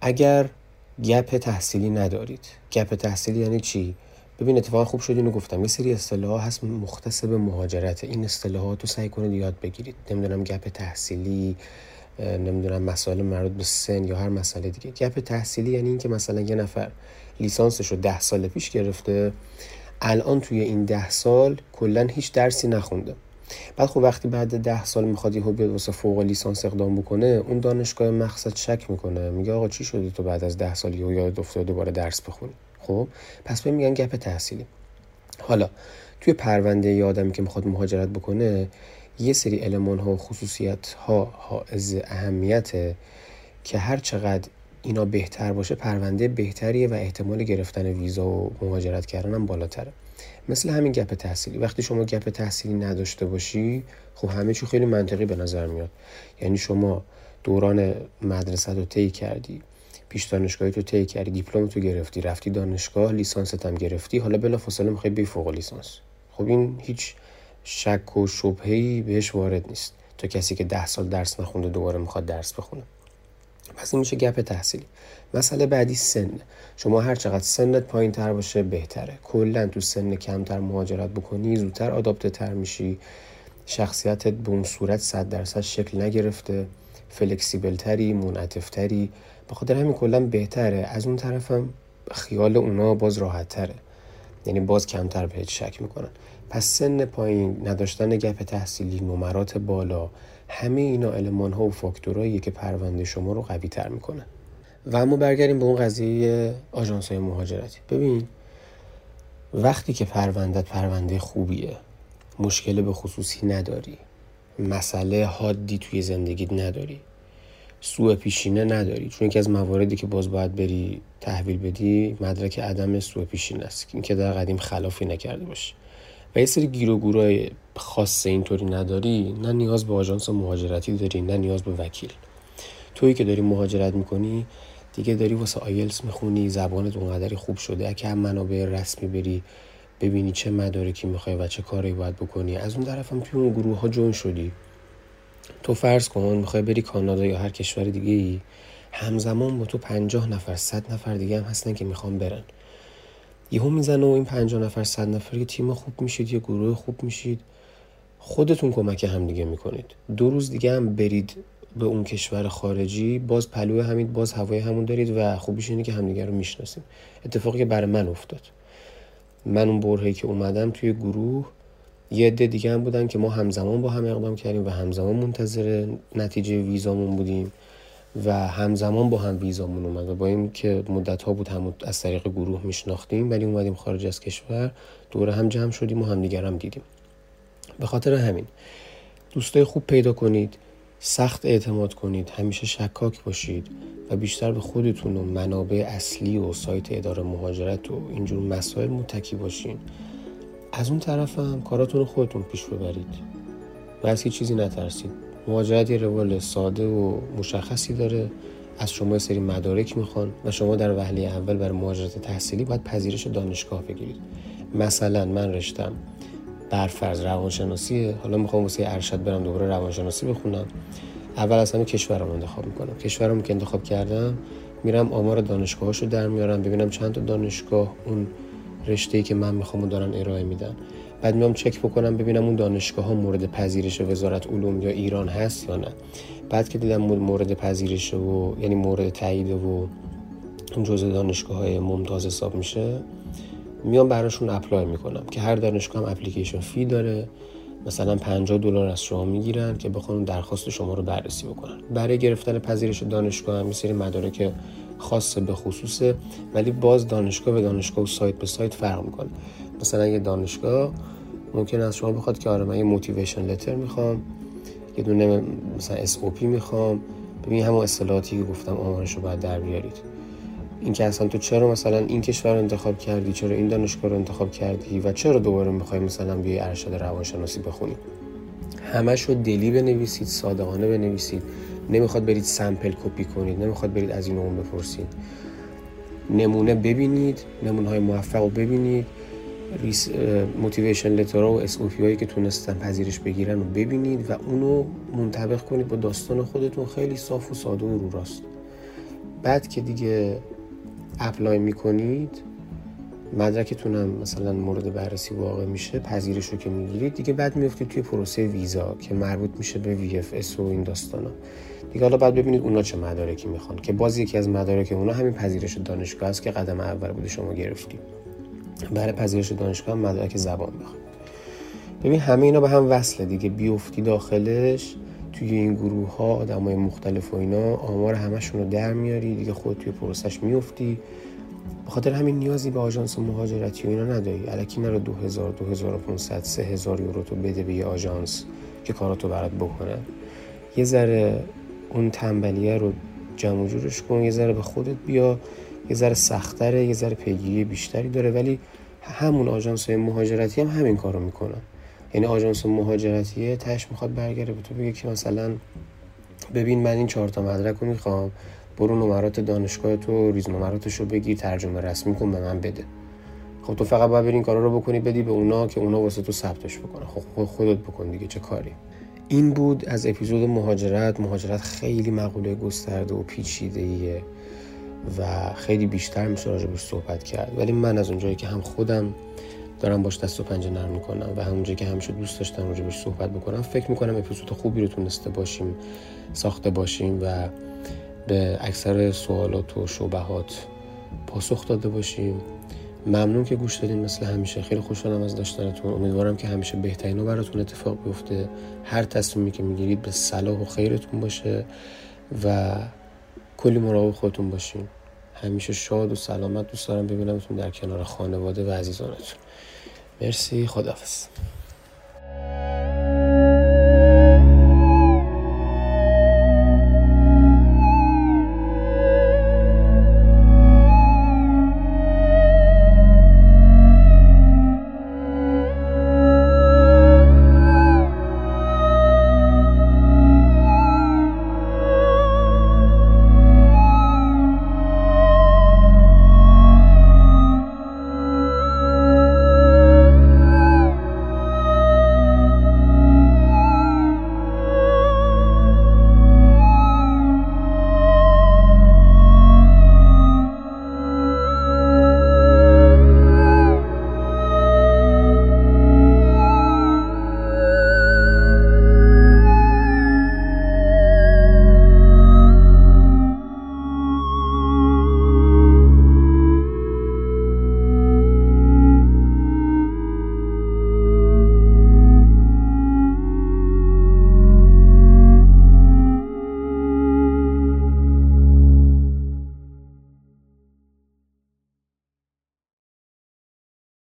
اگر گپ تحصیلی ندارید. گپ تحصیلی یعنی چی؟ ببین اتفاقا خوب شد اینو گفتم. یه سری اصطلاح هست مختص به مهاجرت. این اصطلاحات رو سعی کنید یاد بگیرید. نمی‌دونم گپ تحصیلی نمی‌دونم مسائل مربوط به سن یا هر مسئله دیگه. گپ تحصیلی یعنی اینکه مثلا یه نفر لیسانسش رو ده سال پیش گرفته الان توی این ده سال کلا هیچ درسی نخونده. بعد خب وقتی بعد ده سال می‌خواد یهو بیاد واسه فوق لیسانس اقدام بکنه اون دانشگاه مقصد شک می‌کنه. میگه آقا چی شده تو بعد از ده سال یهو یاد افتاد دوباره درس بخونی؟ خب؟ پس به میگن گپ تحصیلی. حالا توی پرونده یه آدمی که می‌خواد مهاجرت بکنه یه سری علمان ها و خصوصیت ها حائز اهمیته که هر چقدر اینا بهتر باشه پرونده بهتریه و احتمال گرفتن ویزا و مهاجرت کردن هم بالاتره. مثل همین گپ تحصیلی. وقتی شما گپ تحصیلی نداشته باشی خب همه چی خیلی منطقی به نظر میاد. یعنی شما دوران مدرسه رو طی کردی پیش دانشگاهی تو طی کردی دیپلم تو گرفتی رفتی دانشگاه لیسانست هم گرفتی حالا بلا فاصله می‌خوای بی فوق لیسانس. خب این هیچ شک و شبهی بهش وارد نیست. تا کسی که ده سال درس نخونده دوباره می‌خواد درس بخونه. پس این میشه گپ تحصیلی. مسئله بعدی سن. شما هر چقدر سنت پایین تر باشه بهتره. کلا تو سن کمتر مهاجرت بکنی زودتر آداپته تر میشی. شخصیتت به اون صورت صد درصد شکل نگرفته. فلکسیبل تری منعطف تری به خاطر همین کلا بهتره. از اون طرفم خیال اونا باز راحت تره یعنی باز کمتر بهت شک می‌کنن. پس سن پایین نداشتن گپ تحصیلی نمرات بالا همه اینا علمان ها و فاکتورهاییه که پرونده شما رو قوی تر می‌کنه و اما برگردیم به اون قضیه آژانس های مهاجرتی. ببین وقتی که پروندت پرونده خوبیه مشکل به خصوصی نداری. مسئله حادی توی زندگیت نداری. سوء پیشینه نداری. چون یکی از مواردی که باز باید بری تحویل بدی مدرک عدم سوء پیشینه است. این که در قدیم خلافی نکرده باشی. و یه سری گیر و گورای خاص اینطوری نداری نه نیاز به آژانس مهاجرتی داری نه نیاز به وکیل. تویی که داری مهاجرت می‌کنی دیگه داری واسه آیلس می‌خونی زبانت اونقدری خوب شده. اگه هم منابع رسمی بری ببینی چه مدارکی می‌خوای و چه کاری باید بکنی. از اون طرف هم توی اون گروه ها جون شدی. تو فرض کن می‌خوای بری کانادا یا هر کشور دیگه ای همزمان با تو پنجاه نفر صد نفر دیگه هم هستن که می‌خوان برن. یهو می‌زنه و این پنجاه نفر صد نفر یه تیم خوب میشید یه گروه خوب میشید خودتون کمک هم دیگه می‌کنید. دو روز دیگه هم برید به اون کشور خارجی باز پلو همین باز هوای همون دارید و خوبیش اینه که همدیگه رو می‌شناسیم اتفاقی که برای من افتاد. من اون برهی که اومدم توی گروه یه عده دیگه هم بودن که ما همزمان با هم اقدام کردیم و همزمان منتظر نتیجه ویزامون بودیم. و همزمان با هم ویزامون اومد و با این که مدت ها بود هم از طریق گروه میشناختیم ولی اومدیم خارج از کشور دوره هم جمع شدیم و همدیگر هم دیدیم. به خاطر همین دوستای خوب پیدا کنید سخت اعتماد کنید همیشه شکاک باشید و بیشتر به خودتون و منابع اصلی و سایت اداره مهاجرت و اینجور مسائل متکی باشین. از اون طرف هم کاراتون رو خودتون پیش ببرید و از هیچ چیزی نترسید. مهاجرت یه روال ساده و مشخصی داره. از شما سری مدارک می‌خوان و شما در وهله اول برای مهاجرت تحصیلی باید پذیرش دانشگاه بگیرید. مثلا من رشتم برفرض روانشناسیه حالا می‌خوام واسه ارشد برم دوباره روانشناسی بخونم. اول از همه کشورم انتخاب می‌کنم. کشورم که انتخاب کردم میرم آمار دانشگاهاشو در میارم ببینم چند تا دانشگاه اون رشته ای که من می‌خوام دارن ارائه میدن. بعد میام چک بکنم ببینم اون دانشگاه ها مورد پذیرش وزارت علوم یا ایران هست یا نه. بعد که دیدم مورد پذیرش و یعنی مورد تایید و جزء دانشگاه های ممتاز حساب میشه میام براشون apply می‌کنم که هر دانشگاه هم application fee داره. مثلا 50 دلار از شما می‌گیرن که بخوان درخواست شما رو بررسی بکنن. برای گرفتن پذیرش دانشگاه هم سری مدارک خاص به خصوصه ولی باز دانشگاه به دانشگاه و سایت به سایت فرق می‌کنه. مثلا یه دانشگاه ممکن از شما بخواد که آره من یه motivation letter می‌خوام یه دونه مثلا SOP می‌خوام. ببین همون اصطلاحاتی که گفتم آمارش رو باید در بیارید. این که اصلا تو چرا مثلا این کشور رو انتخاب کردی چرا این دانشگاه رو انتخاب کردی و چرا دوباره می‌خوای مثلا بیای ارشد روانشناسی بخونی؟ همش رو دلی بنویسید صادقانه بنویسید. نمی‌خواد برید sample کپی کنید نمی‌خواد برید از این اون بپرسید. نمونه ببینید نمونه های موفق رو ببینید. motivation letter ها و SOP هایی که تونستن پذیرش بگیرن رو ببینید و اونو منطبق کنید با داستان خودتون. خیلی صاف و ساده و رو راست. بعد که دیگه apply می‌کنید مدرکتون هم مثلا مورد بررسی واقع میشه پذیرش رو که می‌گیرید دیگه بعد میفتید توی پروسه ویزا که مربوط میشه به VFS و این داستانا. دیگه حالا بعد ببینید اونا چه مدارکی می‌خوان که باز یکی از مدارک اونا همین پذیرش دانشگاه است که قدم اول بوده شما گرفتید. برای پذیرش دانشگاه مدرک زبان می‌خواد ببین همه اینا به هم وصله دیگه. بیفتی داخلش توی این گروه ها آدم های مختلف و اینا آمار همشون رو در میاری دیگه خود توی پروسش میفتی. به خاطر همین نیازی به آژانس مهاجرتی و اینا نداری. الکی نرو 2000 2500 3000 یورو تو بده به یه آژانس که کاراتو برات بکنه. یه ذره اون تنبلیه رو جمع جورش کن یه ذره به خودت بیا. یه ذره سختره یه ذره پیگیری بیشتری داره ولی همون آژانس مهاجرتی هم همین کارو می‌کنن. یعنی آژانس مهاجرتیه تش می‌خواد برگره به تو بگه که مثلا ببین من این چهار تا مدرک رو می‌خوام برو نمرات دانشگاه تو ریز نمراتش رو بگیر ترجمه رسمی کن به من بده. خب تو فقط باید این کارا رو بکنی بدی به اونا که اونا واسه تو ثبتش بکنه خب خودت بکن دیگه چه کاری؟ این بود از اپیزود مهاجرت. مهاجرت خیلی مقوله گسترده و پیچیده و خیلی بیشتر میشه راجبش صحبت کرد. ولی من از اونجایی که هم خودم دارم باش دست و پنجه نرم می‌کنم و همونجایی که همیشه دوست داشتم راجبش صحبت بکنم فکر می‌کنم اپیزود خوبی رو تونسته باشیم ساخته باشیم و به اکثر سوالات و شبهات پاسخ داده باشیم. ممنون که گوش دادین مثل همیشه. خیلی خوشحالم از داشتنتون. امیدوارم که همیشه بهترین رو براتون اتفاق بیفته. هر تصمیمی که می‌گیرید به صلاح و خیرتون باشه و کلی مراقب خودتون باشین. همیشه شاد و سلامت دوست دارم ببینمتون در کنار خانواده و عزیزانتون. مرسی. خداحافظ.